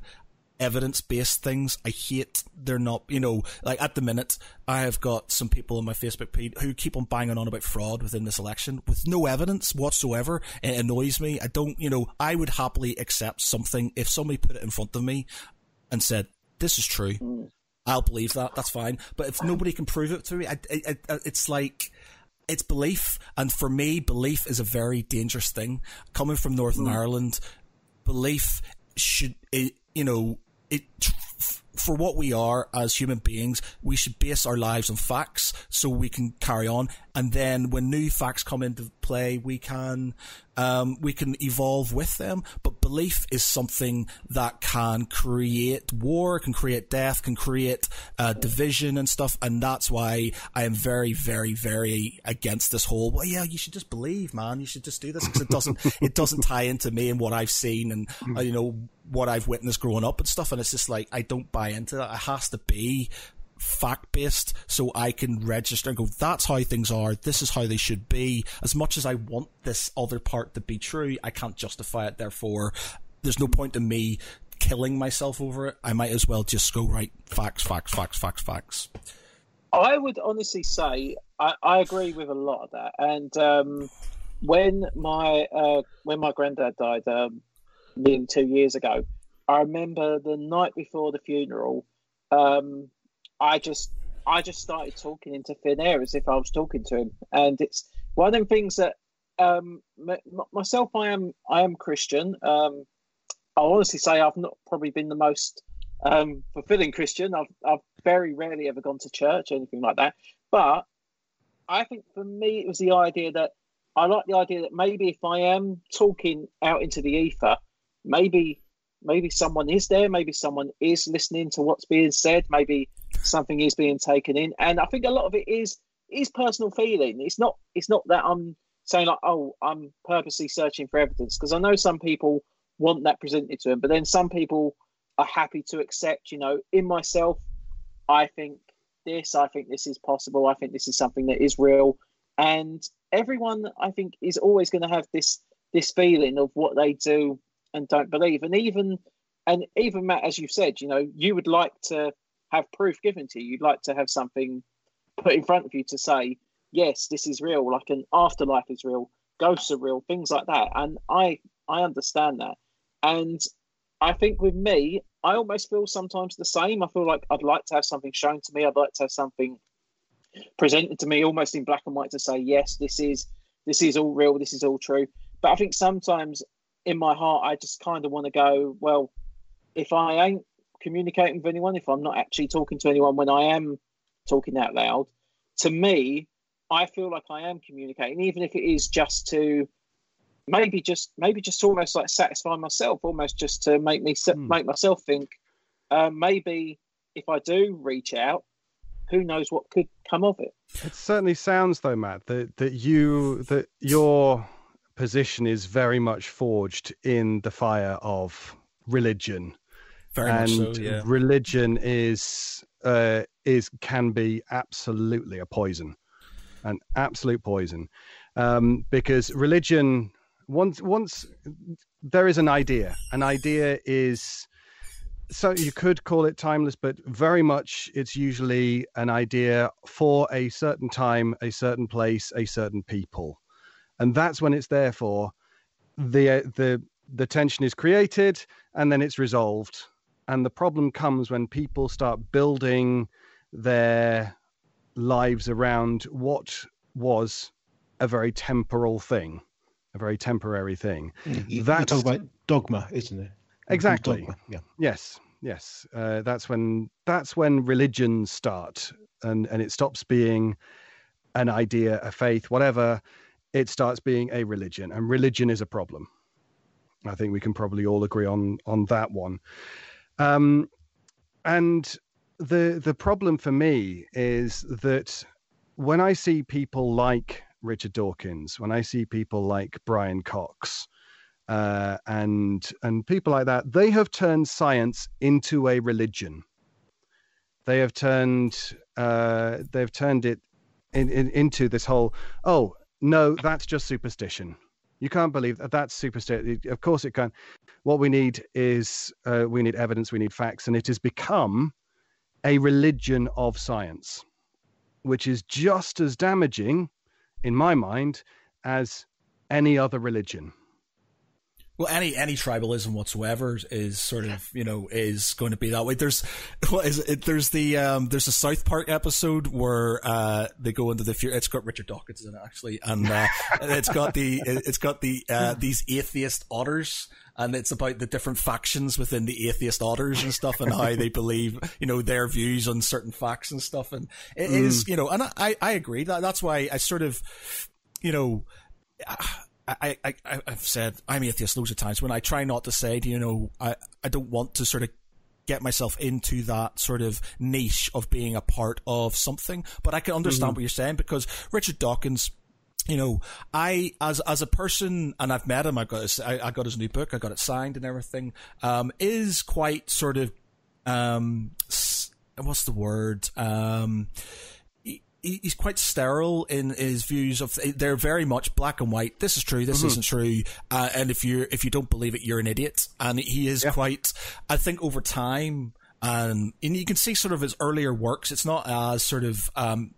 evidence based things. I hate they're not, you know, like at the minute, I have got some people on my Facebook page who keep on banging on about fraud within this election with no evidence whatsoever. It annoys me. I don't, you know, I would happily accept something if somebody put it in front of me and said, this is true. I'll believe that. That's fine. But if nobody can prove it to me, I, I, I, it's like, it's belief. And for me, belief is a very dangerous thing. Coming from Northern mm. Ireland, belief should, you know, it for what we are as human beings, we should base our lives on facts so we can carry on. And then when new facts come into play, we can um, we can evolve with them. But belief is something that can create war, can create death, can create uh, division and stuff. And that's why I am very, very, very against this whole. Well, yeah, you should just believe, man. You should just do this because it doesn't it doesn't tie into me and what I've seen and uh, you know what I've witnessed growing up and stuff. And it's just like I don't buy into that. It has to be fact based so I can register and go, that's how things are, this is how they should be. As much as I want this other part to be true, I can't justify it, therefore, there's no point in me killing myself over it. I might as well just go, right, facts, facts, facts, facts, facts. I would honestly say I, I agree with a lot of that. And um, when my uh, when my granddad died um, nearly two years ago, I remember the night before the funeral, um, I just I just started talking into thin air as if I was talking to him, and it's one of them things that um, m- myself I am I am Christian. Um, I honestly say I've not probably been the most um, fulfilling Christian. I've I've very rarely ever gone to church or anything like that. But I think for me it was the idea that I like the idea that maybe if I am talking out into the ether, maybe maybe someone is there, maybe someone is listening to what's being said, maybe something is being taken in, and I think a lot of it is is personal feeling. It's not it's not that I'm saying like oh I'm purposely searching for evidence because I know some people want that presented to them, but then some people are happy to accept. You know, in myself, I think this, I think this is possible, I think this is something that is real, and everyone I think is always going to have this this feeling of what they do and don't believe, and even and even Matt, as you've said, you know, you would like to have proof given to you. You'd like to have something put in front of you to say, yes, this is real, like an afterlife is real, ghosts are real, things like that. And I I understand that. And I think with me, I almost feel sometimes the same. I feel like I'd like to have something shown to me. I'd like to have something presented to me almost in black and white to say, yes, this is this is all real, this is all true. But I think sometimes in my heart I just kind of want to go, well, if I ain't communicating with anyone, if I'm not actually talking to anyone when I am talking out loud, to me, I feel like I am communicating, even if it is just to maybe just maybe just almost like satisfy myself, almost just to make me hmm. make myself think. Uh, maybe if I do reach out, who knows what could come of it? It certainly sounds, though, Matt, that that you that your position is very much forged in the fire of religion. Very and much so, yeah. religion is uh, is can be absolutely a poison, an absolute poison, um, because religion once once there is an idea, an idea is so you could call it timeless, but very much it's usually an idea for a certain time, a certain place, a certain people, and that's when it's there for the the the tension is created and then it's resolved and the problem comes when people start building their lives around what was a very temporal thing, a very temporary thing. You, That's, you talk about dogma, isn't it? Exactly. Dogma. Yeah. Yes. Yes. Uh, that's when that's when religions start, and and it stops being an idea, a faith, whatever. It starts being a religion, and religion is a problem. I think we can probably all agree on on that one. Um, and the the problem for me is that when I see people like Richard Dawkins, when I see people like Brian Cox, uh, and and people like that, they have turned science into a religion. They have turned uh, they've turned it in, in, into this whole oh no that's just superstition you can't believe that that's superstition. Of course, it can. What we need is uh, we need evidence, we need facts, and it has become a religion of science, which is just as damaging, in my mind, as any other religion. Well, any any tribalism whatsoever is sort of you know is going to be that way. There's what is it? There's the um there's a South Park episode where uh they go into the future. It's got Richard Dawkins in it actually, and uh, it's got the it's got the uh, these atheist otters. And it's about the different factions within the atheist otters and stuff, and how they believe, you know, their views on certain facts and stuff. And it mm. is, you know, and I I agree that that's why I sort of, you know. I, I, I've said I'm atheist loads of times when I try not to say, you know, I, I don't want to sort of get myself into that sort of niche of being a part of something. But I can understand mm-hmm. what you're saying because Richard Dawkins, you know, I as as a person, and I've met him. I got his, I, I got his new book. I got it signed and everything. Um, is quite sort of um, what's the word? Um, he's quite sterile in his views of they're very much black and white. This is true. This mm-hmm. isn't true. Uh, and if you if you don't believe it, you're an idiot. And he is yeah. quite. I think over time, um, and you can see sort of his earlier works. It's not as sort of. Um,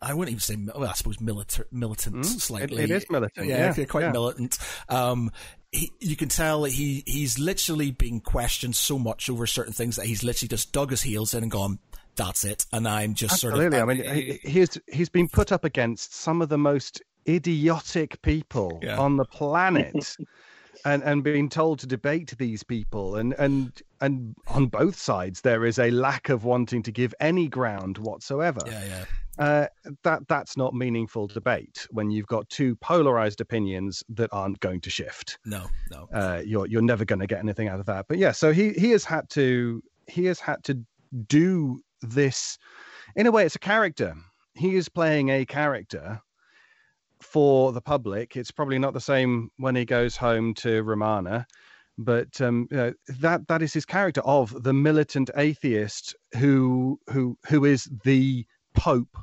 I wouldn't even say, well, I suppose militant, militant mm, slightly. It, it is militant. Yeah, yeah quite yeah. militant. Um, he, you can tell he he's literally been questioned so much over certain things that he's literally just dug his heels in and gone, that's it. And I'm just Absolutely. sort of. I mean, he's he's been put up against some of the most idiotic people yeah. on the planet. and and being told to debate these people and and and on both sides there is a lack of wanting to give any ground whatsoever yeah yeah uh, that that's not meaningful debate when you've got two polarized opinions that aren't going to shift no no uh, you're you're never going to get anything out of that but yeah so he he has had to he has had to do this in a way it's a character. He is playing a character for the public. It's probably not the same when he goes home to Romana but um, you know, that that is his character of the militant atheist who who who is the pope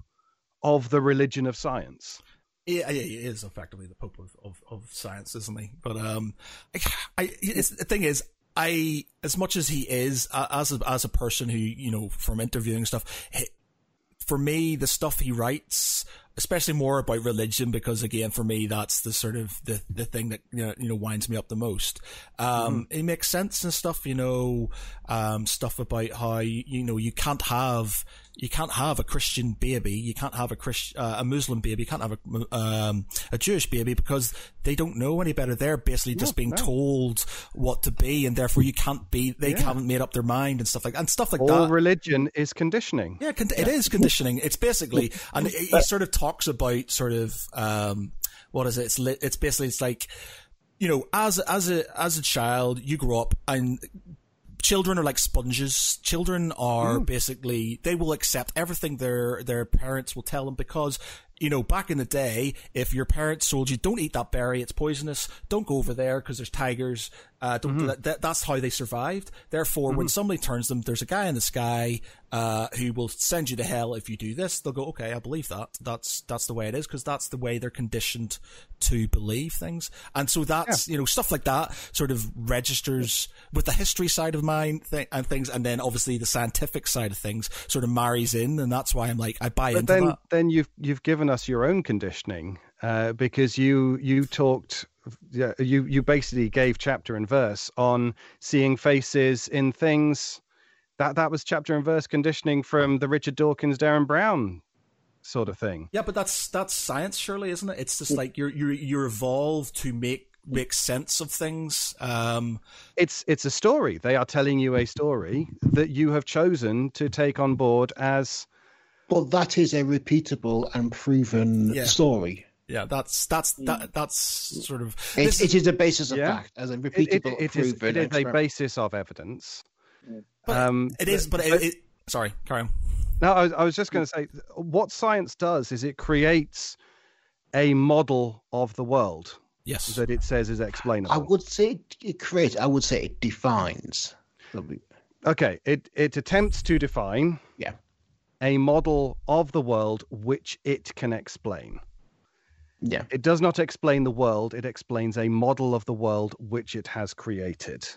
of the religion of science. Yeah, yeah, he is effectively the pope of, of, of science, isn't he? But um, I, the thing is, I as much as he is as a, as a person who you know from interviewing stuff, he, for me the stuff he writes especially more about religion because again for me that's the sort of the the thing that you know, you know winds me up the most um mm. it makes sense and stuff you know um stuff about how you know you can't have you can't have a Christian baby, you can't have a Christ, uh, a Muslim baby, you can't have a, um, a Jewish baby because they don't know any better. They're basically just being no. told what to be, and therefore you can't be. They yeah. haven't made up their mind and stuff like and stuff like All that. Religion is conditioning. Yeah, con- it is conditioning. It's basically, and he sort of talks about sort of um, what is it? It's li- it's basically it's like you know, as as a as a child, you grow up and children are like sponges. Children are mm. basically they will accept everything their their parents will tell them because you know, back in the day, if your parents told you, don't eat that berry, it's poisonous, don't go over there because there's tigers, uh, mm-hmm. that, that's how they survived. Therefore, mm-hmm. when somebody turns them, there's a guy in the sky, uh, who will send you to hell if you do this. They'll go, okay, I believe that. That's, that's the way it is because that's the way they're conditioned to believe things. And so that's, yeah. you know, stuff like that sort of registers with the history side of mine th- and things. And then obviously the scientific side of things sort of marries in. And that's why I'm like, I buy but into then, that. Then you've, you've given us your own conditioning, uh, because you, you talked yeah, you you basically gave chapter and verse on seeing faces in things. That that was chapter and verse conditioning from the Richard Dawkins, Derren Brown sort of thing. Yeah, but that's that's science, surely, isn't it? It's just like you're you're you're evolved to make make sense of things. Um, it's it's a story. They are telling you a story that you have chosen to take on board as. Well, that is a repeatable and proven yeah. story. Yeah, that's that's that, that's sort of it, it is a basis of yeah. fact as a repeatable, it, it, it, it is a basis of evidence. But um, it is, but, but it, sorry, carry on. No, I was, I was just going to say what science does is it creates a model of the world. Yes, that it says is explainable. I would say it creates. I would say it defines. Okay, it it attempts to define. Yeah. A model of the world which it can explain. Yeah. It does not explain the world, it explains a model of the world which it has created.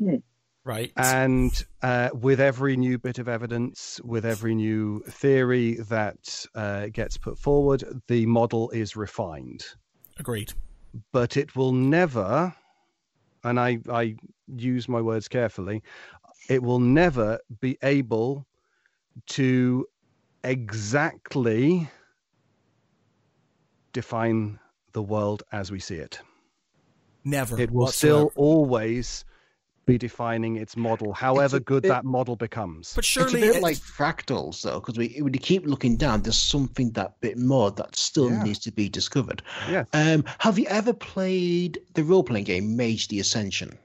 Mm. Right. And uh, with every new bit of evidence, with every new theory that uh, gets put forward, the model is refined. Agreed. But it will never, and I, I use my words carefully, it will never be able to exactly define the world as we see it. Never. It will whatsoever. still always be defining its model, however a, good it, that model becomes. But surely it's a bit like fractals, though, because we when you keep looking down, there's something that bit more that still yeah. needs to be discovered. Yeah. Um, have you ever played the role playing game Mage: The Ascension?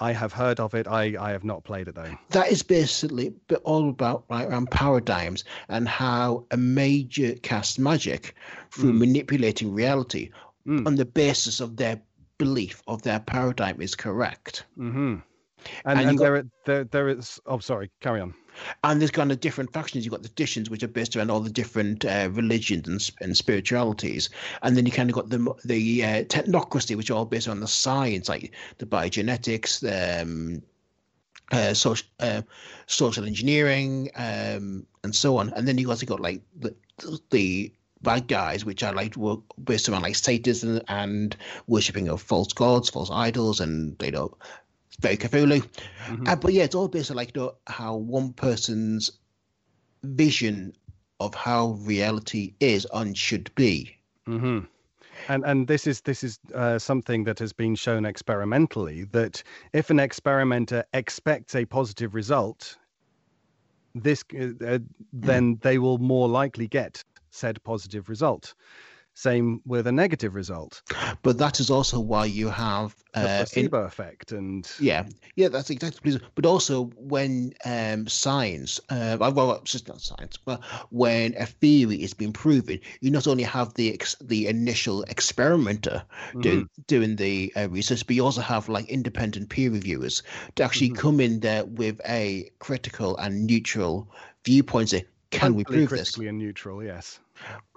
I have heard of it. I, I have not played it though. That is basically all about right around paradigms and how a mage casts magic through mm. manipulating reality mm. on the basis of their belief of their paradigm is correct. Mm-hmm. And, and, and got, there, there, there is. Oh, sorry. Carry on. And there's kind of different factions. You've got the traditions, which are based around all the different uh, religions and, and spiritualities, and then you kind of got the the uh, technocracy, which are all based on the science, like the biogenetics, um, uh, social uh, social engineering, um, and so on. And then you also got like the the bad guys, which are like based around like Satanism and worshipping of false gods, false idols, and you know very Cthulhu. Mm-hmm. Uh, but yeah, it's all based on like you know, how one person's vision of how reality is and should be. Mm-hmm. And and this is this is uh, something that has been shown experimentally that if an experimenter expects a positive result, this uh, uh then they will more likely get said positive result. Same with a negative result. But that is also why you have uh, the placebo in, effect, and yeah, yeah, that's exactly. But also when um, science, uh, well, it's just not science, but when a theory is being proven, you not only have the ex, the initial experimenter mm-hmm. do, doing the uh, research, but you also have like independent peer reviewers to actually mm-hmm. come in there with a critical and neutral viewpoint. Say, can we prove critically this? and neutral, yes.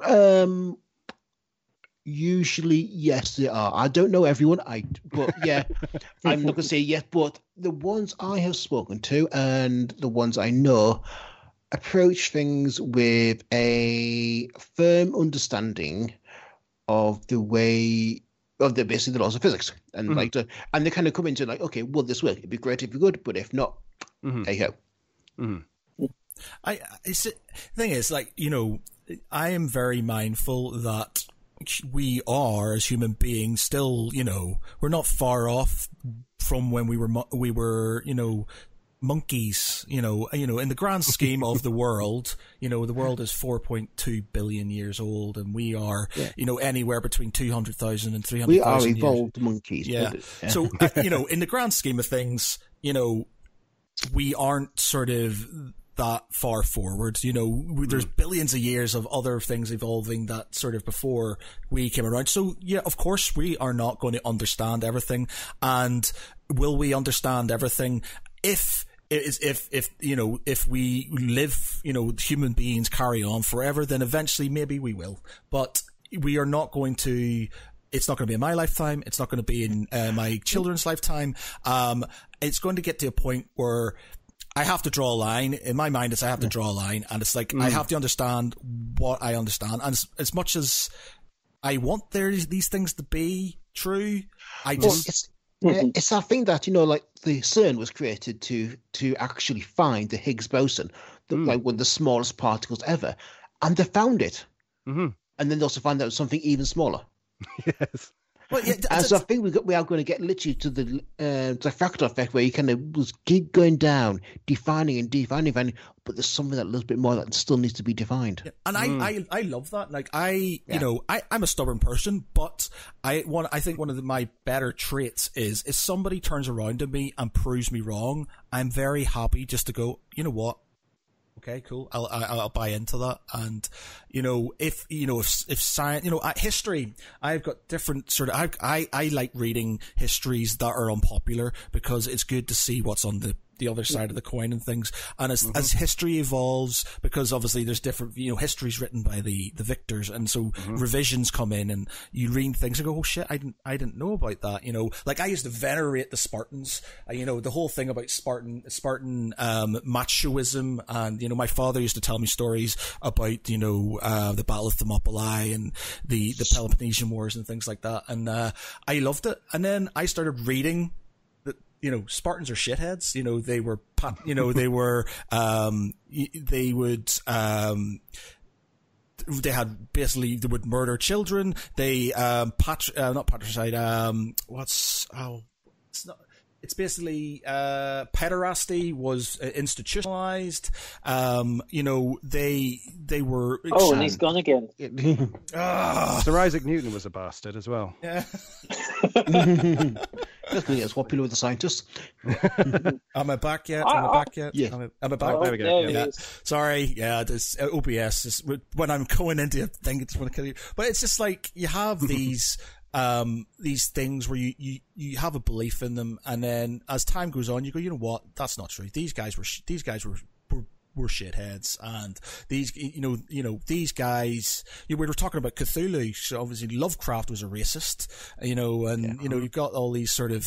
Um, Usually, yes, they are. I don't know everyone. I, but yeah, I'm not gonna say yes. But the ones I have spoken to and the ones I know approach things with a firm understanding of the way of the basically the laws of physics, and Mhm. like, to, and they kind of come into like, okay, will this work? It'd be great if you could, but if not, Mhm. hey ho. Mhm. I it's the thing is like you know I am very mindful that we are as human beings still you know we're not far off from when we were mo- we were you know monkeys you know you know in the grand scheme of the world you know the world is 4.2 billion years old and we are Yeah. you know anywhere between 200,000 and We are 300,000 years evolved monkeys. yeah. but- So, uh, you know, in the grand scheme of things, you know, we aren't sort of that far forward. You know, there's billions of years of other things evolving that sort of before we came around. So, yeah, of course, we are not going to understand everything. And will we understand everything if is if if you know if we live you know human beings carry on forever then eventually maybe we will but we are not going to it's not going to be in my lifetime it's not going to be in uh, my children's lifetime um it's going to get to a point where I have to draw a line. In my mind, it's I have to draw a line, and it's like I have to understand what I understand. And as, as much as I want there these things to be true, I Well, just it's uh, it's that thing that you know, like the CERN was created to to actually find the Higgs boson, the, Mm. like one of the smallest particles ever, and they found it, Mhm. and then they also found out something even smaller. Yes. Well, yeah, And that's- so I think we got, we are going to get literally to the uh, the fractal effect where you kind of was keep going down, defining and defining, defining, but there's something that a little bit more that still needs to be defined. and I, I I love that. Like I, you know, I I'm a stubborn person, but I one I think one of the, my better traits is if somebody turns around to me and proves me wrong, I'm very happy just to go. You know what? Okay, cool. I'll I'll, I'll buy into that. And you know, if you know if if science, you know, history, I've got different sort of. I I I like reading histories that are unpopular because it's good to see what's on the the other side of the coin and things. And as as history evolves, because obviously there's different, you know, history's written by the the victors, and so revisions come in, and you read things and go, oh shit, I didn't I didn't know about that. You know, like I used to venerate the Spartans. Uh, you know, the whole thing about Spartan Spartan um, machoism, and you know, my father used to tell me stories about you know uh, the Battle of Thermopylae and the the Peloponnesian Wars and things like that, and uh, I loved it. And then I started reading you know Spartans are shitheads. You know they were you know they were um they would um they had basically they would murder children. They um patr- uh, not patricide um what's oh it's not. It's basically uh, pederasty was uh, institutionalized. Um, you know, they they were. Oh, and he's gone again. Ah, Sir Isaac Newton was a bastard as well. yeah. That's going to get us popular with the scientists. Am I back yet? Am I back yet? Yeah. Am I, am I back? Oh, there we go. There he Yeah. Sorry, yeah, this uh, OBS is when I'm going into a thing, it's going to kill you. But it's just like you have these um these things where you, you you have a belief in them, and then as time goes on, you go, you know what? That's not true. These guys were sh- these guys were. were were shitheads, and these, you know, you know, these guys. You we were talking about Cthulhu. So obviously, Lovecraft was a racist, you know, and you know, you've got all these sort of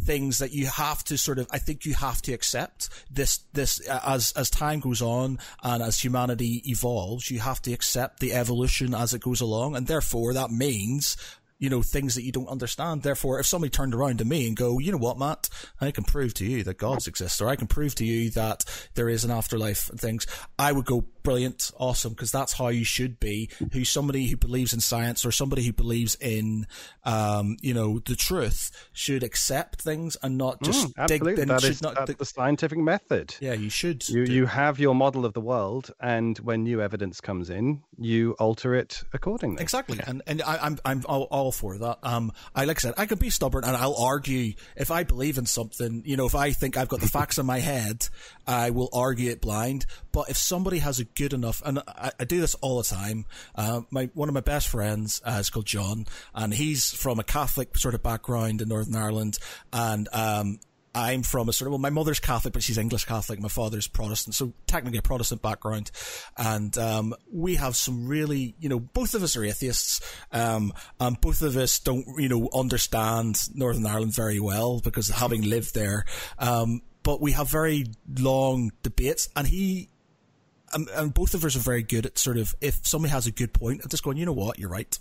things that you have to sort of. I think you have to accept this. This uh, as as time goes on and as humanity evolves, you have to accept the evolution as it goes along, and therefore that means you know, things that you don't understand. Therefore, if somebody turned around to me and go, you know what, Matt, I can prove to you that gods exist, or I can prove to you that there is an afterlife and things, I would go, brilliant, awesome, because that's how you should be. Who's somebody who believes in science or somebody who believes in, um, you know, the truth should accept things and not just Mm, dig, and that should is not dig- the scientific method. yeah, you should. You do- you have your model of the world, and when new evidence comes in, you alter it accordingly. Exactly, and and I, I'm I'm all, all for that. Um, I like I said, I can be stubborn, and I'll argue if I believe in something. You know, if I think I've got the facts in my head, I will argue it blind. But if somebody has a good enough, and I, I do this all the time. Uh, my one of my best friends uh, is called John, and he's from a Catholic sort of background in Northern Ireland, and um, I'm from a sort of well, my mother's Catholic, but she's English Catholic. My father's Protestant, so technically a Protestant background, and um, we have some really, you know, both of us are atheists, um, and both of us don't, you know, understand Northern Ireland very well because having lived there. Um, but we have very long debates, and he and, and, both of us are very good at sort of if somebody has a good point, I'm just going, you know what, you're right,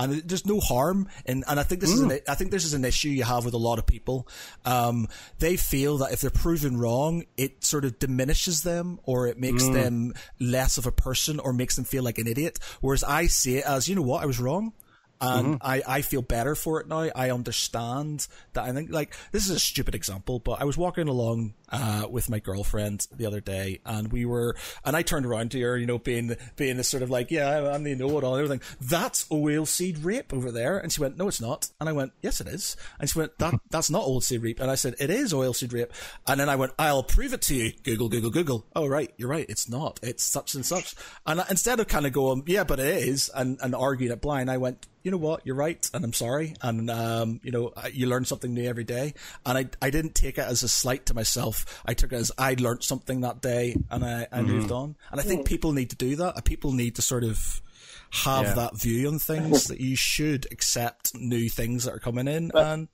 and there's no harm. And and I think this mm. is an, I think this is an issue you have with a lot of people. Um, they feel that if they're proven wrong, it sort of diminishes them or it makes mm. them less of a person or makes them feel like an idiot. Whereas I see it as, you know what, I was wrong and mm-hmm. I, I feel better for it now. I understand that. I think like this is a stupid example, but I was walking along uh, with my girlfriend the other day, and we were, and I turned around to her, you know, being being this sort of like, yeah, I'm the know-it-all and everything. That's oilseed rape over there, and she went, no, it's not, and I went, yes, it is, and she went, that that's not oilseed rape, and I said, it is oilseed rape, and then I went, I'll prove it to you. Google, Google, Google. Oh right, you're right, it's not. It's such and such. And instead of kind of going, yeah, but it is, and and arguing it blind, I went you know what, you're right, and I'm sorry, and um, you know, you learn something new every day, and I, I didn't take it as a slight to myself. I took it as I learned something that day, and I, I mm-hmm. moved on. And I think people need to do that. People need to sort of have yeah. that view on things that you should accept new things that are coming in. But and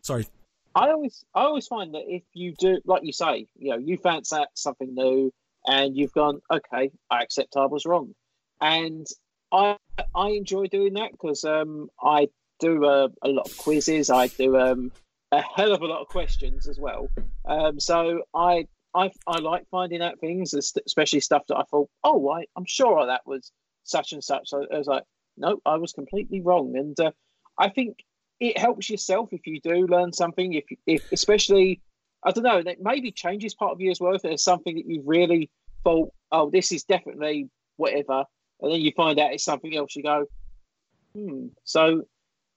sorry, I always, I always find that if you do, like you say, you know, you fancy something new, and you've gone, okay, I accept I was wrong, and I I enjoy doing that because um, I do a, a, lot of quizzes. I do um, a hell of a lot of questions as well. Um, so I, I I like finding out things, especially stuff that I thought, oh, I, I'm sure that was such and such. So I was like, no, I was completely wrong. And uh, I think it helps yourself if you do learn something. If if especially I don't know, that maybe changes part of you as well. If there's something that you really thought, oh, this is definitely whatever and then you find out it's something else. You go, hmm. So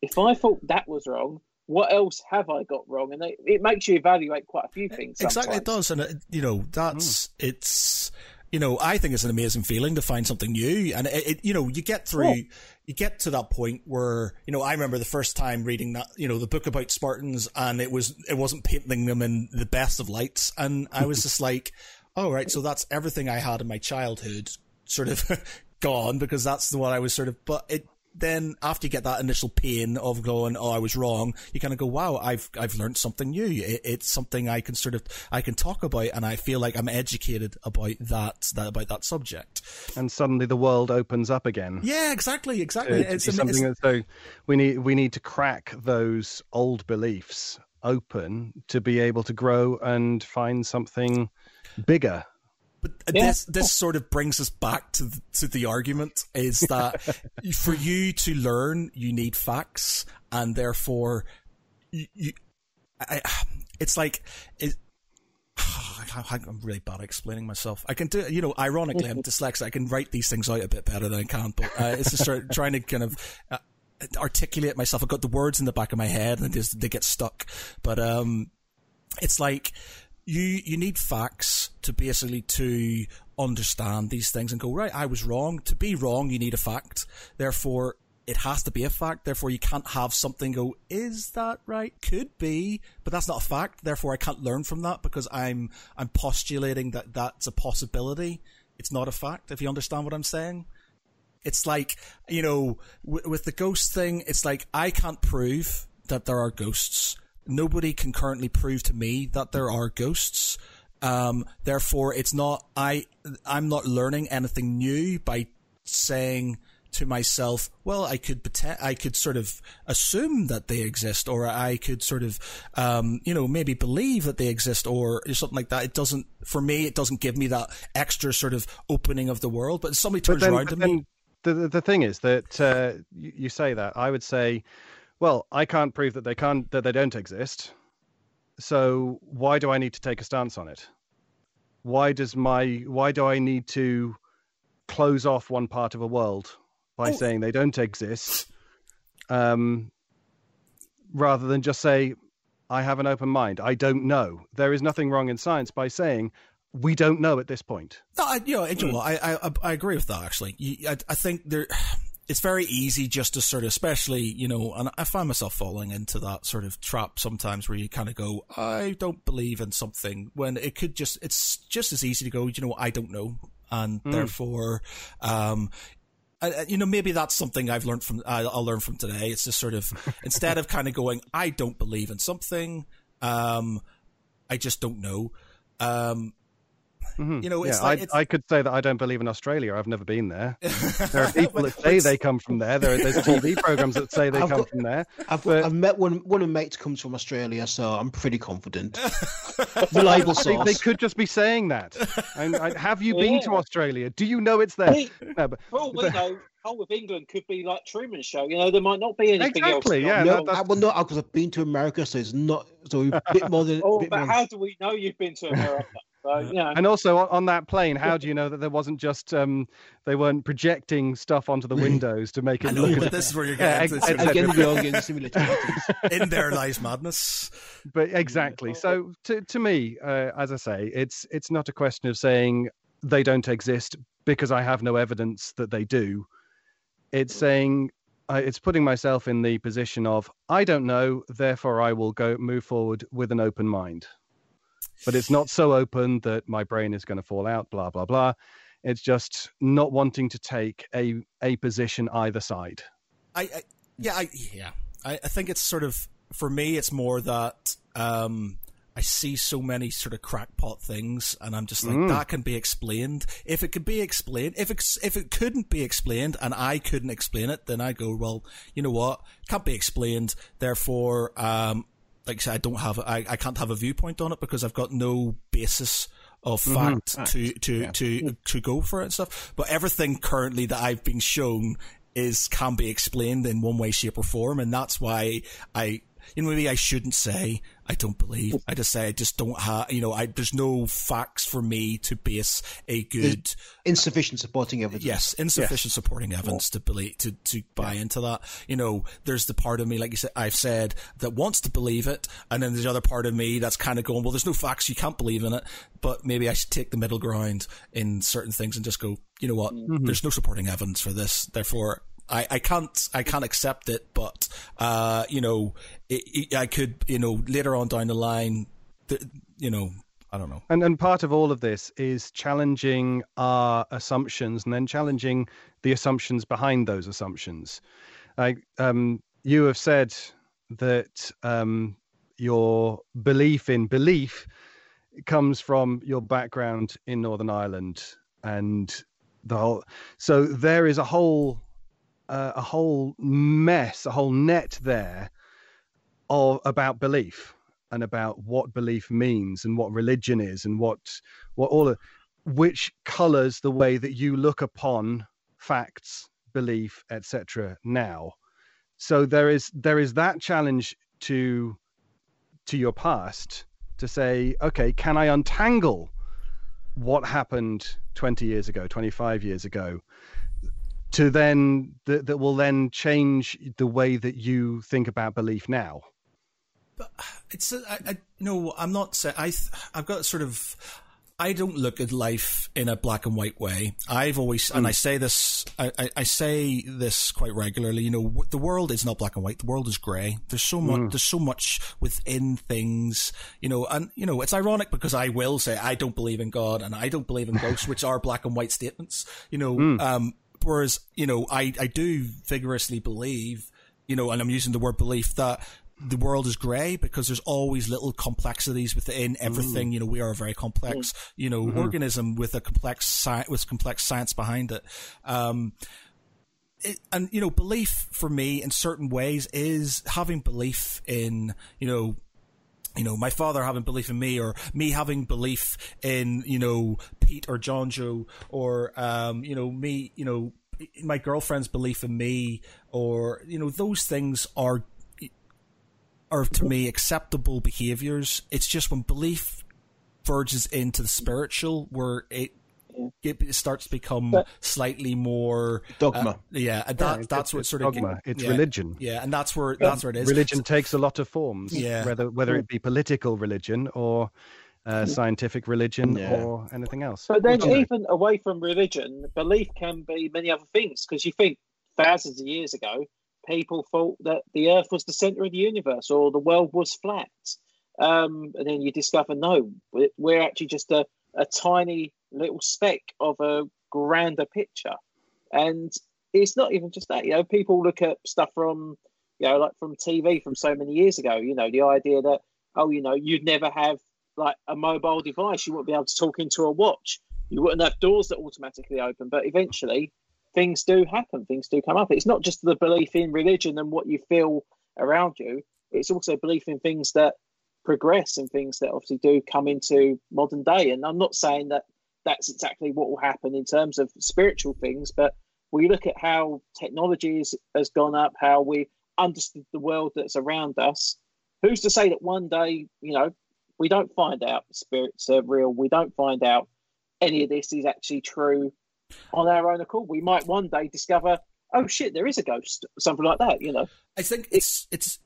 if I thought that was wrong, what else have I got wrong? And it, it makes you evaluate quite a few things. Sometimes. Exactly, it does, and it, you know that's mm. it's you know, I think it's an amazing feeling to find something new. And it, it you know, you get through, yeah. you get to that point where, you know, I remember the first time reading that, you know, the book about Spartans and it was, it wasn't painting them in the best of lights. And I was just like, oh, right. So that's everything I had in my childhood sort of gone because that's the one I was sort of, but it, then after you get that initial pain of going, oh, I was wrong, you kind of go, wow, I've I've learned something new. It, it's something I can sort of I can talk about, and I feel like I'm educated about that, that about that subject. And suddenly the world opens up again. Yeah, exactly, exactly. To, it's, something it's, so we need we need to crack those old beliefs open to be able to grow and find something bigger but yeah. this this sort of brings us back to the, to the argument is that for you to learn, you need facts, and therefore, you, you I, it's like it, I'm really bad at explaining myself. I can do, you know, ironically, I'm dyslexic. I can write these things out a bit better than I can, but uh, it's just trying to kind of uh, articulate myself. I've got the words in the back of my head and they, just, they get stuck. But um, it's like you you need facts to basically to understand these things and go right i was wrong. To be wrong you need a fact. Therefore it has to be a fact. Therefore you can't have something go is that right? Could be but that's not a fact. Therefore i can't learn from that because i'm i'm postulating that that's a possibility. It's not a fact if you understand what i'm saying. It's like you know w- with the ghost thing it's like i can't prove that there are ghosts nobody can currently prove to me that there are ghosts. Um, therefore, it's not I. I'm not learning anything new by saying to myself, well, I could I could sort of assume that they exist, or I could sort of, um, you know, maybe believe that they exist, or something like that. It doesn't, for me, it doesn't give me that extra sort of opening of the world. But somebody turns then, around to me. The, the thing is that uh, you, you say that. I would say well, I can't prove that they can't that they don't exist. So why do I need to take a stance on it? Why does my why do I need to close off one part of a world by oh. saying they don't exist, um, rather than just say I have an open mind. I don't know. There is nothing wrong in science by saying we don't know at this point. No, I, you know, I, I, I agree with that. Actually, I, I think there it's very easy just to sort of, especially, you know, and I find myself falling into that sort of trap sometimes where you kind of go, I don't believe in something when it could just, it's just as easy to go, you know, I don't know. And Mm. therefore, um, I- you know, maybe that's something I've learned from, I- I'll learn from today. It's just sort of, instead of kind of going, I don't believe in something, um, I just don't know. Um, Mhm. you know, it's yeah, like, I, it's, I could say that I don't believe in Australia. I've never been there. There are people But- that say but- they come from there. There are there's TV programs that say they I've come got- from there. I've, But- I've met one one of my mates comes from Australia, so I'm pretty confident. Reliable They, source. they could just be saying that. And, I, have you been to Australia? Do you know it's there? Hey, No, but For all we know, whole of England could be like Truman Show. You know, there might not be anything Exactly, else. yeah, no, that- I, well, no, because I've been to America, so it's not so a bit more than. Oh, bit but more, how do we know you've been to America? So, you know, and also on, on that plane, how do you know that there wasn't just um, they weren't projecting stuff onto the windows to make I it know, look but as this is where you're Yeah, getting ex- to sort again, we're all getting similar in there lies madness. but exactly. So to, to me uh, as i say it's it's not a question of saying they don't exist because i have no evidence that they do. It's saying uh, it's putting myself in the position of i don't know therefore i will go move forward with an open mind but it's not so open that my brain is going to fall out blah blah blah it's just not wanting to take a a position either side I, I yeah, I yeah. I, I think it's sort of for me it's more that um I see so many sort of crackpot things and I'm just like Mm. that can be explained. If it could be explained, if it's if it couldn't be explained and I couldn't explain it, then I go, well, you know what? Can't be explained, therefore um like I said, I don't have I, I can't have a viewpoint on it because I've got no basis of mm-hmm. fact to to to to go for it and stuff. But everything currently that I've been shown is can be explained in one way, shape, or form, and that's why I. You know, maybe I shouldn't say I don't believe. I just say I just don't have. You know, I there's no facts for me to base a good uh, Insufficient supporting evidence. Yes, insufficient supporting evidence to believe to to buy into that. You know, there's the part of me, like you said, I've said that wants to believe it, and then there's the other part of me that's kind of going, well, there's no facts, you can't believe in it, but maybe I should take the middle ground in certain things and just go, you know what, mm-hmm. there's no supporting evidence for this, therefore. I, I can't I can't accept it, but uh, you know it, it, I could you know later on down the line, you know I don't know. And and part of all of this is challenging our assumptions and then challenging the assumptions behind those assumptions. Like um, you have said that um, your belief in belief comes from your background in Northern Ireland and the whole. So there is a whole uh, a whole mess, a whole net there of about belief and about what belief means and what religion is and what what all of which colors the way that you look upon facts belief etc now. So there is there is that challenge to to your past to say okay can i untangle what happened 20 years ago 25 years ago to then that, that will then change the way that you think about belief now? It's a, I, I no i'm not saying i i've got sort of i don't look at life in a black and white way. I've always and hmm. i say this I, I, I say this quite regularly you know the world is not black and white. The world is gray there's so much hmm. there's so much within things you know and you know it's ironic because i will say i don't believe in god and i don't believe in ghosts which are black and white statements you know hmm. um whereas you know i i do vigorously believe you know and i'm using the word belief that the world is grey because there's always little complexities within everything. Mm. You know, we are a very complex, mm. you know, mm-hmm. organism with a complex sci- with complex science behind it. Um, it, and you know, belief for me in certain ways is having belief in, you know, you know, my father having belief in me, or me having belief in, you know, Pete or Jonjo, or um, you know, me, you know, my girlfriend's belief in me, or you know, those things are are to me acceptable behaviors. It's just when belief verges into the spiritual, where it it starts to become But- slightly more Dogma. uh, yeah, and that, It's- that's what it's sort of dogma. It's yeah, religion. Yeah, and that's where that's where it is. religion takes a lot of forms Yeah. whether whether it be political religion or uh, scientific religion Yeah. or anything else But then, You know, even away from religion, belief can be many other things because you think thousands of years ago, people thought that the Earth was the center of the universe or the world was flat. Um, and then you discover no, we're actually just a, a tiny little speck of a grander picture. And it's not even just that, you know, people look at stuff from, you know, like from TV from so many years ago, you know, the idea that, oh, you know, you'd never have like a mobile device, you wouldn't be able to talk into a watch, you wouldn't have doors that automatically open. But eventually, things do happen, things do come up. It's not just the belief in religion and what you feel around you, it's also belief in things that progress and things that obviously do come into modern day. And I'm not saying that that's exactly what will happen in terms of spiritual things, but we look at how technology is, has gone up, how we understood the world that's around us. Who's to say that one day, you know, we don't find out spirits are real, we don't find out any of this is actually true on our own accord. We might one day discover, oh shit, there is a ghost, something like that. You know, I think it's it's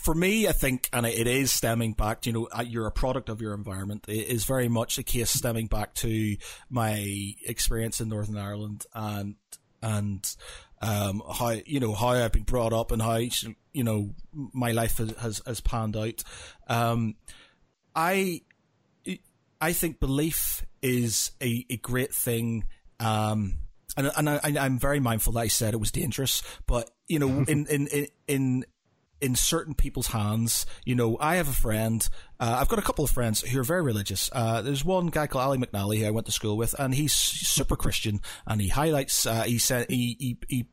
for me, I think, and it is stemming back. You know, you're a product of your environment. It is very much a case stemming back to my experience in Northern Ireland and and um, how you know how I've been brought up and how you know my life has has, has panned out. Um, I I think belief is a, a great thing. Um, and and I, I'm very mindful that I said it was dangerous, but you know, in in in in certain people's hands. You know, I have a friend. Uh, I've got a couple of friends who are very religious. Uh, there's one guy called Ali McNally who I went to school with, and he's super Christian, and he highlights. Uh, he said he he he.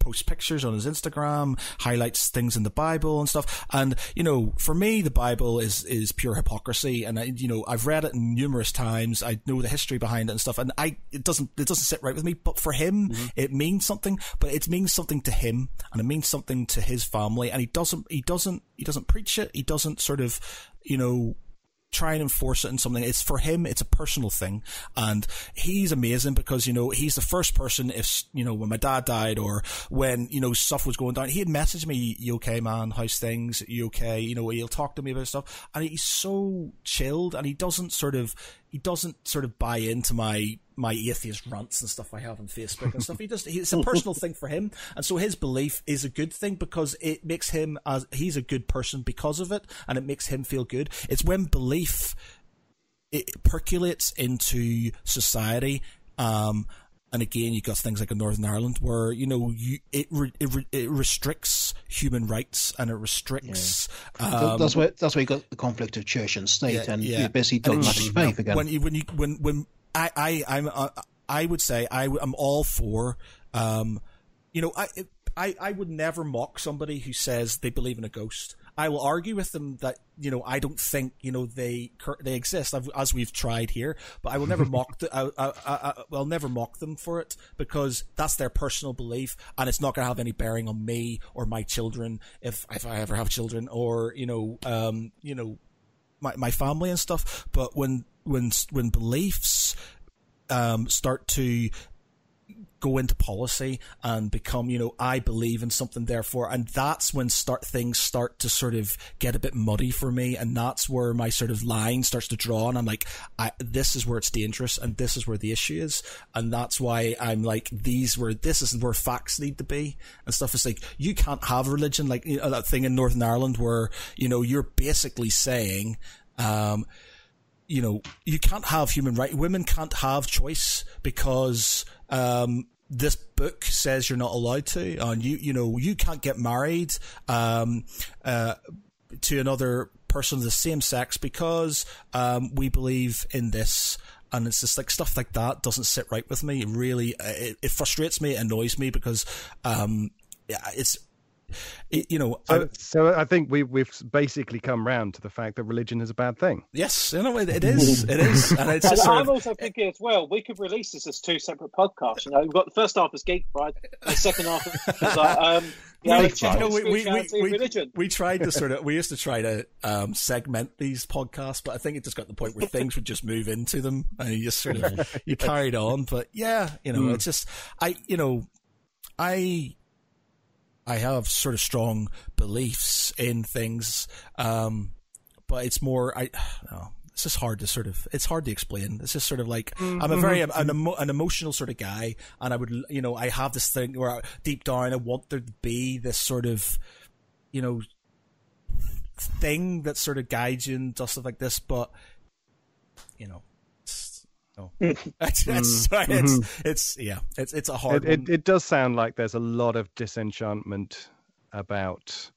Posts pictures on his Instagram, highlights things in the Bible and stuff. And you know, for me, the Bible is is pure hypocrisy. And I, you know, I've read it numerous times. I know the history behind it and stuff. And I, it doesn't it doesn't sit right with me. But for him, mm-hmm. it means something. But it means something to him, and it means something to his family. And he doesn't he doesn't he doesn't preach it. He doesn't sort of you know try and enforce it in something. It's for him, it's a personal thing. And he's amazing because, you know, he's the first person if, you know, when my dad died or when, you know, stuff was going down, he'd message me, you okay, man? How's things? You okay? You know, he'll talk to me about stuff. And he's so chilled and he doesn't sort of, he doesn't sort of buy into my my atheist rants and stuff I have on Facebook and stuff. He just it's a personal thing for him, and so his belief is a good thing because it makes him as he's a good person because of it, and it makes him feel good. It's when belief it percolates into society. Um, and again, you've got things like in Northern Ireland where you know you it re, it, re, it, restricts human rights and it restricts. Yeah. Um, that's where that's why you got the conflict of church and state, yeah, and yeah. you basically dogmatic faith again. When you when you when when I I I'm uh, I would say I am all for um, you know I. I, I would never mock somebody who says they believe in a ghost. I will argue with them that you know I don't think you know they they exist as we've tried here, but I will never mock the, I, I, I, will never mock them for it because that's their personal belief and it's not going to have any bearing on me or my children if if I ever have children or you know um you know my my family and stuff. But when when when beliefs um, start to go into policy and become, you know, I believe in something, therefore, and that's when start things start to sort of get a bit muddy for me, and that's where my sort of line starts to draw, and I'm like, I, this is where it's dangerous, and this is where the issue is, and that's why I'm like, these where this is where facts need to be and stuff. It's like you can't have religion like you know, that thing in Northern Ireland where you know you're basically saying. Um, you know, you can't have human right. Women can't have choice because um, this book says you're not allowed to, and you you know you can't get married um, uh, to another person of the same sex because um, we believe in this. And it's just like stuff like that doesn't sit right with me. It really, it, it frustrates me, it annoys me because um, it's it, you know, so I, so I, think we we've basically come round to the fact that religion is a bad thing. Yes, you know, it, it is. It is, and it's. Just I'm of, also thinking as well. We could release this as two separate podcasts. You know, we've got the first half as Geek Pride, the second half is like. Um, yeah, you know, we, we, we, we, we, tried to sort of, we used to try to um, segment these podcasts, but I think it just got to the point where things would just move into them and you just sort of, you carried on. But yeah, you know, mm. it's just, I, you know, I I have sort of strong beliefs in things, um, but it's more I no, it's just hard to sort of it's hard to explain. It's just sort of like Mm-hmm. I'm a very an, emo, an emotional sort of guy, and I would you know I have this thing where I, deep down I want there to be this sort of you know thing that sort of guides you and does stuff like this, but you know. It's, no, it's, it's, it's, it's yeah, it's it's a hard Mm-hmm. It, one. it, it does sound like there's a lot of disenchantment about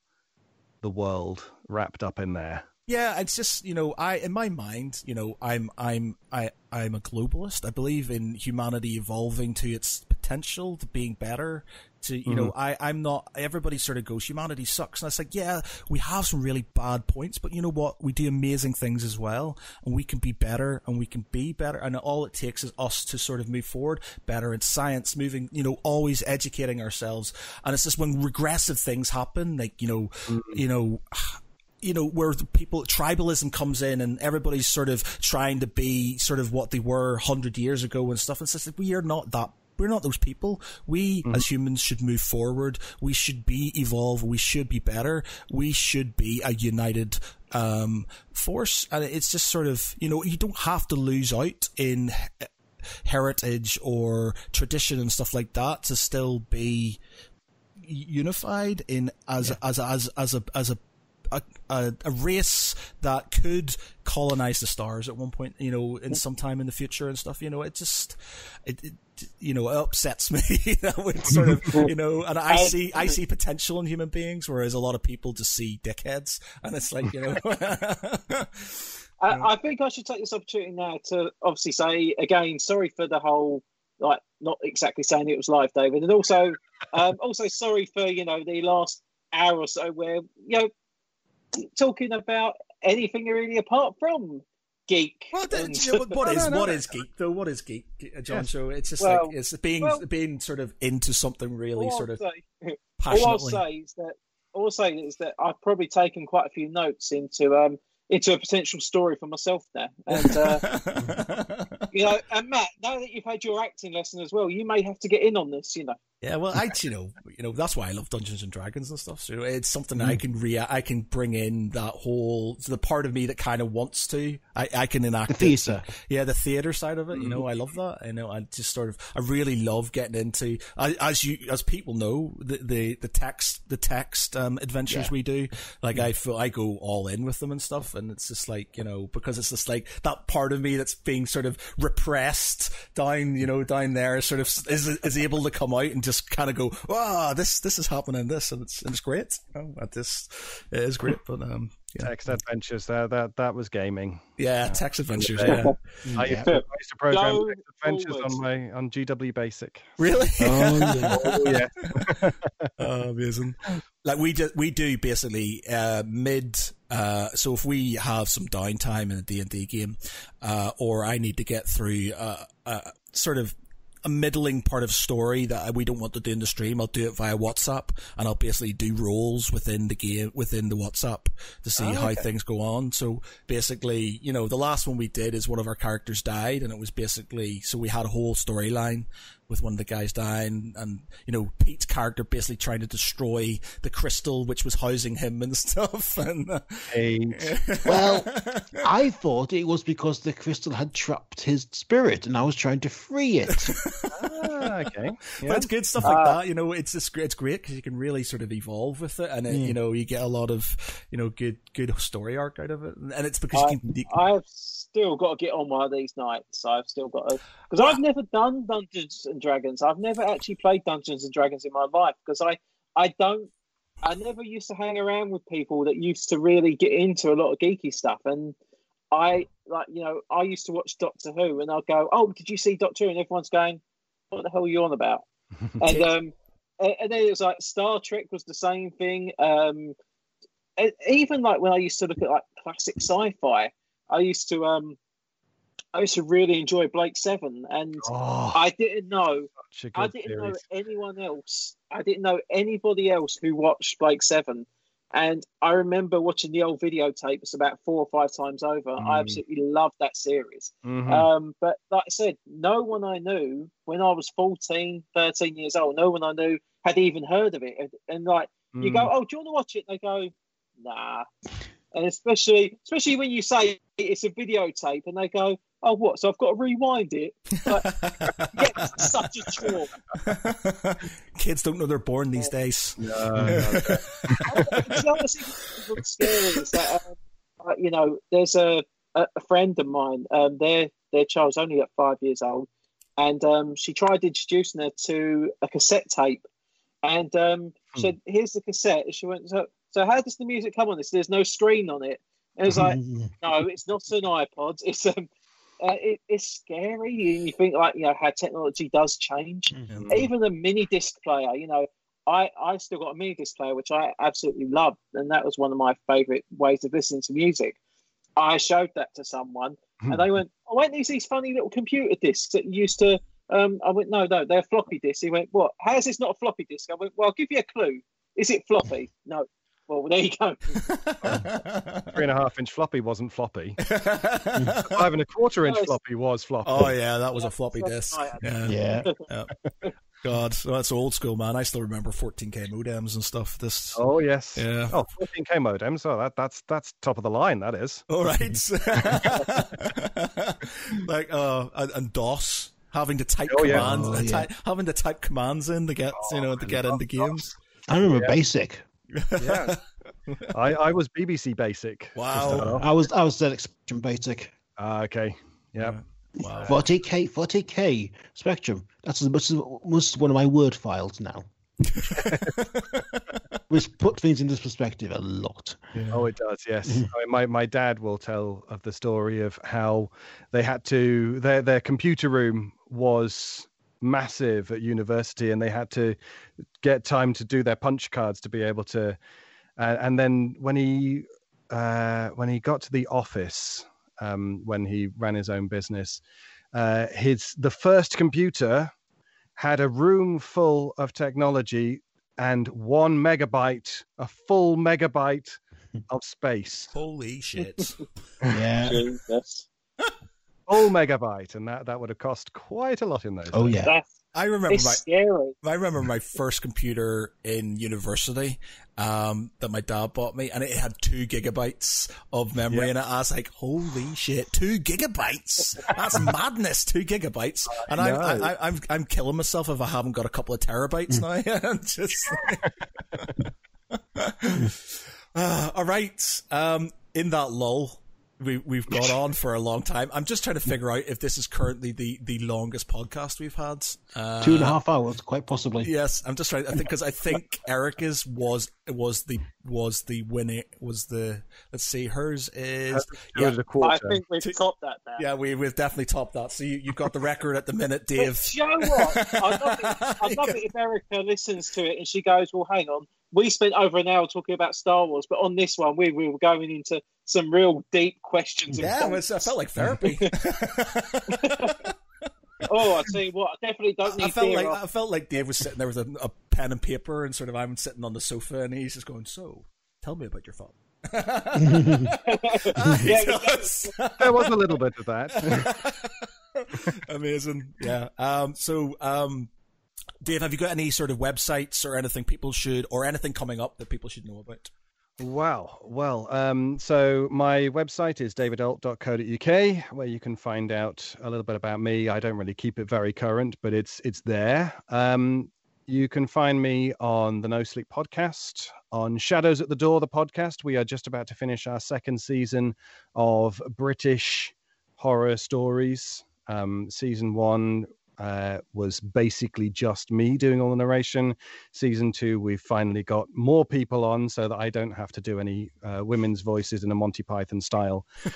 the world wrapped up in there. Yeah, it's just you know, I in my mind, you know, I'm I'm I I'm a globalist. I believe in humanity evolving to its potential, to being better. To you mm-hmm. know, I I'm not. Everybody sort of goes, humanity sucks, and it's like, yeah, we have some really bad points, but you know what? We do amazing things as well, and we can be better, and we can be better, and all it takes is us to sort of move forward, better in science, moving, you know, always educating ourselves, and it's just when regressive things happen, like you know, mm-hmm. you know you know, where the people tribalism comes in and everybody's sort of trying to be sort of what they were hundred years ago and stuff. And it's just like we are not that. We're not those people. We as humans should move forward. We should be evolve. We should be better. We should be a united um, force. And it's just sort of you know you don't have to lose out in heritage or tradition and stuff like that to still be unified in as as as as a as a a, a, a race that could colonize the stars at one point, you know, in some time in the future and stuff. You know, it just, it, it you know, it upsets me. that would sort of, you know, and I see, I see potential in human beings, whereas a lot of people just see dickheads, and it's like, you know, I, I think I should take this opportunity now to obviously say again, sorry for the whole like not exactly saying it was live, David, and also um, also sorry for you know the last hour or so where you know talking about anything really apart from geek. Well, th- and- you know, what- what No, no, no, what no. is geek though? What is geek, John? Yes. So it's just Well- like it's being well- being sort of into something really sort of say- all I'll say is that all I'll say is that I've probably taken quite a few notes into um into a potential story for myself there. and uh, you know, and Matt, now that you've had your acting lesson as well, you may have to get in on this. You know, Yeah, well, I you know you know that's why I love Dungeons and Dragons and stuff. So it's something Mm. I can re I can bring in that whole the part of me that kind of wants to. I I can enact The it. theatre. Yeah, the theater side of it. You Mm. know, I love that. You know, I just sort of I really love getting into I- as you as people know the the, the text the text um, adventures Yeah. we do. Like I feel I go all in with them and stuff, and it's just like you know because it's just like that part of me that's being sort of repressed down you know down there sort of is is able to come out and just kind of go wow this this is happening this and it's and it's great. You know, at this it is great, but um yeah Text adventures. That that that was gaming. yeah text adventures Yeah. yeah. I used to, I used to program Go text adventures forward. on my on GW Basic. Really? Oh, yeah. Oh yeah. Oh, amazing. Like we do, we do basically uh, mid. Uh, so if we have some downtime in a D and D game, uh, or I need to get through uh, uh, sort of a middling part of story that we don't want to do in the stream, I'll do it via WhatsApp, and I'll basically do roles within the game within the WhatsApp to see Oh, how okay. things go on. So basically, you know, the last one we did is one of our characters died, and it was basically so we had a whole storyline with one of the guys dying, and you know Pete's character basically trying to destroy the crystal which was housing him and stuff. And uh, Well, I thought it was because the crystal had trapped his spirit, and I was trying to free it. ah, okay. but Yeah. it's good stuff like Ah. that. You know, it's just great. It's great because you can really sort of evolve with it, and it, Yeah. you know you get a lot of you know good good story arc out of it, and it's because I, you can. You, I've still got to get on one of these nights. I've still got to because I've never done Dungeons and Dragons. I've never actually played Dungeons and Dragons in my life because I I don't. I never used to hang around with people that used to really get into a lot of geeky stuff, and I like you know I used to watch Doctor Who, and I'll go, "Oh, did you see Doctor Who?" And everyone's going, "What the hell are you on about?" and um, and and then it was like Star Trek was the same thing. Um, even like when I used to look at like classic sci-fi, I used to um, I used to really enjoy Blake's Seven, and Oh, I didn't know I didn't know anyone else. I didn't know anybody else who watched Blake's Seven. And I remember watching the old videotapes about four or five times over. I Mm. absolutely loved that series. Mhm. Um, but like I said, no one I knew when I was 14, 13 years old, no one I knew had even heard of it. And, and like, you Mm. go, oh, do you want to watch it? And they go, nah. And especially especially when you say it's a videotape, and they go, "Oh, what? So I've got to rewind it." Like, yeah, such a chore. Kids don't know they're born these days. No, no. the other thing that's scary is that um, uh, you know there's a, a a friend of mine. Um, their their child's only at five years old, and um, she tried introducing her to a cassette tape, and um, she said, "Here's the cassette." And she went, "So, so how does the music come on this? There's no screen on it." And it was like, "No, it's not an iPod. It's um." Uh, it, it's scary, and you think like you know how technology does change. Even a mini disc player, you know, I, I still got a mini disc player, which I absolutely love, and that was one of my favourite ways of listening to music. I showed that to someone, and they went, "Oh, weren't these these funny little computer discs that you used to?" Um, I went, "No, no, they're floppy disks." He went, "What? How is this not a floppy disk?" I went, "Well, I'll give you a clue. Is it floppy?" No. Well, there you go. Three and a half inch floppy wasn't floppy. Five and a quarter inch floppy was floppy. Oh yeah, that was a floppy disk. right. Yeah. yeah. God, so that's old school, man. I still remember 14k modems and stuff. This. Oh yes. Yeah. Oh, 14k modems. Oh, that, that's that's top of the line. That is. All right. like uh, and, and DOS having to type Oh, yeah. commands, Oh, yeah. ty- having to type commands in to get you know to get into games. I remember Basic. Yeah. I, I was BBC Basic. Wow. I was I was ZX Spectrum Basic. Ah, okay. Yeah. Wow. 40k 40k Spectrum. That's as much as most one of my word files now. Which put things into perspective a lot. Oh, it does. Yes. I mean, my my dad will tell of the story of how they had to their their computer room was massive at university, and they had to get time to do their punch cards to be able to. Uh, and then when he uh, when he got to the office, um, when he ran his own business, uh, his the first computer had a room full of technology and one megabyte, a full megabyte of space, Holy shit. Yeah. Jesus. Full megabyte, and that that would have cost quite a lot in those. Days. Oh days. yeah. That's I remember my scary. I remember my first computer in university um, that my dad bought me, and it had two gigabytes of memory Yeah. in it. I was like, "Holy shit, two gigabytes! That's madness! Two gigabytes!" And I'm, I, know. I, I'm I'm killing myself if I haven't got a couple of terabytes now. Just Ah, all right. Um, in that lull, we we've gone on for a long time. I'm just trying to figure out if this is currently the the longest podcast we've had. Uh, Two and a half hours, quite possibly. Yes, I'm just trying. I think because I think Erica's was was the was the winning was the. Let's see, hers is yeah and a I quarter. think we've Two- topped that now. yeah. We we've definitely topped that. So you you've got the record at the minute, Dave. But you know what? I love, it, I love it if Erica listens to it and she goes, "Well, hang on, we spent over an hour talking about Star Wars, but on this one, we, we were going into some real deep questions." and Yeah, it, was, I felt like therapy. oh, I tell you what, I definitely don't need I felt like off- I felt like Dave was sitting there with a, a pen and paper, and sort of I'm sitting on the sofa, and he's just going, "So, tell me about your father." He Yeah, does. There was a little bit of that. Amazing. Yeah. Um, so, um, Dave, have you got any sort of websites or anything people should, or anything coming up that people should know about? Wow. Well, um, so my website is davidault.co.uk, where you can find out a little bit about me. I don't really keep it very current, but it's it's there. Um, you can find me on the No Sleep podcast, on Shadows at the Door, the podcast. We are just about to finish our second season of British horror stories. Um, season one uh, was basically just me doing all the narration. Season two, we've finally got more people on so that I don't have to do any uh, women's voices in a Monty Python style.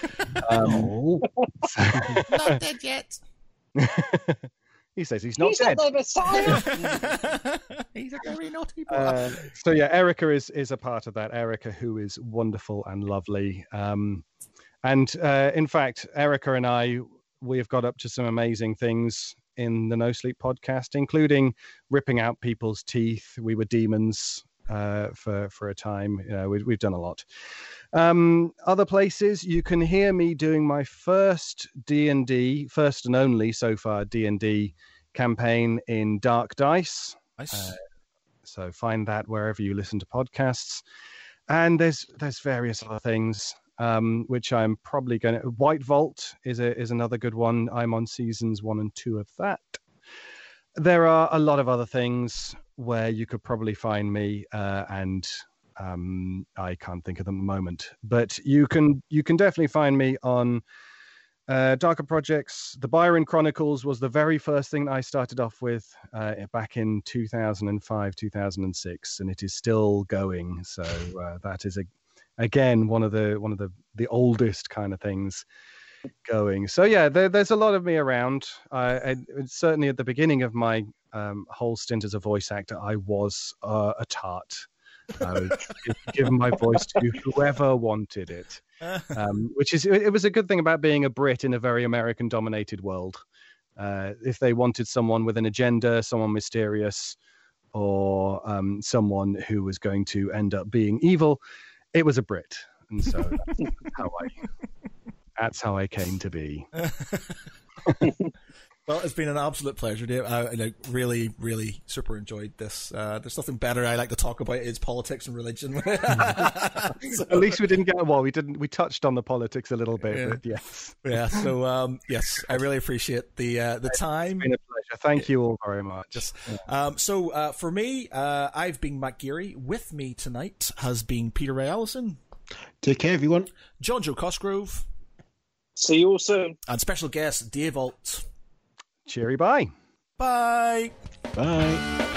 Um, Not dead yet. he says he's not He's dead. not the He's a very naughty boy. Uh, so yeah, Erica is is a part of that. Erica, who is wonderful and lovely, um, and uh, in fact, Erica and I we have got up to some amazing things in the No Sleep podcast, including ripping out people's teeth. We were demons uh, for for a time. You know, we, we've done a lot. Um, other places you can hear me doing my first D and D, first and only so far D and D campaign in Dark Dice. nice. uh, so find that wherever you listen to podcasts. and there's there's various other things um, which I'm probably going to. White Vault is a, is another good one. I'm on seasons one and two of that. There are a lot of other things where you could probably find me, uh, and um, I can't think of them at the moment. But you can you can definitely find me on uh, Darker Projects. The Byron Chronicles was the very first thing I started off with uh, back in 2005, 2006, and it is still going. So uh, that is a again one of the one of the the oldest kind of things going. So yeah, there, there's a lot of me around. I, I, certainly at the beginning of my um, whole stint as a voice actor, I was uh, a tart. I my voice to whoever wanted it, um, which is it was a good thing about being a Brit in a very American-dominated world. Uh, if they wanted someone with an agenda, someone mysterious, or um, someone who was going to end up being evil, it was a Brit, and so that's how I that's how I came to be. well, it's been an absolute pleasure, Dave. I, I really, really super enjoyed this. Uh, there's nothing better I like to talk about is politics and religion. so, At least we didn't get well. We didn't. We touched on the politics a little bit. Yeah. But yes, yeah. So um, yes, I really appreciate the uh, the time. it's been a pleasure. Thank you all very much. Just um, so uh, for me, uh, I've been Matt Geary. With me tonight has been Peter Ray Allison, Take care, everyone. Jonjo Cosgrove, See you all soon. and special guest Dave Ault. Cheery bye. Bye. Bye.